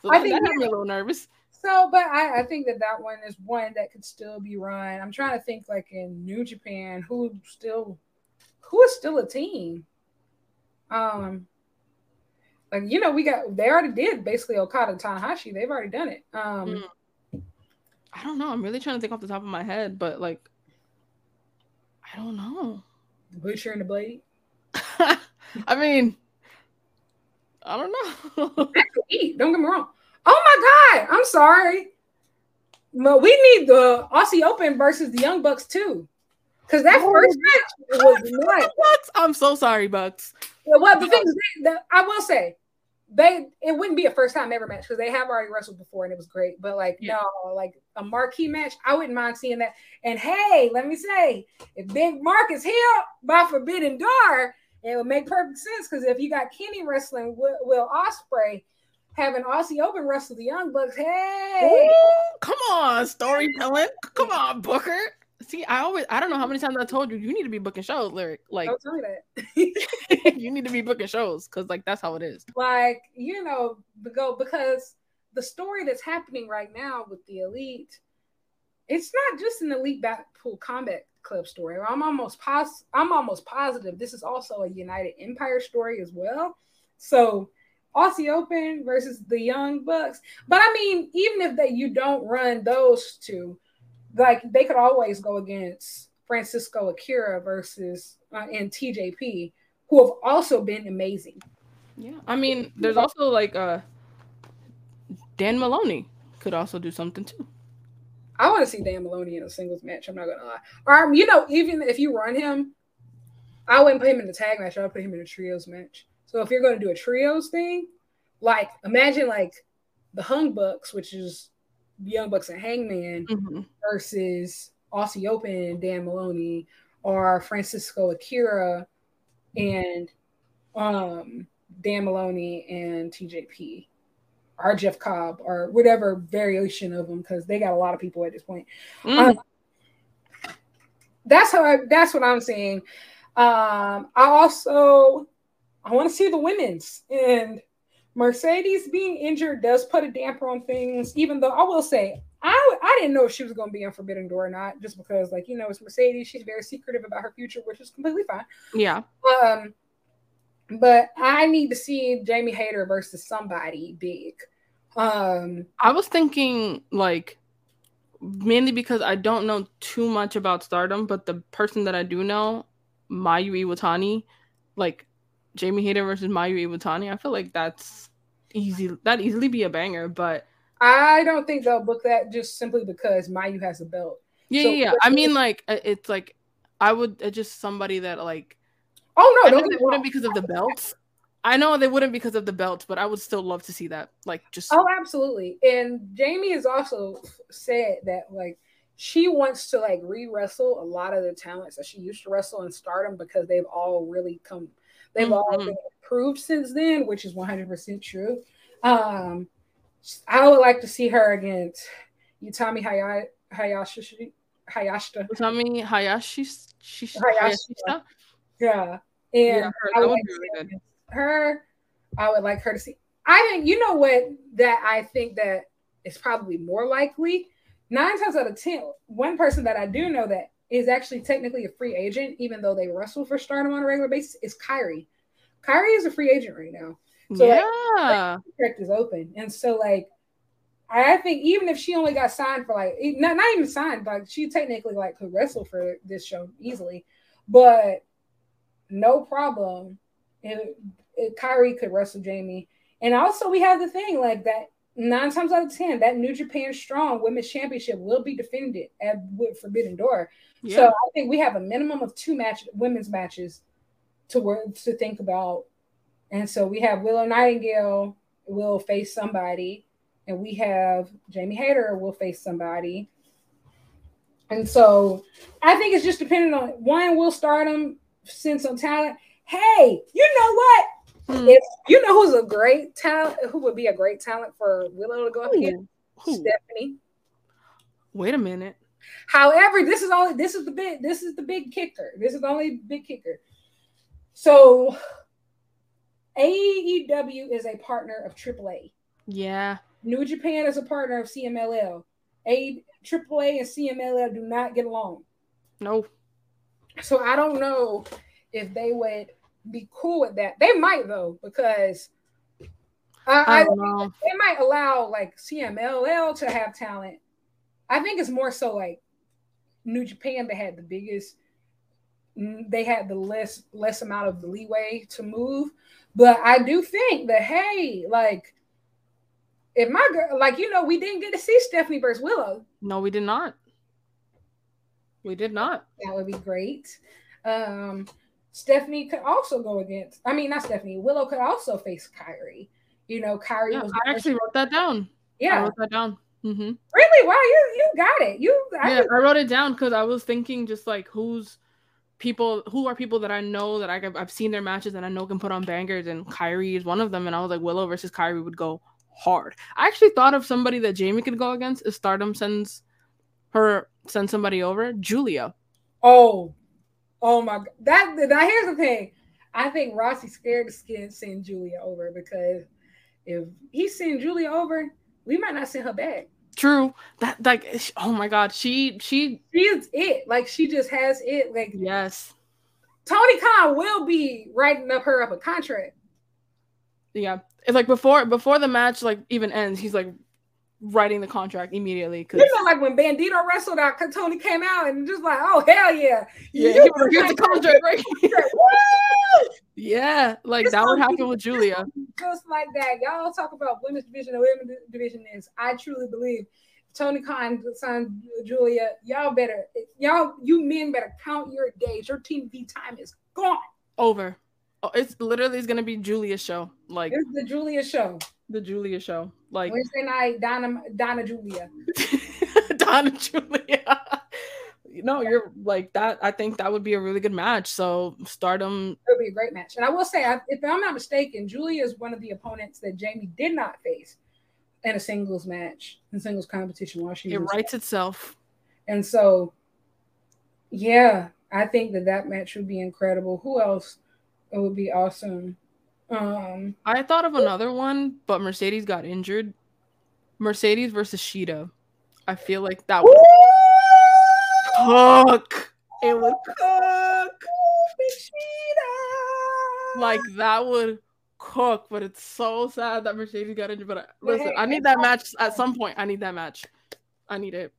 so I think that had me a little nervous. So, but I, I think that that one is one that could still be run. I'm trying to think like in New Japan, who still, who is still a team. Um, like you know, we got they already did basically Okada Tanahashi. They've already done it. Um, mm. I don't know. I'm really trying to think off the top of my head, but like, I don't know. The Butcher and the Blade. [LAUGHS] I mean, I don't know. [LAUGHS] don't get me wrong. Oh my god, I'm sorry. But we need the Aussie Open versus the Young Bucks too. Because that oh, first match was [LAUGHS] nice. Bucks. I'm so sorry, Bucks. Well, the thing is, I will say, they it wouldn't be a first time ever match because they have already wrestled before and it was great. But like yeah. no, like a marquee match, I wouldn't mind seeing that. And hey, let me say, if Big Mark is here by Forbidden Door, it would make perfect sense because if you got Kenny wrestling Will, Will Ospreay having Aussie Open wrestle the Young Bucks. Hey, Ooh, come on, storytelling. Come on, Booker. See, I always I don't know how many times I told you you need to be booking shows, lyric. Like don't tell me that. [LAUGHS] you need to be booking shows because like that's how it is. Like, you know, go because the story that's happening right now with the elite, it's not just an elite Blackpool combat club story. I'm almost pos I'm almost positive this is also a United Empire story as well. So Aussie Open versus the Young Bucks. But I mean, even if that you don't run those two, like they could always go against Francisco Akira versus uh, and TJP, who have also been amazing. Yeah, I mean, there's also like uh Dan Moloney could also do something too. I want to see Dan Moloney in a singles match. I'm not gonna lie. Or um, you know, even if you run him, I wouldn't put him in the tag match. I would put him in a trios match. So if you're going to do a trios thing, like imagine like the Hung Bucks, which is Young Bucks and Hangman, mm-hmm. versus Aussie Open and Dan Moloney, or Francisco Akira and um, Dan Moloney and TJP, or Jeff Cobb, or whatever variation of them, because they got a lot of people at this point. Mm. Um, that's how I, that's what I'm saying. Um, I also I want to see the women's and Mercedes being injured does put a damper on things. Even though I will say I I didn't know if she was going to be on Forbidden Door or not, just because like you know it's Mercedes. She's very secretive about her future, which is completely fine. Yeah. Um, but I need to see Jamie Hayter versus somebody big. Um, I was thinking like mainly because I don't know too much about Stardom, but the person that I do know, Mayu Iwatani, like Jamie Hayter versus Mayu Iwatani. I feel like that's easy. That easily be a banger, but I don't think they'll book that just simply because Mayu has a belt. Yeah, so, yeah. yeah. I mean, like it's like I would uh, just somebody that like. Oh no! Don't they wouldn't because of the belts. I know they wouldn't because of the belts, but I would still love to see that. Like just. Oh, absolutely. And Jamie has also said that like she wants to like re-wrestle a lot of the talents that she used to wrestle in Stardom because they've all really come They've mm-hmm. all been improved since then, which is 100% true. Um, I would like to see her against Utami Hay- Hayashi. Hayashita. Utami Hayashi. Hayashita. Yeah. And yeah, her, I would like really her. I would like her to see. I think you know what that I think that is probably more likely. Nine times out of ten, one person that I do know that is actually technically a free agent, even though they wrestle for Stardom on a regular basis, is Kairi. Kairi is a free agent right now. So yeah, like, contract is open, and so like I think even if she only got signed for like not, not even signed, like she technically like could wrestle for this show easily, but no problem. It, it, Kairi could wrestle Jamie, and also we have the thing like that nine times out of ten that New Japan Strong Women's Championship will be defended at Forbidden Door. Yeah. So I think we have a minimum of two match women's matches to work to think about. And so we have Willow Nightingale will face somebody, and we have Jamie Hayter will face somebody. And so I think it's just depending on one will Stardom, send some talent. Hey, you know what? Hmm. If you know who's a great talent, who would be a great talent for Willow to go up against? Stephanie. Wait a minute. However, this is only this is the big this is the big kicker. This is the only big kicker. So AEW is a partner of AAA. Yeah. New Japan is a partner of CMLL. A AAA and CMLL do not get along. No. So I don't know if they would be cool with that. They might though, because uh, I, don't. They might allow like CMLL to have talent. I think it's more so like New Japan that had the biggest. They had the less less amount of the leeway to move, but I do think that hey, like if my girl, like you know, we didn't get to see Stephanie versus Willow. No, we did not. We did not. That would be great. Um, Stephanie could also go against. I mean, not Stephanie. Willow could also face Kairi. You know, Kairi yeah, was. I actually wrote that down. Yeah, I wrote that down. Mm-hmm. Really? Wow, you you got it. You. I yeah, I wrote it down because I was thinking just like who's people who are people that I know that I, I've seen their matches and I know can put on bangers and Kairi is one of them and I was like Willow versus Kairi would go hard. I actually thought of somebody that Jamie could go against if Stardom sends her send somebody over. Giulia. Oh, oh my god. That now here's the thing. I think Rossy's scared to send Giulia over because if he send Giulia over, we might not send her back. True. That like oh my god, she she she's it. Like she just has it. Like yes. Tony Khan will be writing up her up a contract. Yeah. It's like before before the match like even ends, he's like writing the contract immediately. Cause... You know, like when Bandito wrestled out, Tony came out and just like, oh hell yeah, yeah, here's the contract right yeah, like it's that would happen with Giulia. Just like that, y'all talk about women's division The women's division is. I truly believe Tony Khan signed Giulia, Y'all better, y'all, you men better count your days. Your TV time is gone. Over. Oh, it's literally it's gonna be Giulia's show. Like it's the Giulia show. The Giulia show. Like Wednesday night, Donna Donna Giulia. [LAUGHS] Donna Giulia. no, you're like that. I think that would be a really good match. So Stardom. It would be a great match. And I will say, if I'm not mistaken, Giulia is one of the opponents that Jamie did not face in a singles match in singles competition while she. It writes itself. And so, yeah, I think that that match would be incredible. Who else? It would be awesome. Um, I thought of another one, but Mercedes got injured. Mercedes versus Shida. I feel like that would cook. It would cook. Like that would cook, but it's so sad that Mercedes got injured. But I, listen, I need that match at some point. I need that match. I need it.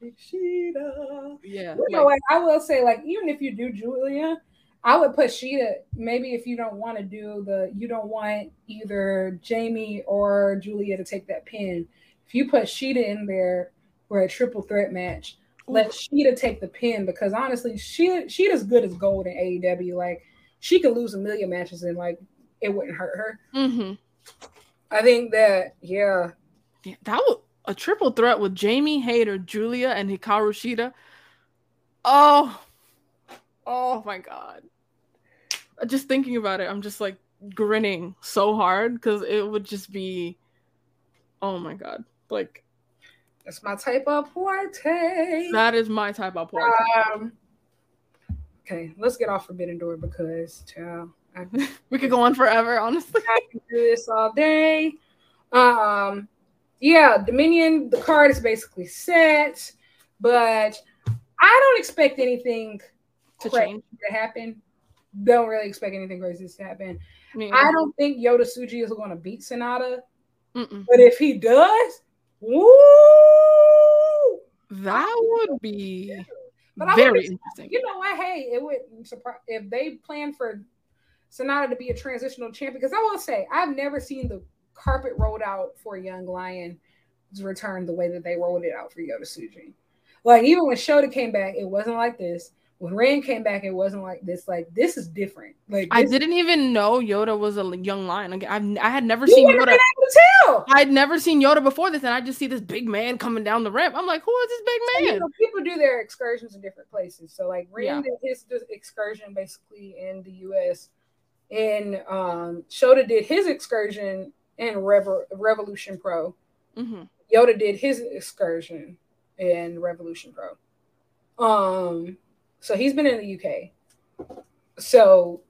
Big Shida. Yeah. You know what? I will say, like, even if you do Giulia, I would put Shida. Maybe if you don't want to do the, you don't want either Jamie or Giulia to take that pin. If you put Shida in there for a triple threat match, Ooh. let Shida take the pin because honestly, she Shida's good as gold in AEW. Like she could lose a million matches and like it wouldn't hurt her. Mm-hmm. I think that yeah. yeah, that would a triple threat with Jamie Hayter, Giulia, and Hikaru Shida. Oh, oh my god just thinking about it, I'm just like grinning so hard because it would just be, oh my god, like that's my type of forte. That is my type of forte. Um, okay, let's get off Forbidden Door because, child, I, [LAUGHS] we could go on forever. Honestly, I can do this all day. Um, yeah, Dominion. The card is basically set, but I don't expect anything to change to happen don't really expect anything crazy to happen. I don't think Yota Tsuji is going to beat Sanada, Mm-mm. but if he does, woo, that would be but very interesting. You know what? Hey, it wouldn't surprise if they plan for Sanada to be a transitional champion. Because I will say, I've never seen the carpet rolled out for Young Lion's return the way that they rolled it out for Yota Tsuji. Like even when Shota came back, it wasn't like this when Ren came back, it wasn't like this. Like this is different. Like I didn't even know Yota was a young lion. Like I've, I had never seen Yota. I'd never seen Yota before this, and I just see this big man coming down the ramp. I'm like, who is this big man? So, you know, people do their excursions in different places. So like Ren yeah. did his excursion basically in the U.S. and um, Shota did his excursion in Revo- Revolution Pro. Mm-hmm. Yota did his excursion in Revolution Pro. Um, so he's been in the UK. So,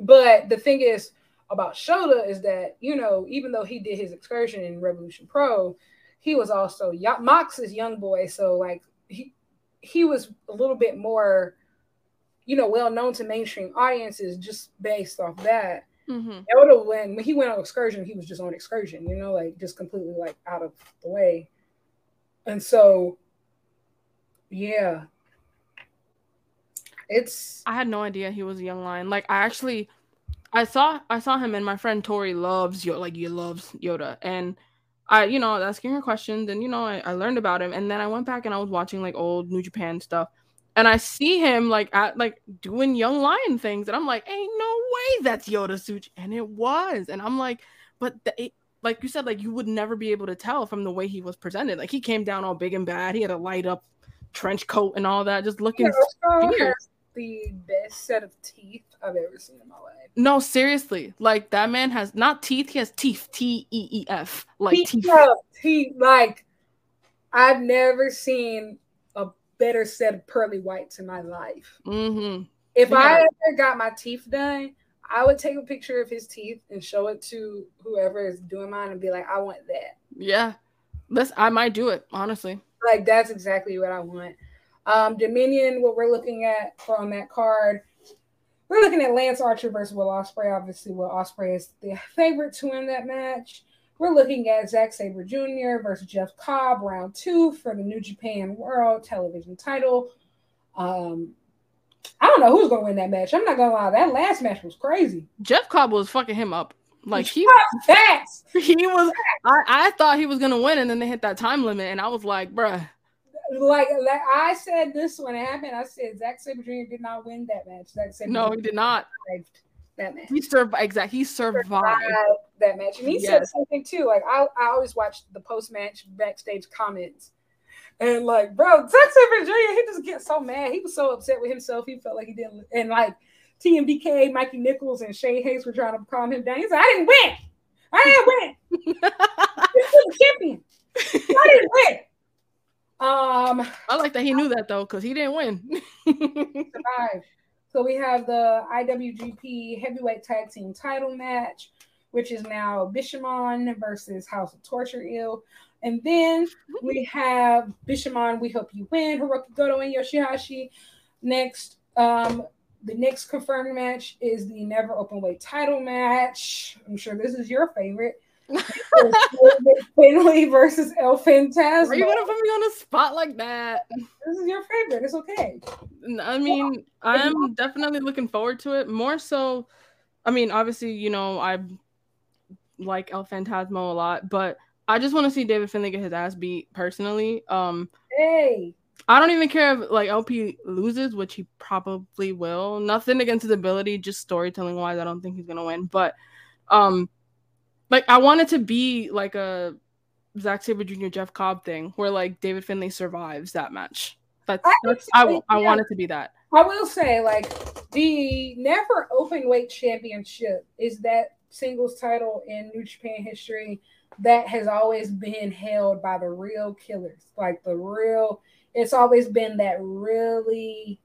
but the thing is about Shota is that you know even though he did his excursion in Revolution Pro, he was also Mox's young boy. So like he he was a little bit more, you know, well known to mainstream audiences just based off that. Mm-hmm. When when he went on excursion, he was just on excursion, you know, like just completely like out of the way. And so, yeah, it's. I had no idea he was a young lion. Like I actually, I saw I saw him and my friend Tori loves Yota, like you loves Yota, and I, you know, asking her questions, and you know, I, I learned about him, and then I went back and I was watching like old New Japan stuff, and I see him like at like doing young lion things, and I'm like, ain't no way that's Yota Tsuji, and it was, and I'm like, but the, it, like you said, like you would never be able to tell from the way he was presented. Like he came down all big and bad. He had a light up trench coat and all that, just looking yeah, the best set of teeth I've ever seen in my life. No, seriously, like that man has not teeth. He has teeth. T E E F. Like teeth. Teeth. Like I've never seen a better set of pearly whites in my life. Mm-hmm. If yeah. I ever got my teeth done, I would take a picture of his teeth and show it to whoever is doing mine and be like, I want that. Yeah. Let's I might do it, honestly. Like that's exactly what I want. Um, Dominion, what we're looking at for on that card, we're looking at Lance Archer versus Will Ospreay. Obviously, Will Ospreay is the favorite to win that match. We're looking at Zack Sabre Jr. versus Jeff Cobb, round two for the New Japan World Television title. Um, I don't know who's going to win that match. I'm not going to lie. That last match was crazy. Jeff Cobb was fucking him up. Like he, was fast. [LAUGHS] he was. I, I thought he was gonna win, and then they hit that time limit, and I was like, bruh. Like, like I said this when it happened. I said Zack Sabre Jr. did not win that match. Zack Sabre no, he did not. That match. He survived. Exactly. He survived. survived that match. And he yes. said something too. Like I, I always watch the post match backstage comments. And like, bro, Zack Sabre Jr., he just gets so mad. He was so upset with himself. He felt like he didn't. And like TMDK, Mikey Nichols, and Shane Haste were trying to calm him down. He said, I didn't win. I didn't win. [LAUGHS] this is champion. I didn't win. Um, I like that he knew that though, because he didn't win. [LAUGHS] survived. So we have the IWGP Heavyweight Tag Team Title match which is now Bishamon versus House of Torture Ill. And then we have Bishamon, We Hope You Win, Hirooki Goto and Yoshihashi. Next, um, the next confirmed match is the Never Open Weight title match. I'm sure this is your favorite. Finlay versus El Phantasmo. Are you gonna put me on a spot like that? This is your favorite. It's okay. I mean, I'm definitely looking forward to it. More so, I mean, obviously, you know, I like El Phantasmo a lot, but I just want to see David Finlay get his ass beat personally. Um, hey, I don't even care if like LP loses, which he probably will. Nothing against his ability, just storytelling wise, I don't think he's gonna win. But um, like I want it to be like a Zack Sabre Jr. Jeff Cobb thing, where like David Finlay survives that match. That's, I, that's I, yeah. I want it to be that. I will say, like the never open weight championship is that singles title in New Japan history that has always been held by the real killers. Like the real, it's always been that really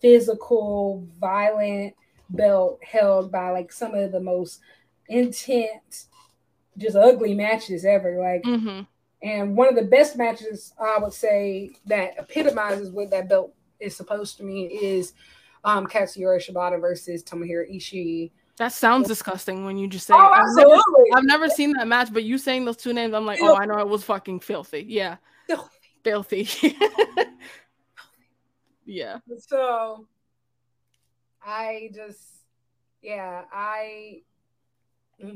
physical, violent belt held by like some of the most intense, just ugly matches ever. Like, mm-hmm. and one of the best matches I would say that epitomizes what that belt is supposed to mean is um Katsuyori Shibata versus Tomohiro Ishii that sounds disgusting when you just say. Oh, I've absolutely. Never, I've never seen that match, but you saying those two names, I'm like, oh, I know it was fucking filthy. Yeah, filthy. [LAUGHS] yeah. So, I just, yeah, I.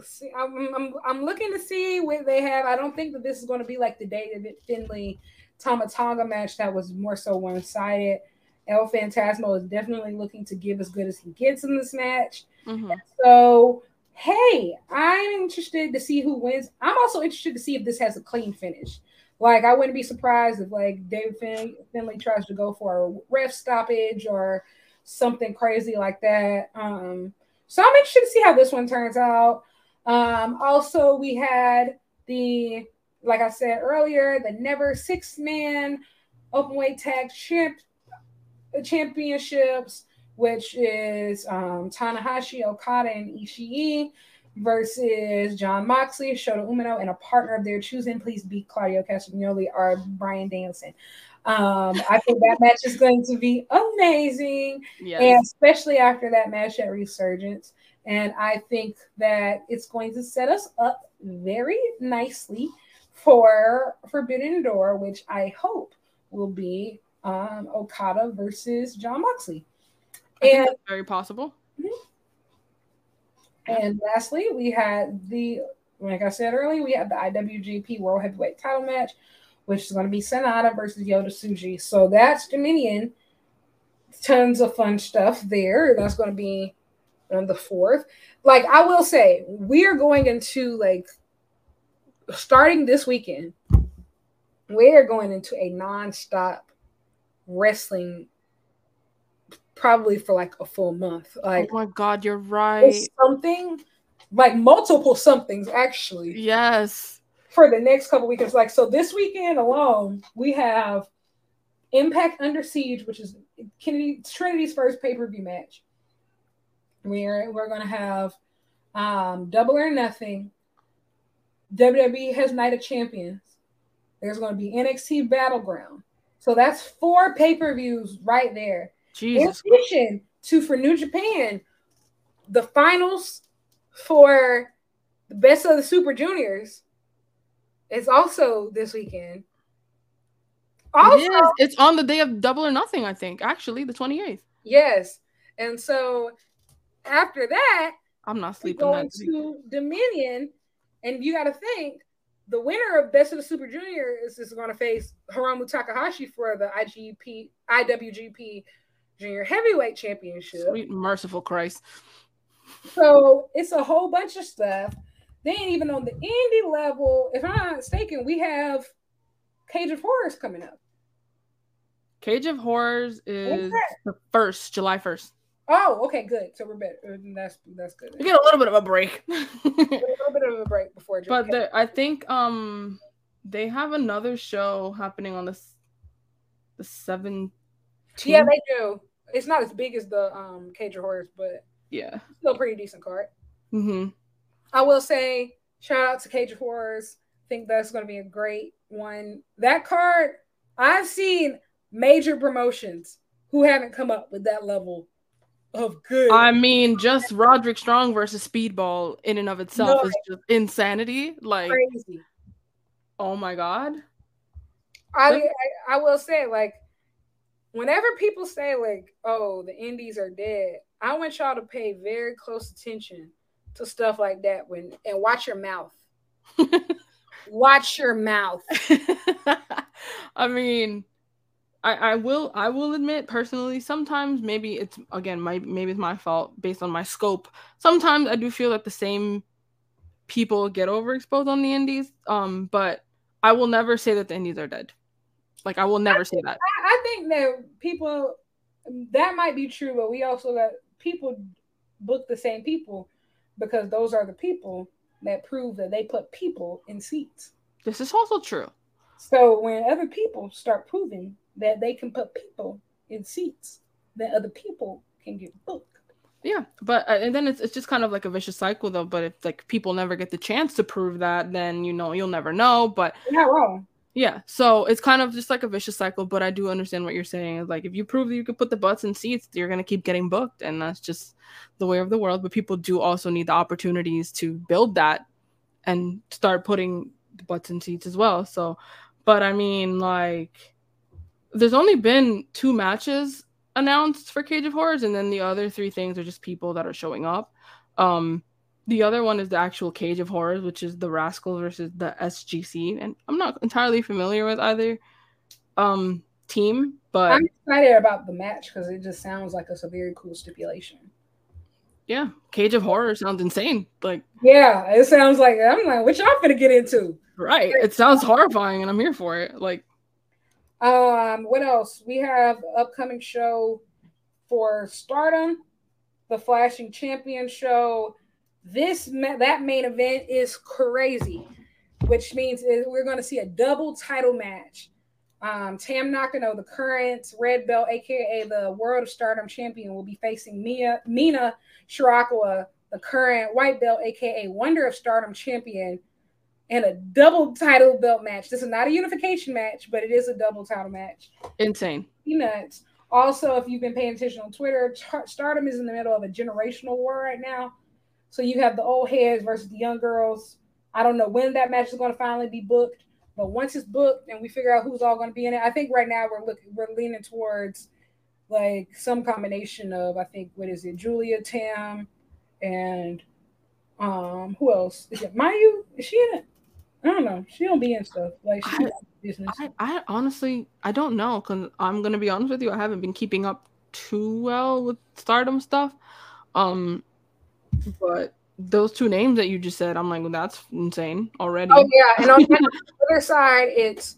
See, I'm, I'm, I'm looking to see what they have. I don't think that this is going to be like the David Finlay Tama Tonga match that was more so one sided. El Phantasmo is definitely looking to give as good as he gets in this match. Mm-hmm. So, hey, I'm interested to see who wins. I'm also interested to see if this has a clean finish. Like, I wouldn't be surprised if like David fin- Finlay tries to go for a ref stoppage or something crazy like that. Um, so I'm interested to see how this one turns out. Um, also, we had the, like I said earlier, the never six man openweight tag champ championships, which is um, Tanahashi, Okada, and Ishii versus Jon Moxley, Shota Umino, and a partner of their choosing. Please beat Claudio Castagnoli or Bryan Danielson. Um, I think that match is going to be amazing, yes. and especially after that match at Resurgence. And I think that it's going to set us up very nicely for Forbidden Door, which I hope will be um, Okada versus Jon Moxley. and very possible. Mm-hmm. And lastly, we had the, like I said earlier, we had the IWGP World Heavyweight Title match, which is going to be Sanada versus Yota Tsuji. So that's Dominion. Tons of fun stuff there. That's going to be on the fourth. Like I will say, we are going into like starting this weekend. We are going into a non-stop wrestling probably for like a full month. Like, oh my god, you're right. Something like multiple somethings actually. Yes. For the next couple weekends, like so, this weekend alone, we have Impact Under Siege, which is Kennedy Trinity's first pay per view match. We're we're gonna have um, Double or Nothing. WWE has Night of Champions. There's going to be NXT Battleground. So that's four pay per views right there. Jesus. In addition to for New Japan, the finals for the best of the Super Juniors is also this weekend. Also, it is. It's on the day of Double or Nothing, I think. Actually, the 28th. Yes. And so after that, I'm not sleeping. Going to Dominion, and you got to think the winner of Best of the Super Juniors is going to face Hiromu Takahashi for the IGP IWGP Junior Heavyweight Championship. Sweet merciful Christ. So it's a whole bunch of stuff. Then even on the indie level, if I'm not mistaken, we have Cage of Horrors coming up. Cage of Horrors is the first, July first. Oh, okay, good. So we're better. That's that's good. We get a little bit of a break. [LAUGHS] a little bit of a break before. But the, I think um they have another show happening on the the seventeenth. Yeah, they do. It's not as big as the um Cage of Horrors, but yeah, still pretty decent card. Mm-hmm. I will say, shout out to Cage of Horrors. I think that's going to be a great one. That card, I've seen major promotions who haven't come up with that level of good. I mean, just Roderick Strong versus Speedball in and of itself no, is just insanity. Like crazy. Oh my god. I, I I will say like whenever people say like, "Oh, the indies are dead," I want y'all to pay very close attention to stuff like that when and watch your mouth. [LAUGHS] watch your mouth. [LAUGHS] I mean, I, I will I will admit personally sometimes maybe it's again my maybe it's my fault based on my scope. Sometimes I do feel that the same people get overexposed on the indies. Um, but I will never say that the indies are dead. Like I will never I say that. I, I think that people that might be true, but we also got people book the same people because those are the people that prove that they put people in seats. This is also true. So when other people start proving that they can put people in seats that other people can get booked. Yeah, but uh, and then it's it's just kind of like a vicious cycle though. But if like people never get the chance to prove that, then you know you'll never know. But not wrong. Yeah, so it's kind of just like a vicious cycle. But I do understand what you're saying. Like if you prove that you can put the butts in seats, you're gonna keep getting booked, and that's just the way of the world. But people do also need the opportunities to build that and start putting the butts in seats as well. So, but I mean, like there's only been two matches announced for Cage of Horrors, and then the other three things are just people that are showing up. Um, the other one is the actual Cage of Horrors, which is the Rascal versus the SGC, and I'm not entirely familiar with either um team, but I'm excited about the match because it just sounds like it's a very cool stipulation. Yeah, Cage of Horror sounds insane. Like, yeah, it sounds like I'm like, what y'all gonna get into? Right. It sounds horrifying, and I'm here for it. Like, um, what else? We have upcoming show for Stardom, the Flashing Champion show. This that main event is crazy, which means we're going to see a double title match. Um, Tam Nakano, the current red belt, aka the World of Stardom champion, will be facing Mia Mina Shirakawa, the current white belt, aka Wonder of Stardom champion, in a double title belt match. This is not a unification match, but it is a double title match. Insane. Peanuts. Also, if you've been paying attention on Twitter, Stardom is in the middle of a generational war right now. So you have the old heads versus the young girls. I don't know when that match is going to finally be booked, but once it's booked and we figure out who's all going to be in it, I think right now we're looking we're leaning towards like some combination of I think what is it, Giulia Tam and um who else? Is it Mayu? Is she in it? I don't know. She don't be in stuff like she I, business. I, I honestly I don't know because I'm gonna be honest with you. I haven't been keeping up too well with Stardom stuff. Um, but those two names that you just said, I'm like, well, that's insane already. Oh yeah, and on the other side, it's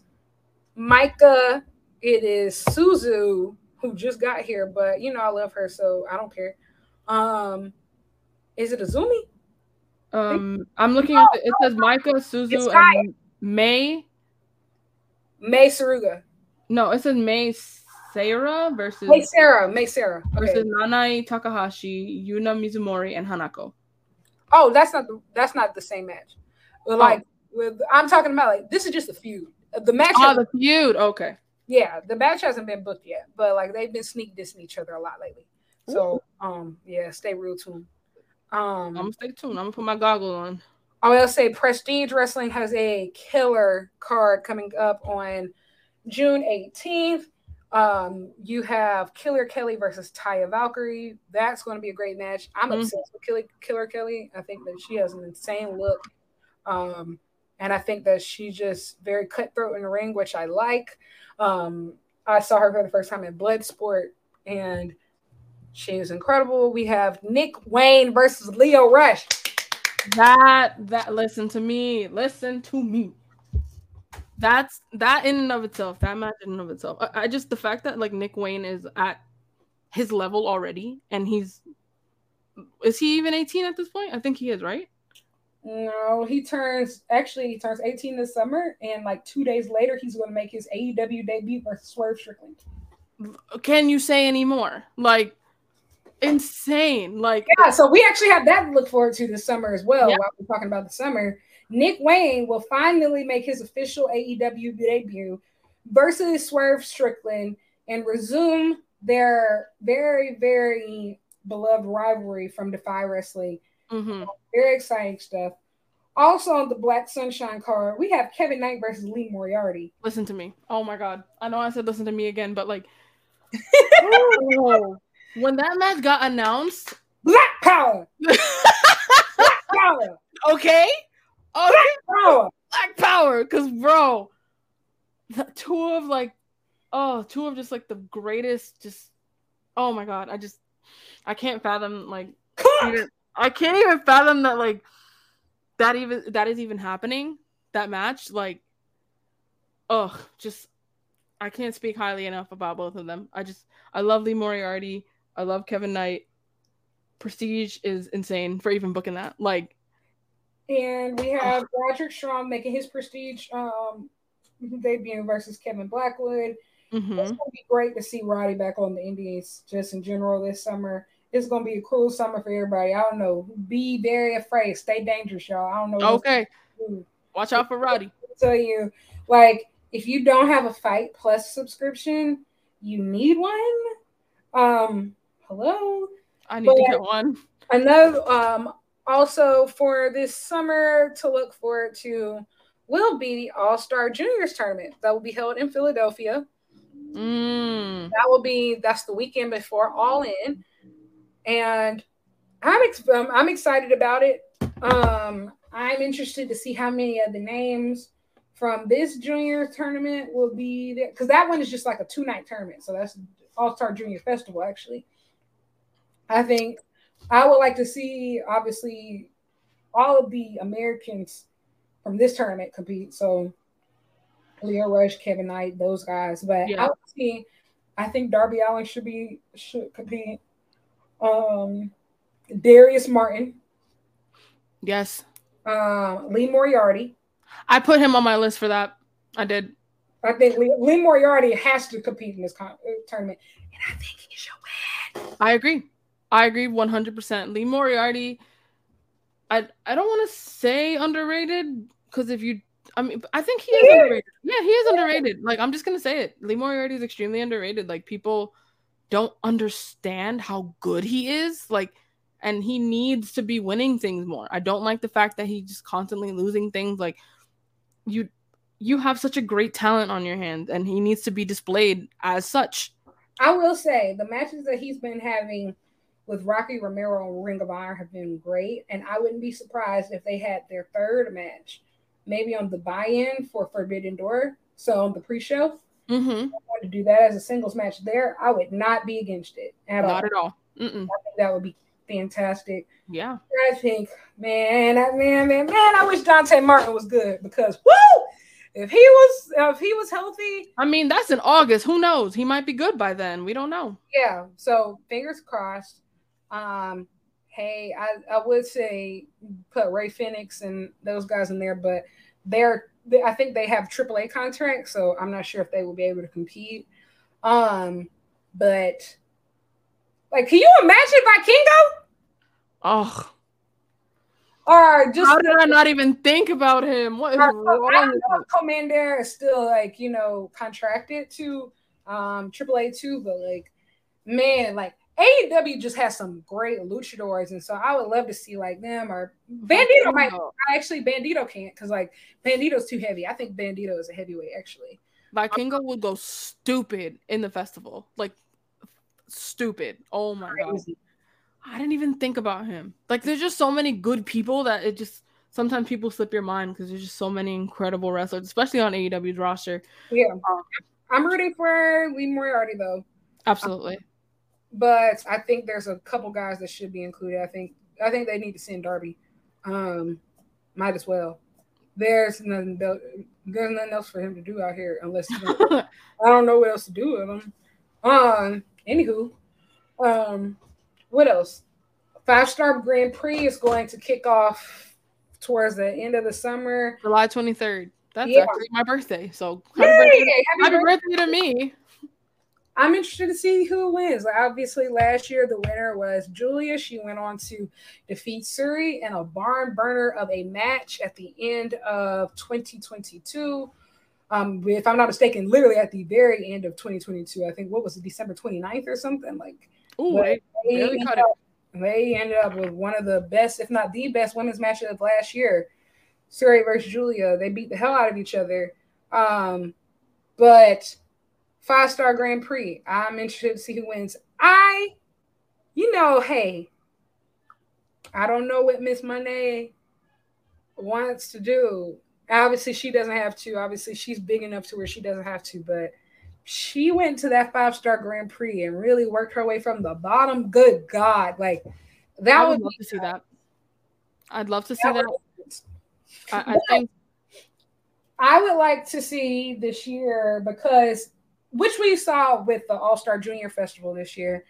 Maika. It is Suzu who just got here, but you know I love her, so I don't care. Um, is it Azumi? Um, I'm looking no, at the, it says Maika, Suzu, and May. May Saruga. No, it says May Sarah versus May Sarah. May Sarah okay. versus Nanae Takahashi, Yuna Mizumori, and Hanako. Oh, that's not the that's not the same match. But oh. like with I'm talking about like this is just a feud. The match. Oh, the feud. Okay. Yeah, the match hasn't been booked yet, but like they've been sneak dissing each other a lot lately. So um yeah, stay real tuned. Um I'm gonna stay tuned. I'm gonna put my goggle on. I will say Prestige Wrestling has a killer card coming up on June 18th. Um, you have Killer Kelly versus Taya Valkyrie. That's going to be a great match. I'm mm-hmm. obsessed with Killer, Killer Kelly. I think that she has an insane look. Um, and I think that she's just very cutthroat in the ring, which I like. Um, I saw her for the first time in Bloodsport, and she is incredible. We have Nick Wayne versus Lio Rush. That that listen to me, listen to me that's that in and of itself, that match in and of itself. I, I, just the fact that like Nick Wayne is at his level already, and he's is he even 18 at this point? I think he is, right? No, he turns actually he turns 18 this summer, and like two days later, he's going to make his AEW debut versus Swerve Strickland. Can you say any more? Like insane. Like yeah, so we actually have that to look forward to this summer as well. Yeah. While we're talking about the summer, Nick Wayne will finally make his official AEW debut versus Swerve Strickland and resume their very, very beloved rivalry from Defy Wrestling. Mm-hmm. Very exciting stuff. Also on the Black Sunshine card, we have Kevin Knight versus Lee Moriarty. Listen to me. Oh my god. I know I said listen to me again, but like [LAUGHS] oh, when that match got announced, Black Power. [LAUGHS] Black Power. Okay. Oh, Black Power. Black Power. Cause bro, the two of like, oh, two of just like the greatest. Just, oh my god, I just, I can't fathom like, I can't even fathom that like, that even that is even happening. That match, like, oh, just, I can't speak highly enough about both of them. I just, I love Lee Moriarty. I love Kevin Knight. Prestige is insane for even booking that. Like, and we have Roderick Strong making his prestige um, debut versus Kevin Blackwood. Mm-hmm. It's gonna be great to see Roddy back on the Indies just in general this summer. It's gonna be a cool summer for everybody. I don't know. Be very afraid. Stay dangerous, y'all. I don't know. Okay. Watch out for Roddy. I tell you, like, if you don't have a Fight Plus subscription, you need one. Um, hello. I need but to get one. I know um also for this summer to look forward to will be the All Star Juniors tournament that will be held in Philadelphia. Mm. That will be that's the weekend before All In, and I'm ex- um, I'm excited about it. Um, I'm interested to see how many of the names from this junior tournament will be there because that one is just like a two night tournament. So that's All Star Junior Festival actually. I think I would like to see, obviously, all of the Americans from this tournament compete. So Lio Rush, Kevin Knight, those guys. But yeah. I would see, I think Darby Allin should be should compete. Um, Darius Martin. Yes. Um, Lee Moriarty. I put him on my list for that. I did. I think Lee, Lee Moriarty has to compete in this con- uh, tournament, and I think he should win. I agree. I agree 100%. Lee Moriarty, I I don't want to say underrated because if you, I mean, I think he is underrated. Yeah, he is underrated. Like, I'm just going to say it. Lee Moriarty is extremely underrated. Like, people don't understand how good he is. Like, and he needs to be winning things more. I don't like the fact that he's just constantly losing things. Like, you you have such a great talent on your hands and he needs to be displayed as such. I will say the matches that he's been having with Rocky Romero and Ring of Honor have been great, and I wouldn't be surprised if they had their third match, maybe on the buy-in for Forbidden Door, so on the pre-show. Mm-hmm. I want to do that as a singles match there. I would not be against it at Not all. at all. Mm-mm. I think that would be fantastic. Yeah. I think, man, man, man, man, I wish Dante Martin was good because woo, if he was if he was healthy, I mean, that's in August. Who knows? He might be good by then. We don't know. yeah. So fingers crossed. Um, hey, I, I would say put Rey Fénix and those guys in there, but they're they, I think they have AAA contracts, so I'm not sure if they will be able to compete. Um, but like, can you imagine Vikingo Oh, or just how did I not even think about him? What is Or- wrong? I don't know if Commander is still like you know contracted to um AAA too, but like man, like AEW just has some great luchadors, and so I would love to see like them or Bandito. Might actually Bandito can't because like Bandito's too heavy. I think Bandito is a heavyweight actually. Vikingo would go stupid in the festival. Like stupid. Oh my god. I didn't even think about him. Like there's just so many good people that it just sometimes people slip your mind because there's just so many incredible wrestlers, especially on AEW's roster. Yeah, Um, I'm rooting for Lee Moriarty though, Absolutely. But I think there's a couple guys that should be included. I think I think they need to send Darby. Um, might as well. There's nothing. There's nothing else for him to do out here unless he's gonna [LAUGHS] I don't know what else to do with them. Um, anywho, um, what else? Five Star Grand Prix is going to kick off towards the end of the summer. July 23rd. That's Yeah. actually my birthday. So happy Yay! birthday, Happy happy birthday. birthday to me. I'm interested to see who wins. Like, obviously, last year the winner was Giulia. She went on to defeat Syuri in a barn burner of a match at the end of 2022. Um, if I'm not mistaken, literally at the very end of 2022. I think what was it, December 29th or something? Like Ooh, they they ended up- they ended up with one of the best, if not the best, women's matches of last year. Syuri versus Giulia. They beat the hell out of each other. Um, but five star Grand Prix. I'm interested to see who wins. I, you know, hey, I don't know what Miss Moné wants to do. Obviously, she doesn't have to. Obviously, she's big enough to where she doesn't have to, but she went to that five star Grand Prix and really worked her way from the bottom. Good God, like that I would would love to see that. I'd love to see that that. would- I, I [LAUGHS] think I would like to see this year because which we saw with the All Star Junior Festival this year.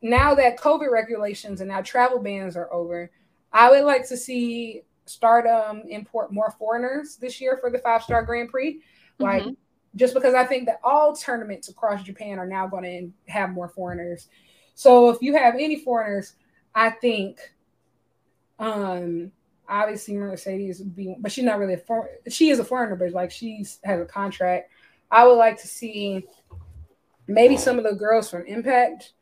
Now that COVID regulations and now travel bans are over, I would like to see Stardom import more foreigners this year for the five star Grand Prix. Like Mhm. just because I think that all tournaments across Japan are now going to have more foreigners. So if you have any foreigners, I think um obviously Mercedes would be but she's not really a for she is a foreigner, but like she's has a contract. I would like to see maybe some of the girls from Impact.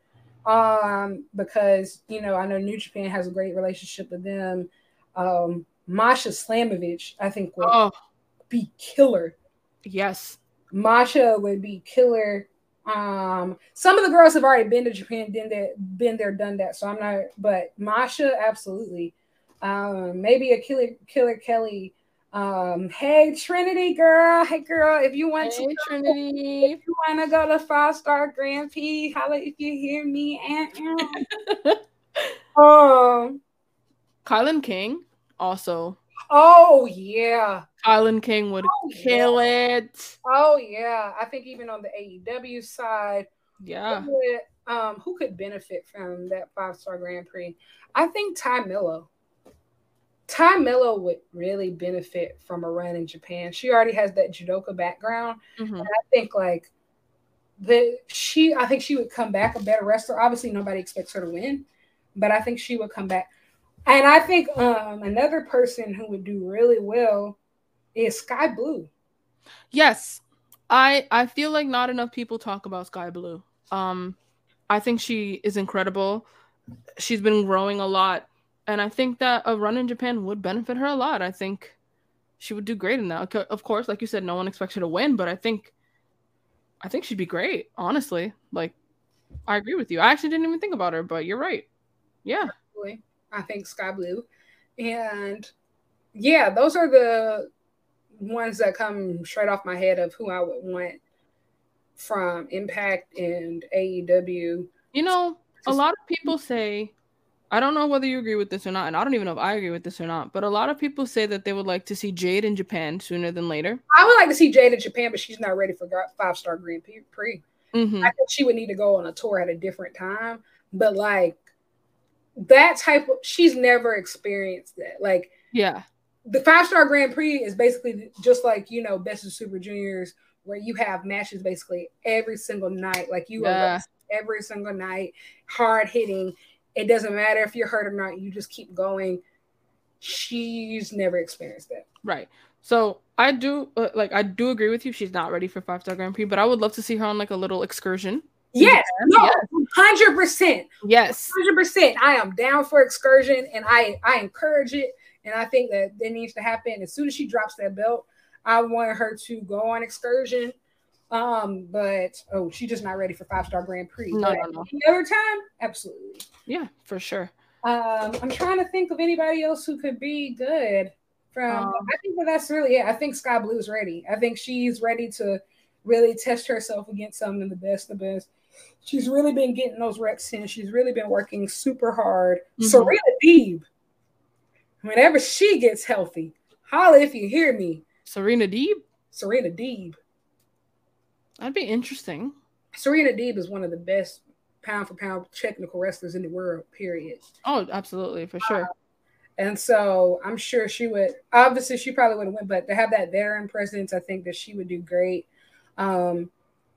Um, because you know, I know New Japan has a great relationship with them. Um Masha Slamovich, I think would oh be killer. yes, Masha would be killer. Um, some of the girls have already been to Japan, been there, been there, done that. So I'm not, but Masha, absolutely. Um, maybe a killer, killer Kelly. Um, hey Trinity girl, hey girl, if you want hey to, Trinity. if you want to go to Five Star Grand Prix, holla if you hear me. [LAUGHS] Um, Kylan King also. oh yeah, Kylan King would Oh, kill it. oh yeah. I think even on the AEW side. Yeah. Who would, um, who could benefit from that five star Grand Prix? I think Ty Miller. Tay Melo would really benefit from a run in Japan. She already has that judoka background. Mm-hmm. And I think like the she I think she would come back a better wrestler. Obviously nobody expects her to win, but I think she would come back. And I think um another person who would do really well is Skye Blue. Yes. I I feel like not enough people talk about Skye Blue. Um I think she is incredible. She's been growing a lot and I think that a run in Japan would benefit her a lot. I think she would do great in that. Of course, like you said, no one expects her to win, but I think, I think she'd be great. Honestly, like, I agree with you. I actually didn't even think about her, but you're right. Yeah, I think Skye Blue, and yeah, those are the ones that come straight off my head of who I would want from Impact and AEW. You know, a lot of people say I don't know whether you agree with this or not, and I don't even know if I agree with this or not. But a lot of people say that they would like to see Jade in Japan sooner than later. I would like to see Jade in Japan, but she's not ready for five star Grand Prix. Mm-hmm. I think she would need to go on a tour at a different time. But like that type of, she's never experienced that. Like, yeah, the five star Grand Prix is basically just like you know Best of Super Juniors, where you have matches basically every single night. Like you yeah. are every single night, hard hitting it doesn't matter if you're hurt or not, you just keep going. She's never experienced that. Right. So I do uh, like I do agree with you. She's not ready for five star Grand Prix, but I would love to see her on like a little excursion. Yes, no, hundred percent. Yes, hundred percent. I am down for excursion, and I I encourage it, and I think that that needs to happen as soon as she drops that belt. I want her to go on excursion um, but oh, she's just not ready for five star Grand Prix. No, no, no. Any other time, absolutely. Yeah, for sure. Um, I'm trying to think of anybody else who could be good. From um, I think that that's really it. I think Skye Blue is ready. I think she's ready to really test herself against some of the best, of best. She's really been getting those reps in. She's really been working super hard. Mm-hmm. Serena Deeb, whenever she gets healthy, holla if you hear me. Serena Deeb. Serena Deeb. That'd be interesting. Serena Deeb is one of the best pound for pound technical wrestlers in the world, period. Oh, absolutely, for sure. Uh, and so I'm sure she would obviously she probably would have went, but to have that veteran presence, I think that she would do great. Um,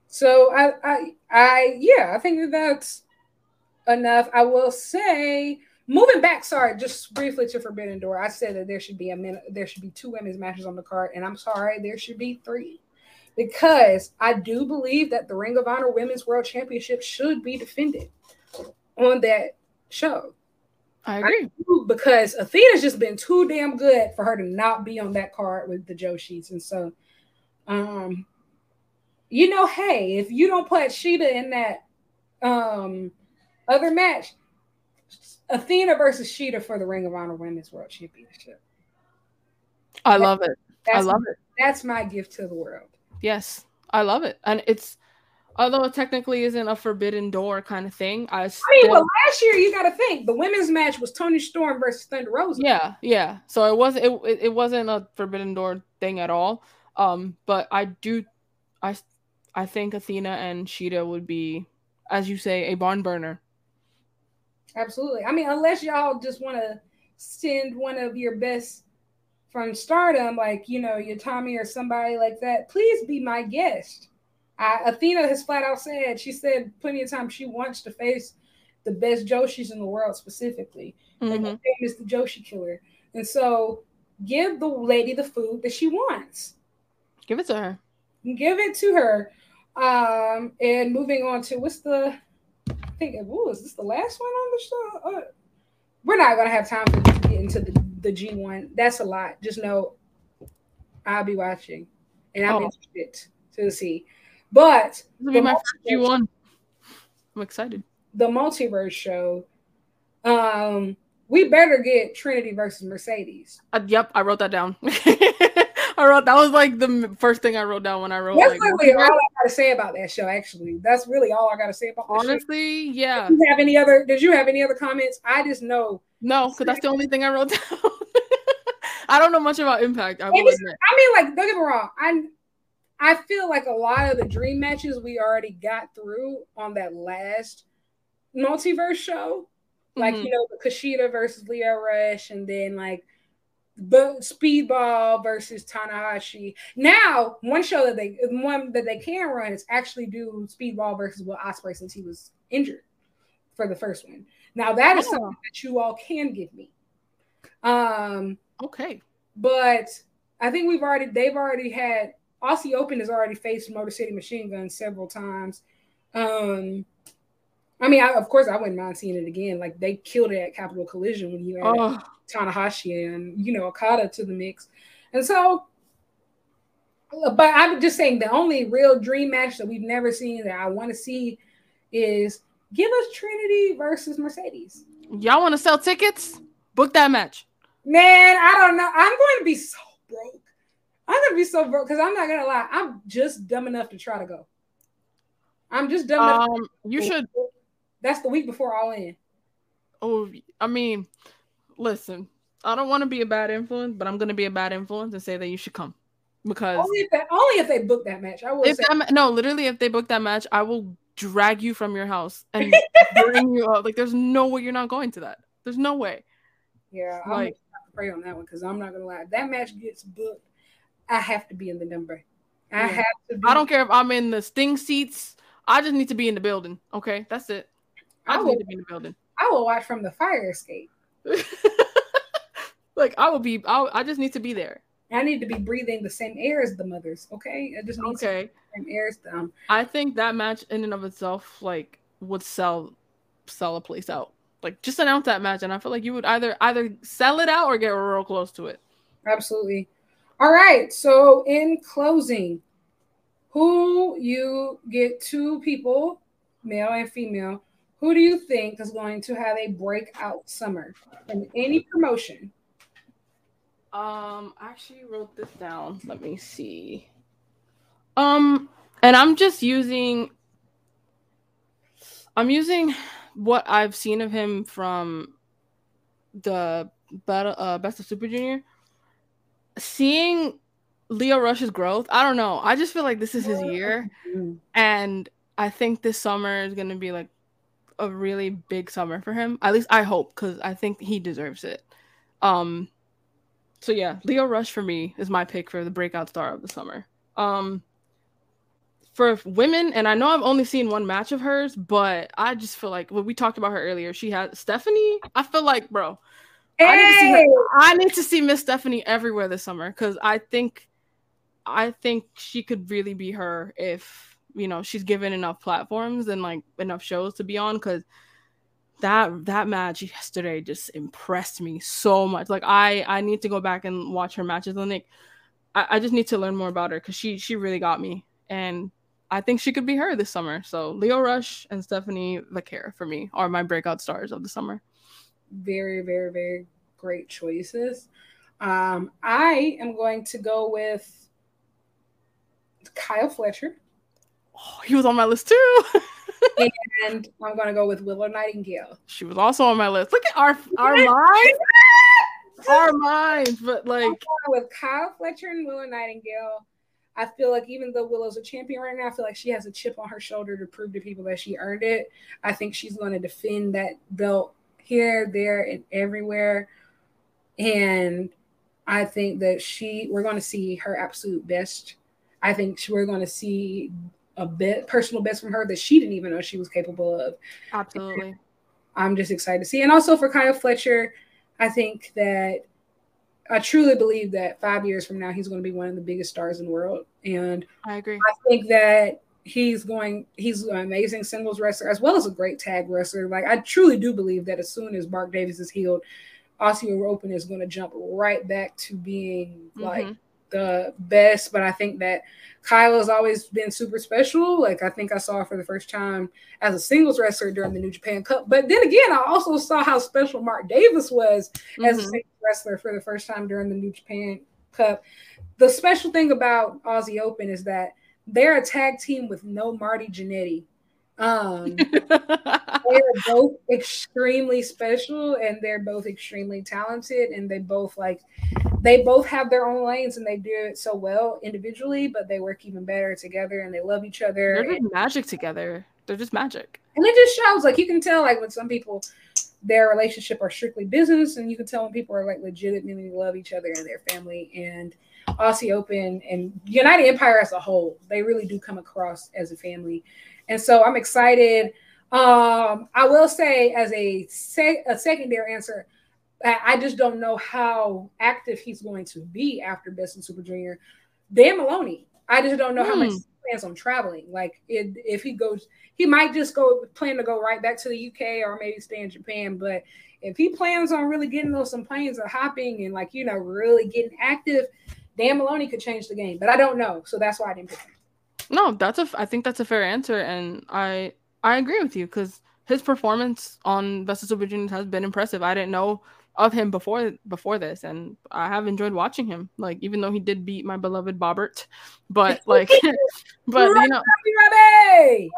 so I I I yeah, I think that that's enough. I will say moving back, sorry, just briefly to Forbidden Door. I said that there should be a minute there should be two women's matches on the card, and I'm sorry, there should be three because I do believe that the Ring of Honor Women's World Championship should be defended on that show. I agree. I because Athena's just been too damn good for her to not be on that card with the Joshis. And so, um, you know, hey, if you don't put Shida in that um other match, Athena versus Shida for the Ring of Honor Women's World Championship. I love it. I love it. That's my gift to the world. Yes, I love it, and it's although it technically isn't a forbidden door kind of thing. I, still... I mean, but last year you got to think the women's match was Toni Storm versus Thunder Rosa. Yeah, yeah. So it wasn't it, it wasn't a forbidden door thing at all. Um, but I do, I I think Athena and Shida would be, as you say, a barn burner. Absolutely. I mean, unless y'all just want to send one of your best from stardom, like, you know, your Tommy or somebody like that, please be my guest. I, Athena has flat out said, she said plenty of times she wants to face the best Joshis in the world specifically. Mm-hmm. Like, is the Joshi killer. And so give the lady the food that she wants. Give it to her. Give it to her. Um, and moving on to what's the I think ooh, is this the last one on the show? Uh, we're not gonna have time to get into the the G1. That's a lot. Just know I'll be watching and I'm oh. interested to see. But this will be my first G1. I'm excited. The multiverse show. Um, we better get Trinity versus Mercedes. Uh, yep, I wrote that down. [LAUGHS] I wrote that was like the first thing I wrote down when I wrote. That's like, really all I gotta say about that show. Actually, that's really all I gotta say about. Honestly, yeah. Did you have any other? Did you have any other comments? I just know. No, because that's the only thing I wrote [LAUGHS] down. I don't know much about Impact. I, I mean, like, don't get me wrong. I I feel like a lot of the dream matches we already got through on that last multiverse show. Like, mm-hmm. you know, the Kushida versus Lio Rush, and then like but Speedball versus Tanahashi. Now, one show that they one that they can run is actually do Speedball versus Will Ospreay since he was injured for the first one. Now that is oh. something that you all can give me. Um okay. But I think we've already they've already had Aussie Open has already faced Motor City Machine Gun several times. Um I mean, I, of course, I wouldn't mind seeing it again. Like they killed it at Capital Collision when you had oh. Tanahashi and you know Okada to the mix, and so. But I'm just saying the only real dream match that we've never seen that I want to see is give us Trinity versus Mercedes. Y'all want to sell tickets? Book that match. Man, I don't know. I'm going to be so broke. I'm going to be so broke because I'm not going to lie. I'm just dumb enough to try to go. I'm just dumb um, enough. you should that's the week before All In. Oh, I mean, listen, I don't want to be a bad influence, but I'm going to be a bad influence and say that you should come because only if they, only if they book that match. I will if say that, no, literally, if they book that match, I will drag you from your house and [LAUGHS] bring you up. Like, there's no way you're not going to that. There's no way. Yeah, I'm like, pray on that one because I'm not gonna lie. If that match gets booked, I have to be in the number. I yeah. have to. Be. I don't care if I'm in the sting seats. I just need to be in the building. Okay, that's it. I, I will, need to be in the building. [LAUGHS] I will watch from the fire escape. like I will be. I'll, I just need to be there. I need to be breathing the same air as the mothers. Okay, I just need okay. same air as them. I think that match in and of itself, like, would sell sell a place out. Like, just announce that match, and I feel like you would either either sell it out or get real close to it. Absolutely. All right. So, in closing, who you get two people, male and female, who do you think is going to have a breakout summer in any promotion? Um, I actually wrote this down. Let me see. Um, and I'm just using I'm using what I've seen of him from the battle uh, best of Super Junior. Seeing Lio Rush's growth, I don't know. I just feel like this is his year, and I think this summer is gonna be like a really big summer for him. At least I hope, because I think he deserves it. Um, so yeah, Lio Rush for me is my pick for the breakout star of the summer. Um, for women, and I know I've only seen one match of hers, but I just feel like when we talked about her earlier, she had Stephanie. I feel like, bro, hey! I need to see her, I need to see Miss Stephanie everywhere this summer because I think, I think she could really be her if you know she's given enough platforms and like enough shows to be on because that that match yesterday just impressed me so much. Like i i need to go back and watch her matches and like i, I just need to learn more about her because she she really got me. And i think she could be her this summer. So Lio rush and stephanie vaquer for me are my breakout stars of the summer. Very very very great choices. Um i am going to go with kyle fletcher. Oh, he was on my list too. [LAUGHS] and I'm gonna go with Willow Nightingale. She was also on my list. Look at our our minds, our minds. But like with Kyle Fletcher and Willow Nightingale, I feel like even though Willow's a champion right now, I feel like she has a chip on her shoulder to prove to people that she earned it. I think she's going to defend that belt here, there, and everywhere. And I think that she, we're going to see her absolute best. I think we're going to see a bit personal best from her that she didn't even know she was capable of. Absolutely. And I'm just excited to see. And also for Kyle Fletcher, I think that I truly believe that five years from now he's going to be one of the biggest stars in the world. And I agree. I think that he's going he's an amazing singles wrestler as well as a great tag wrestler. Like I truly do believe that as soon as Mark Davis is healed, Aussie Open is going to jump right back to being like mm-hmm. The best. But I think that Kyle has always been super special. Like I think I saw her for the first time as a singles wrestler during the New Japan Cup. But then again, I also saw how special Mark Davis was mm-hmm. as a mm-hmm. singles wrestler for the first time during the New Japan Cup. The special thing about Aussie Open is that they're a tag team with no Marty Jannetty. Um, [LAUGHS] they're both extremely special and they're both extremely talented and they both like they both have their own lanes and they do it so well individually, but they work even better together and they love each other. They're just magic together. They're just magic. And it just shows like you can tell like when some people their relationship are strictly business, and you can tell when people are like legitimately love each other and their family. And Aussie Open and United Empire as a whole, they really do come across as a family. And so I'm excited. Um, I will say, as a, sec- a secondary answer, I just don't know how active he's going to be after Best in Super Junior. Dan Moloney, I just don't know how much hmm. he plans on traveling. Like, it, if he goes, he might just go plan to go right back to the UK or maybe stay in Japan. But if he plans on really getting those some planes or hopping and like you know really getting active, Dan Moloney could change the game. But I don't know, so that's why I didn't pick him. No, that's a. I think that's a fair answer, and I I agree with you because his performance on Best of Super Juniors has been impressive. I didn't know of him before before this, and I have enjoyed watching him. Like even though he did beat my beloved Bobbert, but [LAUGHS] like, [LAUGHS] but you know, ready,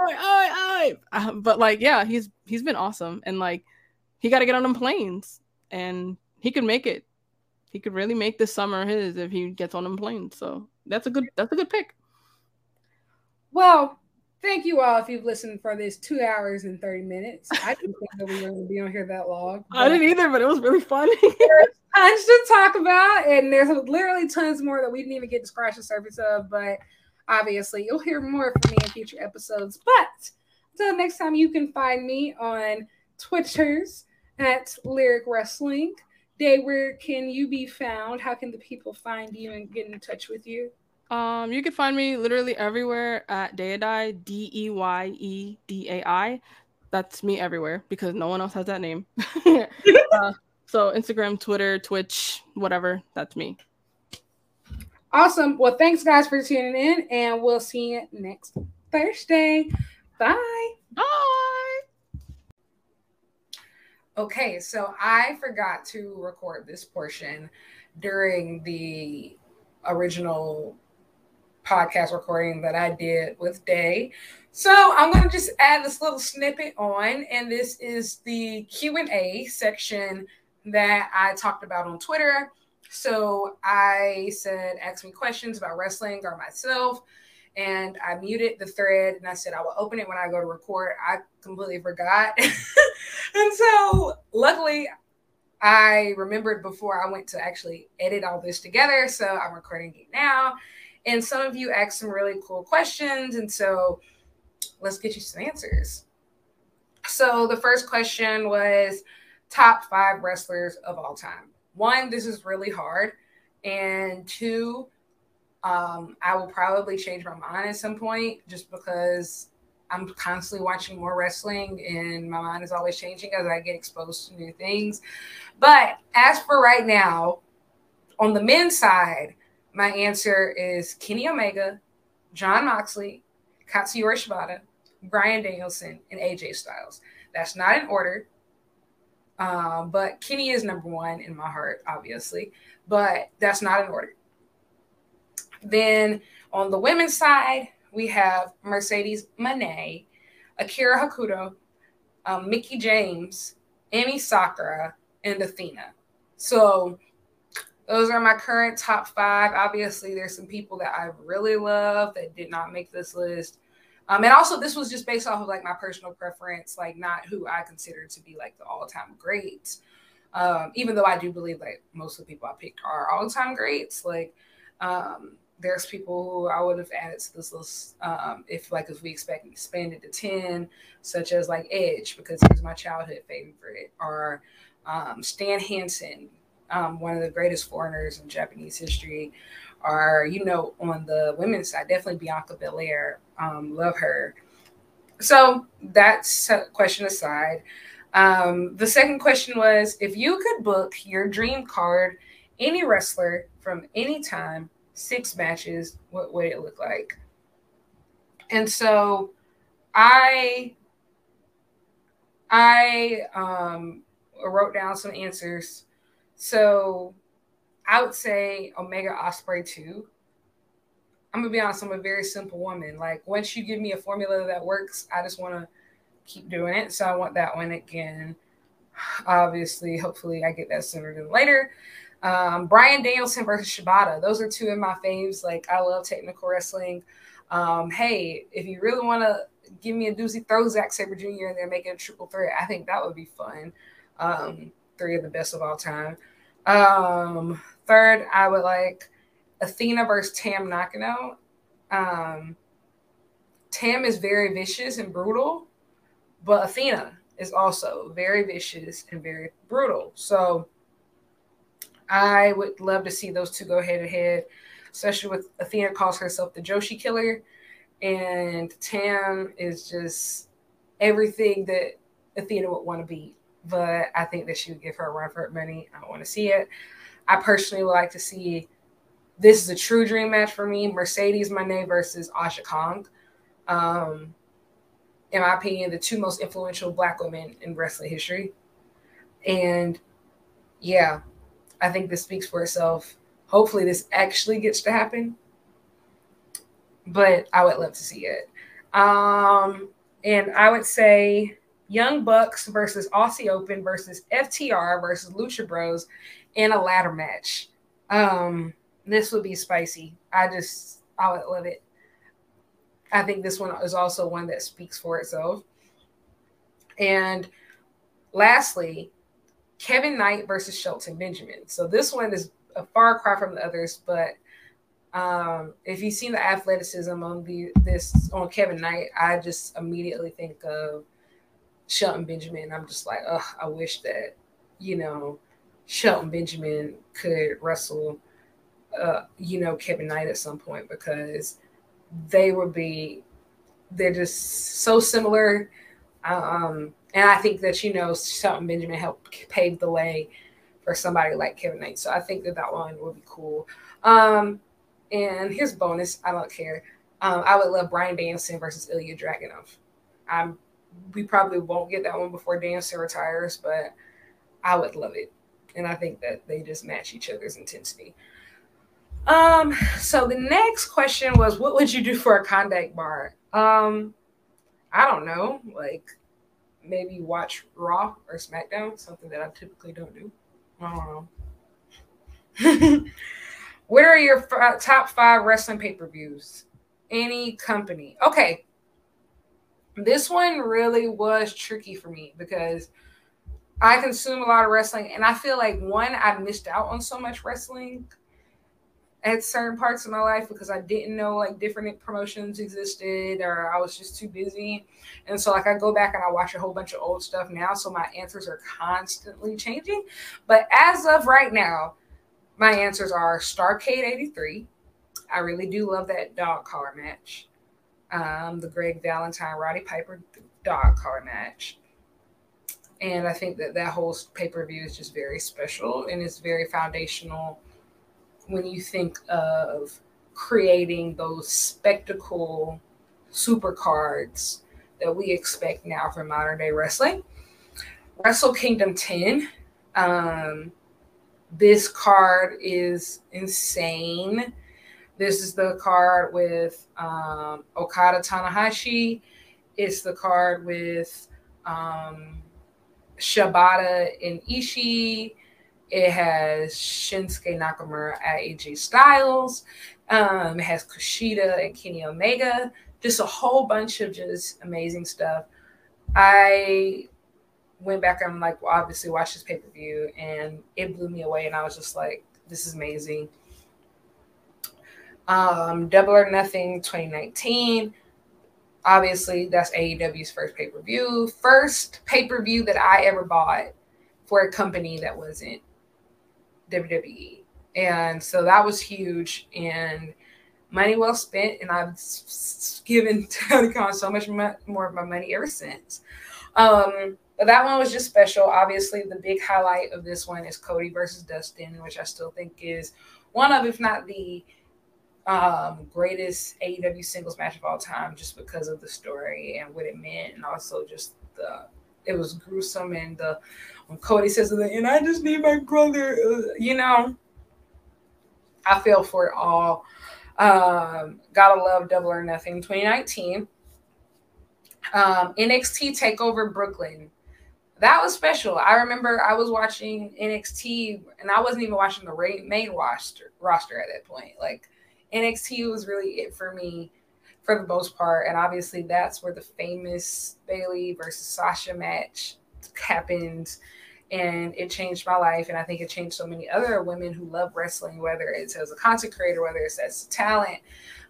uh, but like yeah, he's he's been awesome, and like he got to get on them planes, and he could make it. He could really make this summer his if he gets on them planes. So that's a good that's a good pick. Well, thank you all if you've listened for this two hours and 30 minutes. I didn't think that we were going to be on here that long. I didn't either, but it was really fun. [LAUGHS] there's tons to talk about, and there's literally tons more that we didn't even get to scratch the surface of. But obviously, you'll hear more from me in future episodes. But until next time, you can find me on Twitters at Lyric Wrestling. Dey, where can you be found? How can the people find you and get in touch with you? Um, you can find me literally everywhere at Deyedai, D E Y E D A I. That's me everywhere because no one else has that name. [LAUGHS] [LAUGHS] uh, so Instagram, Twitter, Twitch, whatever, that's me. Awesome. Well, thanks guys for tuning in, and we'll see you next Thursday. Bye. Bye. Okay, so I forgot to record this portion during the original podcast recording that I did with Dey. So I'm going to just add this little snippet on, and this is the Q&A section that I talked about on Twitter. So I said, ask me questions about wrestling or myself. And I muted the thread and I said, I will open it when I go to record. I completely forgot. [LAUGHS] and so luckily, I remembered before I went to actually edit all this together. So I'm recording it now. And some of you asked some really cool questions. And so let's get you some answers. So the first question was top five wrestlers of all time. One, this is really hard. And two, um, I will probably change my mind at some point just because I'm constantly watching more wrestling and my mind is always changing as I get exposed to new things. But as for right now, on the men's side, my answer is Kenny Omega, Jon Moxley, Katsuyori Shibata, Bryan Danielson, and AJ Styles. That's not in order. Um, but Kenny is number one in my heart, obviously, but that's not in order. Then on the women's side, we have Mercedes Moné, Akira Hokuto, um, Mickie James, Emi Sakura, and Athena. So those are my current top five. Obviously, there's some people that I really love that did not make this list. Um, and also, this was just based off of like my personal preference, like not who I consider to be like the all-time greats. Um, even though I do believe like most of the people I picked are all-time greats. Like, um, there's people who I would have added to this list um, if like if we expect expanded to ten, such as like Edge because he was my childhood favorite, or um, Stan Hansen, um, one of the greatest foreigners in Japanese history, are you know on the women's side definitely Bianca Belair. Um, love her. So that's question aside. Um, the second question was if you could book your dream card, any wrestler from any time, six matches, what would it look like? And so I I um, wrote down some answers so I would say Omega Ospreay too. I'm gonna be honest, I'm a very simple woman. Like once you give me a formula that works, I just want to keep doing it. So I want that one again. Obviously, hopefully I get that sooner than later. Um, Bryan Danielson versus Shibata. Those are two of my faves. Like I love technical wrestling. Um, hey, if you really want to give me a doozy, throw Zack Sabre Jr. and then make it a triple threat. I think that would be fun. Um, three of the best of all time. Um, third, I would like Athena versus Tam Nakano. Um, Tam is very vicious and brutal, but Athena is also very vicious and very brutal. So I would love to see those two go head to head, especially with Athena calls herself the Joshi killer, and Tam is just everything that Athena would want to be. But I think that she would give her a run for her money. I want to see it. I personally would like to see this is a true dream match for me. Mercedes Moné versus Aja Kong. Um, in my opinion, the two most influential black women in wrestling history. And yeah, I think this speaks for itself. Hopefully, this actually gets to happen. But I would love to see it. Um, and I would say Young Bucks versus Aussie Open versus FTR versus Lucha Bros in a ladder match. Um, this would be spicy. I just, I would love it. I think this one is also one that speaks for itself. And lastly, Kevin Knight versus Shelton Benjamin. So this one is a far cry from the others, but um, if you've seen the athleticism on the this on Kevin Knight, I just immediately think of Shelton Benjamin. I'm just like, oh, I wish that you know Shelton Benjamin could wrestle, uh, you know, Kevin Knight at some point because they would be they're just so similar. Um, and I think that you know Shelton Benjamin helped pave the way for somebody like Kevin Knight. So I think that that one would be cool. Um, and here's bonus. I don't care. Um, I would love Bryan Danielson versus Ilya Dragunov. I'm we probably won't get that one before Danielson retires, but I would love it. And I think that they just match each other's intensity. Um, so the next question was, what would you do for a Klondike bar? Um, I don't know, like maybe watch Raw or SmackDown, something that I typically don't do. I don't know. [LAUGHS] what are your f- top five wrestling pay per views? Any company? Okay, this one really was tricky for me because I consume a lot of wrestling, and I feel like one, I missed out on so much wrestling at certain parts of my life because I didn't know like different promotions existed or I was just too busy. And so like I go back and I watch a whole bunch of old stuff now. So my answers are constantly changing. But as of right now, my answers are Starcade 83. I really do love that dog collar match. Um, the Greg Valentine Roddy Piper dog collar match. And I think that that whole pay per view is just very special and it's very foundational when you think of creating those spectacle super cards that we expect now for modern day wrestling. Wrestle Kingdom 10. Um, this card is insane. This is the card with um, Okada Tanahashi. It's the card with um, Shibata and Ishii. It has Shinsuke Nakamura at AJ Styles. Um, it has Kushida and Kenny Omega. Just a whole bunch of just amazing stuff. I went back and like obviously watched this pay per view and it blew me away. And I was just like, this is amazing. Um, Double or Nothing 2019. Obviously, that's AEW's first pay per view. First pay per view that I ever bought for a company that wasn't WWE. And so that was huge and money well spent. And I've given [LAUGHS] Tony so much more of my money ever since. Um, but that one was just special. Obviously, the big highlight of this one is Cody versus Dustin, which I still think is one of, if not the um, greatest AEW singles match of all time, just because of the story and what it meant, and also just the it was gruesome and the when Cody says and I just need my brother, uh, you know, I feel for it all. Um, gotta love Double or Nothing 2019. Um, NXT Takeover Brooklyn. That was special. I remember I was watching NXT and I wasn't even watching the main roster roster at that point. Like NXT was really it for me for the most part. And obviously that's where the famous Bayley versus Sasha match happened and it changed my life and i think it changed so many other women who love wrestling whether it's as a content creator whether it's as a talent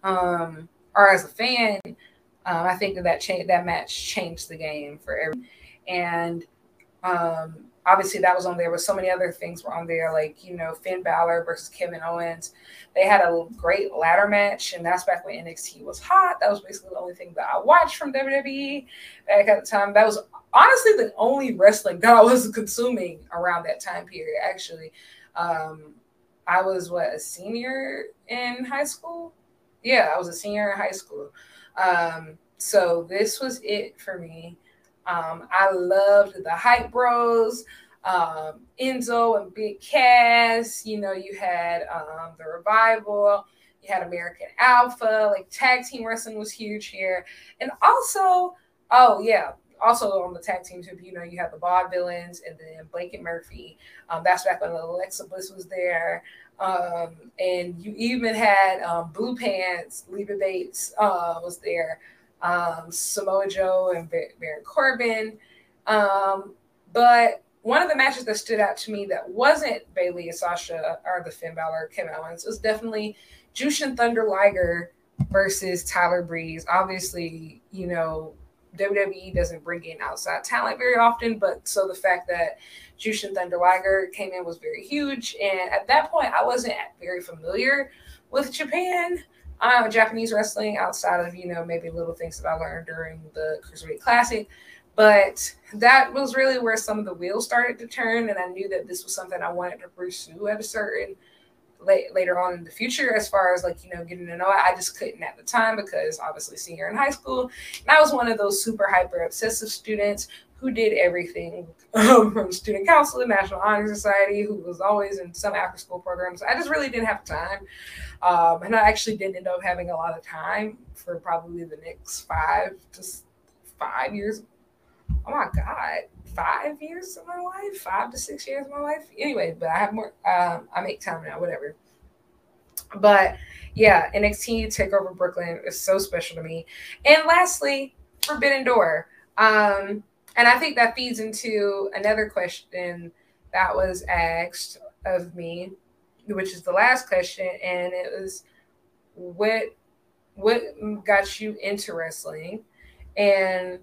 um, or as a fan um, i think that that, cha- that match changed the game for everyone and um, obviously that was on there, but so many other things were on there, like you know Finn Balor versus Kevin Owens. They had a great ladder match, and that's back when NXT was hot. That was basically the only thing that I watched from WWE back at the time. That was honestly the only wrestling that I was [LAUGHS] consuming around that time period. Actually, um, I was what a senior in high school. Yeah, I was a senior in high school. Um, so this was it for me. Um, I loved the Hype Bros, um, Enzo and Big Cass. You know, you had um, the Revival, you had American Alpha. Like tag team wrestling was huge here, and also, oh yeah, also on the tag team too. You know, you have the Vaudevillains and then Blake and Murphy. Um, that's back when Alexa Bliss was there. Um, and you even had um, Blue Pants, Leva Bates uh, was there um, Samoa Joe and Baron Corbin. Um, but one of the matches that stood out to me that wasn't Bayley and Sasha or the Finn Balor Kevin Owens was definitely Jushin Thunder Liger versus Tyler Breeze. Obviously, you know, WWE doesn't bring in outside talent very often, but so the fact that Jushin Thunder Liger came in was very huge. And at that point, I wasn't very familiar with Japan um, Japanese wrestling outside of, you know, maybe little things that I learned during the Cruiserweight Classic. But that was really where some of the wheels started to turn. And I knew that this was something I wanted to pursue at a certain late, later on in the future as far as like you know getting to know it i just couldn't at the time because obviously senior in high school and i was one of those super hyper obsessive students who did everything um, from student council to National Honor Society, who was always in some after school programs. I just really didn't have time. Um, and I actually didn't end up having a lot of time for probably the next five, just five years. Oh my God, five years of my life, five to six years of my life. Anyway, but I have more, um, I make time now, whatever. But yeah, NXT Takeover Brooklyn is so special to me. And lastly, Forbidden Door. Um, and I think that feeds into another question that was asked of me, which is the last question, and it was what what got you into wrestling? And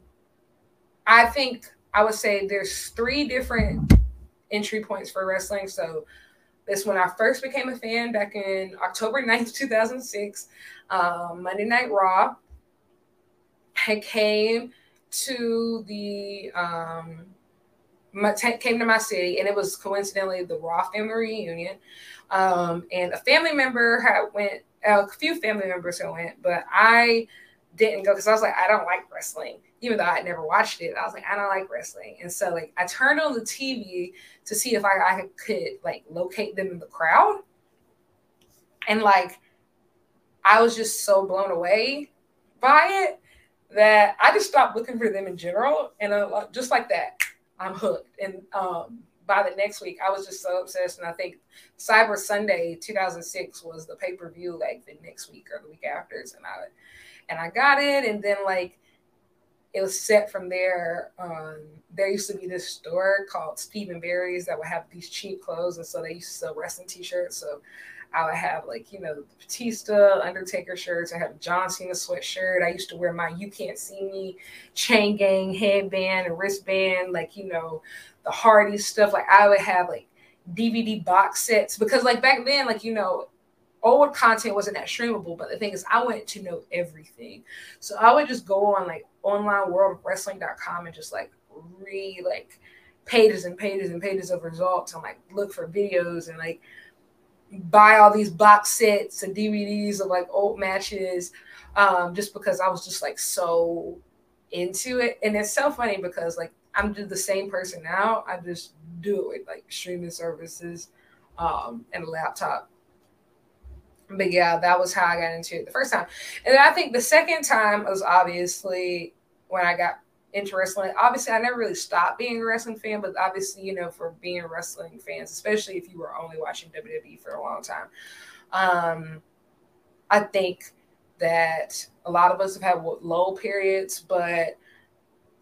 I think I would say there's three different entry points for wrestling. So this when I first became a fan back in October 9th, 2006, um, Monday Night Raw. I came to the um, my, t- came to my city, and it was coincidentally the Raw family reunion. Um, and a family member had went, a few family members had went, but I didn't go because I was like, I don't like wrestling, even though I never watched it. I was like, I don't like wrestling, and so like I turned on the TV to see if I, I could like locate them in the crowd, and like I was just so blown away by it that I just stopped looking for them in general, and uh, just like that, I'm hooked. And um, by the next week, I was just so obsessed. And I think Cyber Sunday 2006 was the pay per view like the next week or the week after, and I and I got it, and then like it was set from there. Um, there used to be this store called Steve & Barry's that would have these cheap clothes, and so they used to sell wrestling T-shirts. So I would have like, you know, the Batista, Undertaker shirts. I had a John Cena sweatshirt. I used to wear my You Can't See Me chain gang headband and wristband, like, you know, the Hardy stuff. Like I would have like DVD box sets because like back then, like, you know, old content wasn't that streamable, but the thing is I wanted to know everything. So I would just go on like online world wrestling.com and just like read like pages and pages and pages of results and like look for videos and like buy all these box sets and DVDs of like old matches um, just because I was just like so into it. And it's so funny because like I'm the same person now. I just do it with like streaming services um, and a laptop. But yeah, that was how I got into it the first time. And I think the second time was obviously when I got into wrestling. Obviously, I never really stopped being a wrestling fan, but obviously, you know, for being wrestling fans, especially if you were only watching WWE for a long time, um, I think that a lot of us have had low periods, but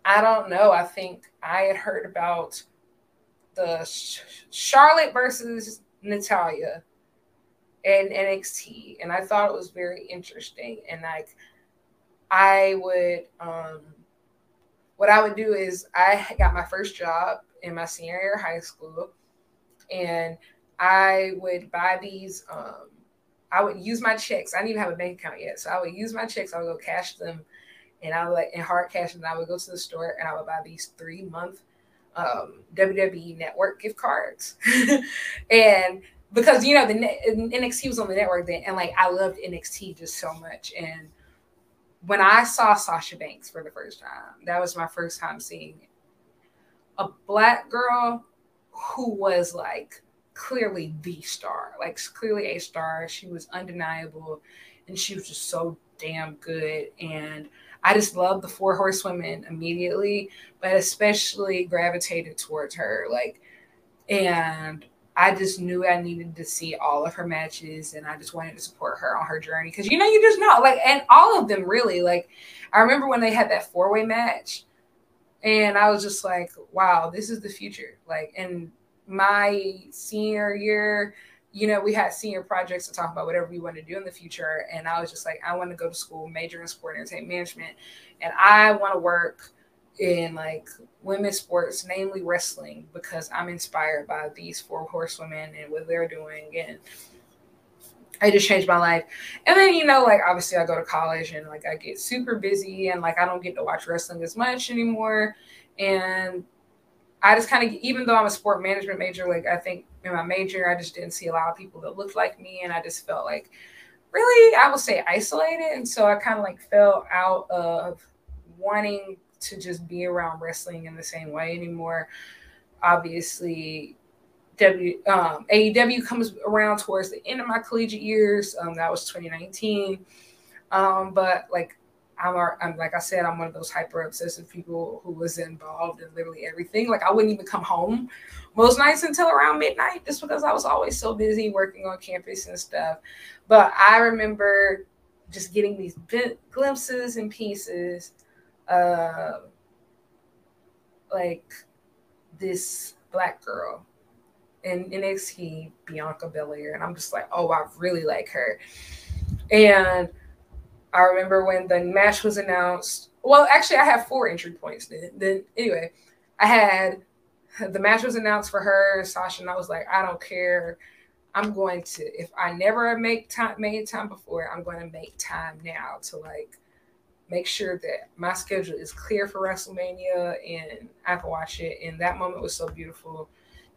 I don't know. I think I had heard about the Charlotte versus Natalya and NXT, and I thought it was very interesting. And like, I would, um, what I would do is I got my first job in my senior year of high school, and I would buy these. Um, I would use my checks. I didn't even have a bank account yet, so I would use my checks. I would go cash them, and I would like in hard cash, and I would go to the store and I would buy these three month um, WWE Network gift cards, [LAUGHS] and because you know the NXT was on the network then, and like I loved NXT just so much. And when I saw Sasha Banks for the first time, that was my first time seeing a black girl who was like clearly the star, like clearly a star. She was undeniable, and she was just so damn good. And I just loved the four horsewomen immediately, but especially gravitated towards her. Like, and I just knew I needed to see all of her matches and I just wanted to support her on her journey. Cause you know, you just know, like, and all of them really, like, I remember when they had that four way match and I was just like, wow, this is the future. Like, and my senior year, you know, we had senior projects to talk about whatever we want to do in the future. And I was just like, I want to go to school, major in sport entertainment management, and I want to work in like women's sports, namely wrestling, because I'm inspired by these four horsewomen and what they're doing. And it just changed my life. And then, you know, like obviously I go to college and like I get super busy and like I don't get to watch wrestling as much anymore. And I just kind of, even though I'm a sport management major, like I think in my major, I just didn't see a lot of people that looked like me. And I just felt like really, I would say isolated. And so I kind of like fell out of wanting to just be around wrestling in the same way anymore. Obviously, W um, AEW comes around towards the end of my collegiate years. Um, that was 2019. Um, but like I'm, I'm like I said, I'm one of those hyper obsessive people who was involved in literally everything. Like I wouldn't even come home most nights until around midnight, just because I was always so busy working on campus and stuff. But I remember just getting these glimpses and pieces of like this black girl in NXT, Bianca Belair, and I'm just like, oh, I really like her. And I remember when the match was announced. Well, actually, I have four entry points. Then, then anyway, I had the match was announced for her, Sasha, and I was like, I don't care. I'm going to if I never make time made time before, I'm going to make time now to like make sure that my schedule is clear for WrestleMania and I can watch it. And that moment was so beautiful.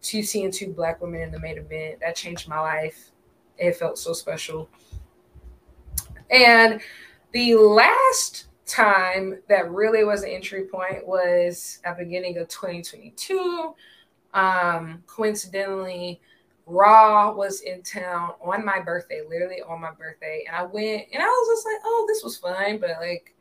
Two seeing two black women in the main event that changed my life. It felt so special. And the last time that really was an entry point was at the beginning of 2022. Um, coincidentally, Raw was in town on my birthday, literally on my birthday. And I went and I was just like, oh, this was fun. But like,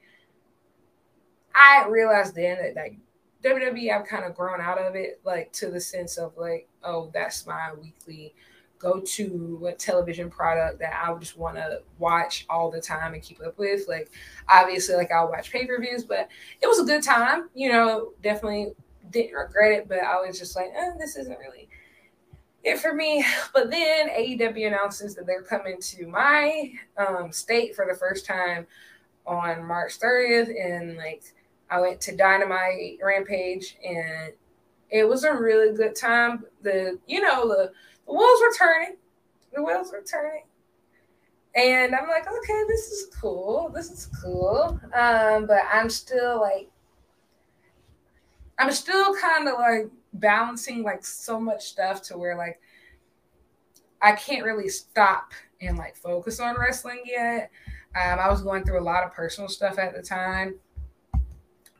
I realized then that like WWE, I've kind of grown out of it, like to the sense of like, oh, that's my weekly go to television product that I would just want to watch all the time and keep up with. Like, obviously, like I'll watch pay per views, but it was a good time. You know, definitely didn't regret it, but I was just like, eh, this isn't really it for me. [LAUGHS] But then AEW announces that they're coming to my um, state for the first time on March 30th, and like I went to Dynamite Rampage, and it was a really good time. The you know the, the wheels were turning, the wheels were turning, and I'm like, okay, this is cool, this is cool. Um, but I'm still like, I'm still kind of like balancing like so much stuff to where like I can't really stop and like focus on wrestling yet. Um, I was going through a lot of personal stuff at the time.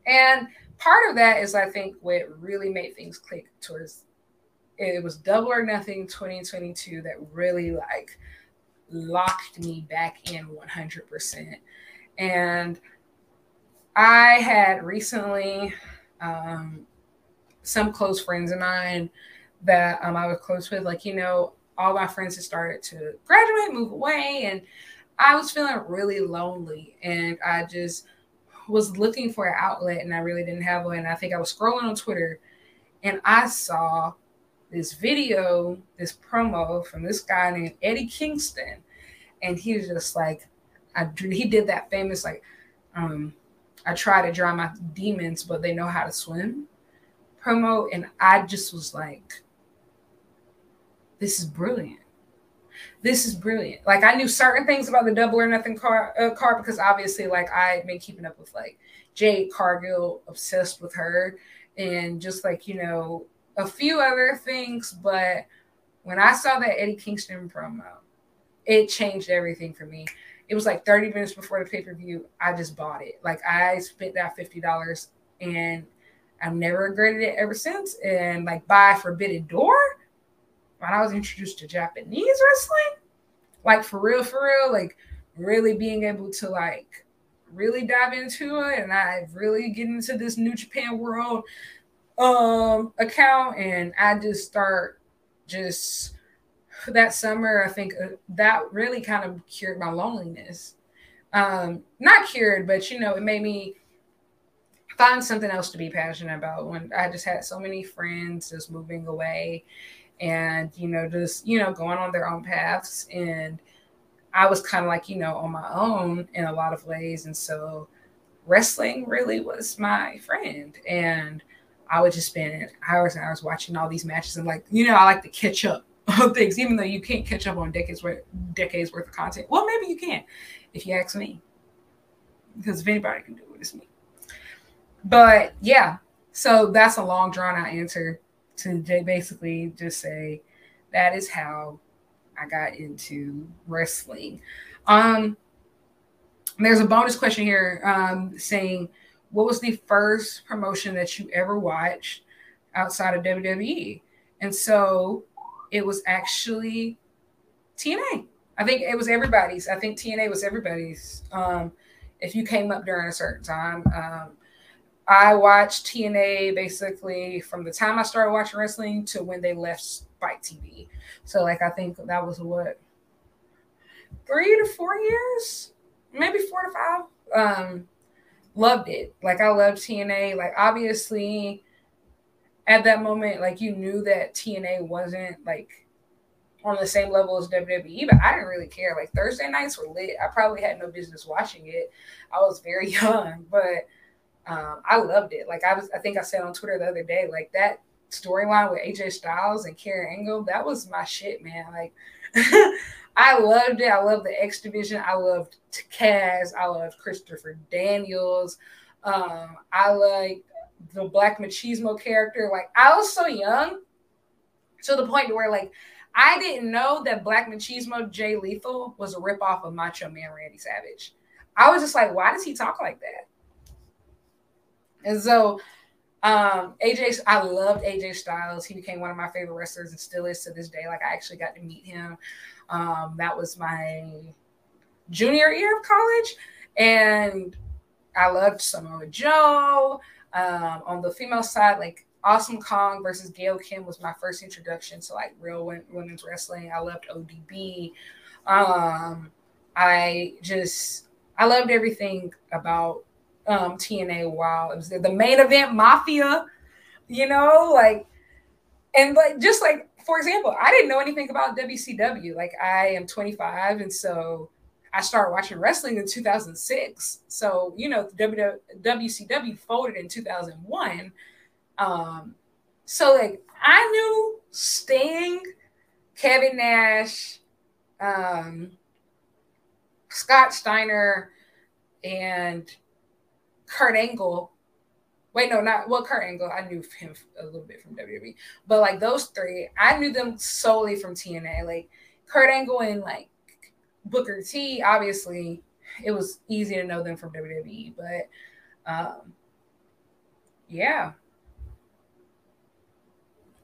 And part of that is, I think, what really made things click towards it was double or nothing 2022 that really like locked me back in 100%. And I had recently um, some close friends of mine that um, I was close with, like, you know, all my friends had started to graduate, move away, and I was feeling really lonely. And I just was looking for an outlet and I really didn't have one. I think I was scrolling on Twitter and I saw this video, this promo from this guy named Eddie Kingston, and he was just like, I he did that famous like, um, I try to drown my demons, but they know how to swim promo, and I just was like, this is brilliant. This is brilliant. Like I knew certain things about the double or nothing car uh, car because obviously like I been keeping up with like Jade Cargill, obsessed with her, and just like you know a few other things. But when I saw that Eddie Kingston promo, it changed everything for me. It was like 30 minutes before the pay per view. I just bought it. Like I spent that $50 and I've never regretted it ever since. And like by Forbidden Door, when I was introduced to Japanese wrestling, like for real, for real, like really being able to like really dive into it and I really get into this New Japan world um account and I just start just that summer I think uh, that really kind of cured my loneliness. Um not cured but you know it made me find something else to be passionate about when I just had so many friends just moving away and you know just you know going on their own paths. And I was kind of like you know on my own in a lot of ways. And so wrestling really was my friend. And I would just spend hours and hours watching all these matches. And like you know I like to catch up on things even though you can't catch up on decades worth decades worth of content. Well maybe you can if you ask me because if anybody can do it it's me. But yeah, so that's a long drawn out answer to basically just say that is how I got into wrestling. Um, there's a bonus question here um, saying, what was the first promotion that you ever watched outside of WWE? And so it was actually TNA. I think it was everybody's. I think TNA was everybody's. Um, if you came up during a certain time, um, I watched TNA basically from the time I started watching wrestling to when they left Spike TV. So like I think that was what three to four years, maybe four to five. Um, loved it. Like I loved TNA. Like obviously at that moment, like you knew that TNA wasn't like on the same level as WWE, but I didn't really care. Like Thursday nights were lit. I probably had no business watching it. I was very [LAUGHS] young, but um, I loved it. Like I was, I think I said on Twitter the other day, like that storyline with AJ Styles and Karen Angle, that was my shit, man. Like [LAUGHS] I loved it. I loved the X Division. I loved Kaz. I loved Christopher Daniels. Um, I like the Black Machismo character. Like I was so young to the point where like I didn't know that Black Machismo Jay Lethal was a ripoff of Macho Man Randy Savage. I was just like, why does he talk like that? And so um, AJ, I loved AJ Styles. He became one of my favorite wrestlers and still is to this day. Like I actually got to meet him. Um, that was my junior year of college. And I loved Samoa Joe. Um, on the female side, like Awesome Kong versus Gail Kim was my first introduction to like real women's wrestling. I loved ODB. Um, I just I loved everything about um, TNA while it was the main event Mafia, you know, like, and like just like for example, I didn't know anything about WCW. Like I am 25, and so I started watching wrestling in 2006. So you know, WCW folded in 2001. Um, so like I knew Sting, Kevin Nash, um, Scott Steiner, and Kurt Angle. Wait, no, not well, Kurt Angle. I knew him a little bit from WWE, but like those three, I knew them solely from TNA. Like Kurt Angle and like Booker T. Obviously, it was easy to know them from WWE, but um, yeah.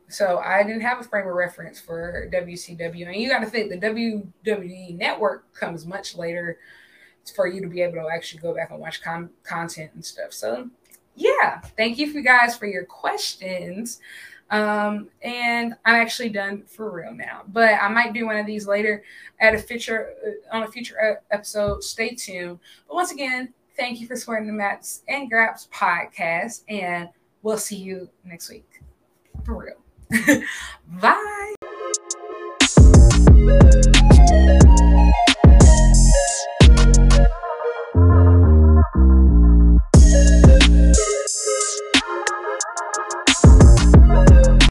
So I didn't have a frame of reference for WCW, and you got to think the WWE network comes much later for you to be able to actually go back and watch com- content and stuff. So, yeah, thank you for guys for your questions. Um, and I'm actually done for real now, but I might do one of these later at a future uh, on a future episode. Stay tuned. But once again, thank you for swearing the Maps and Graps podcast, and we'll see you next week for real. [LAUGHS]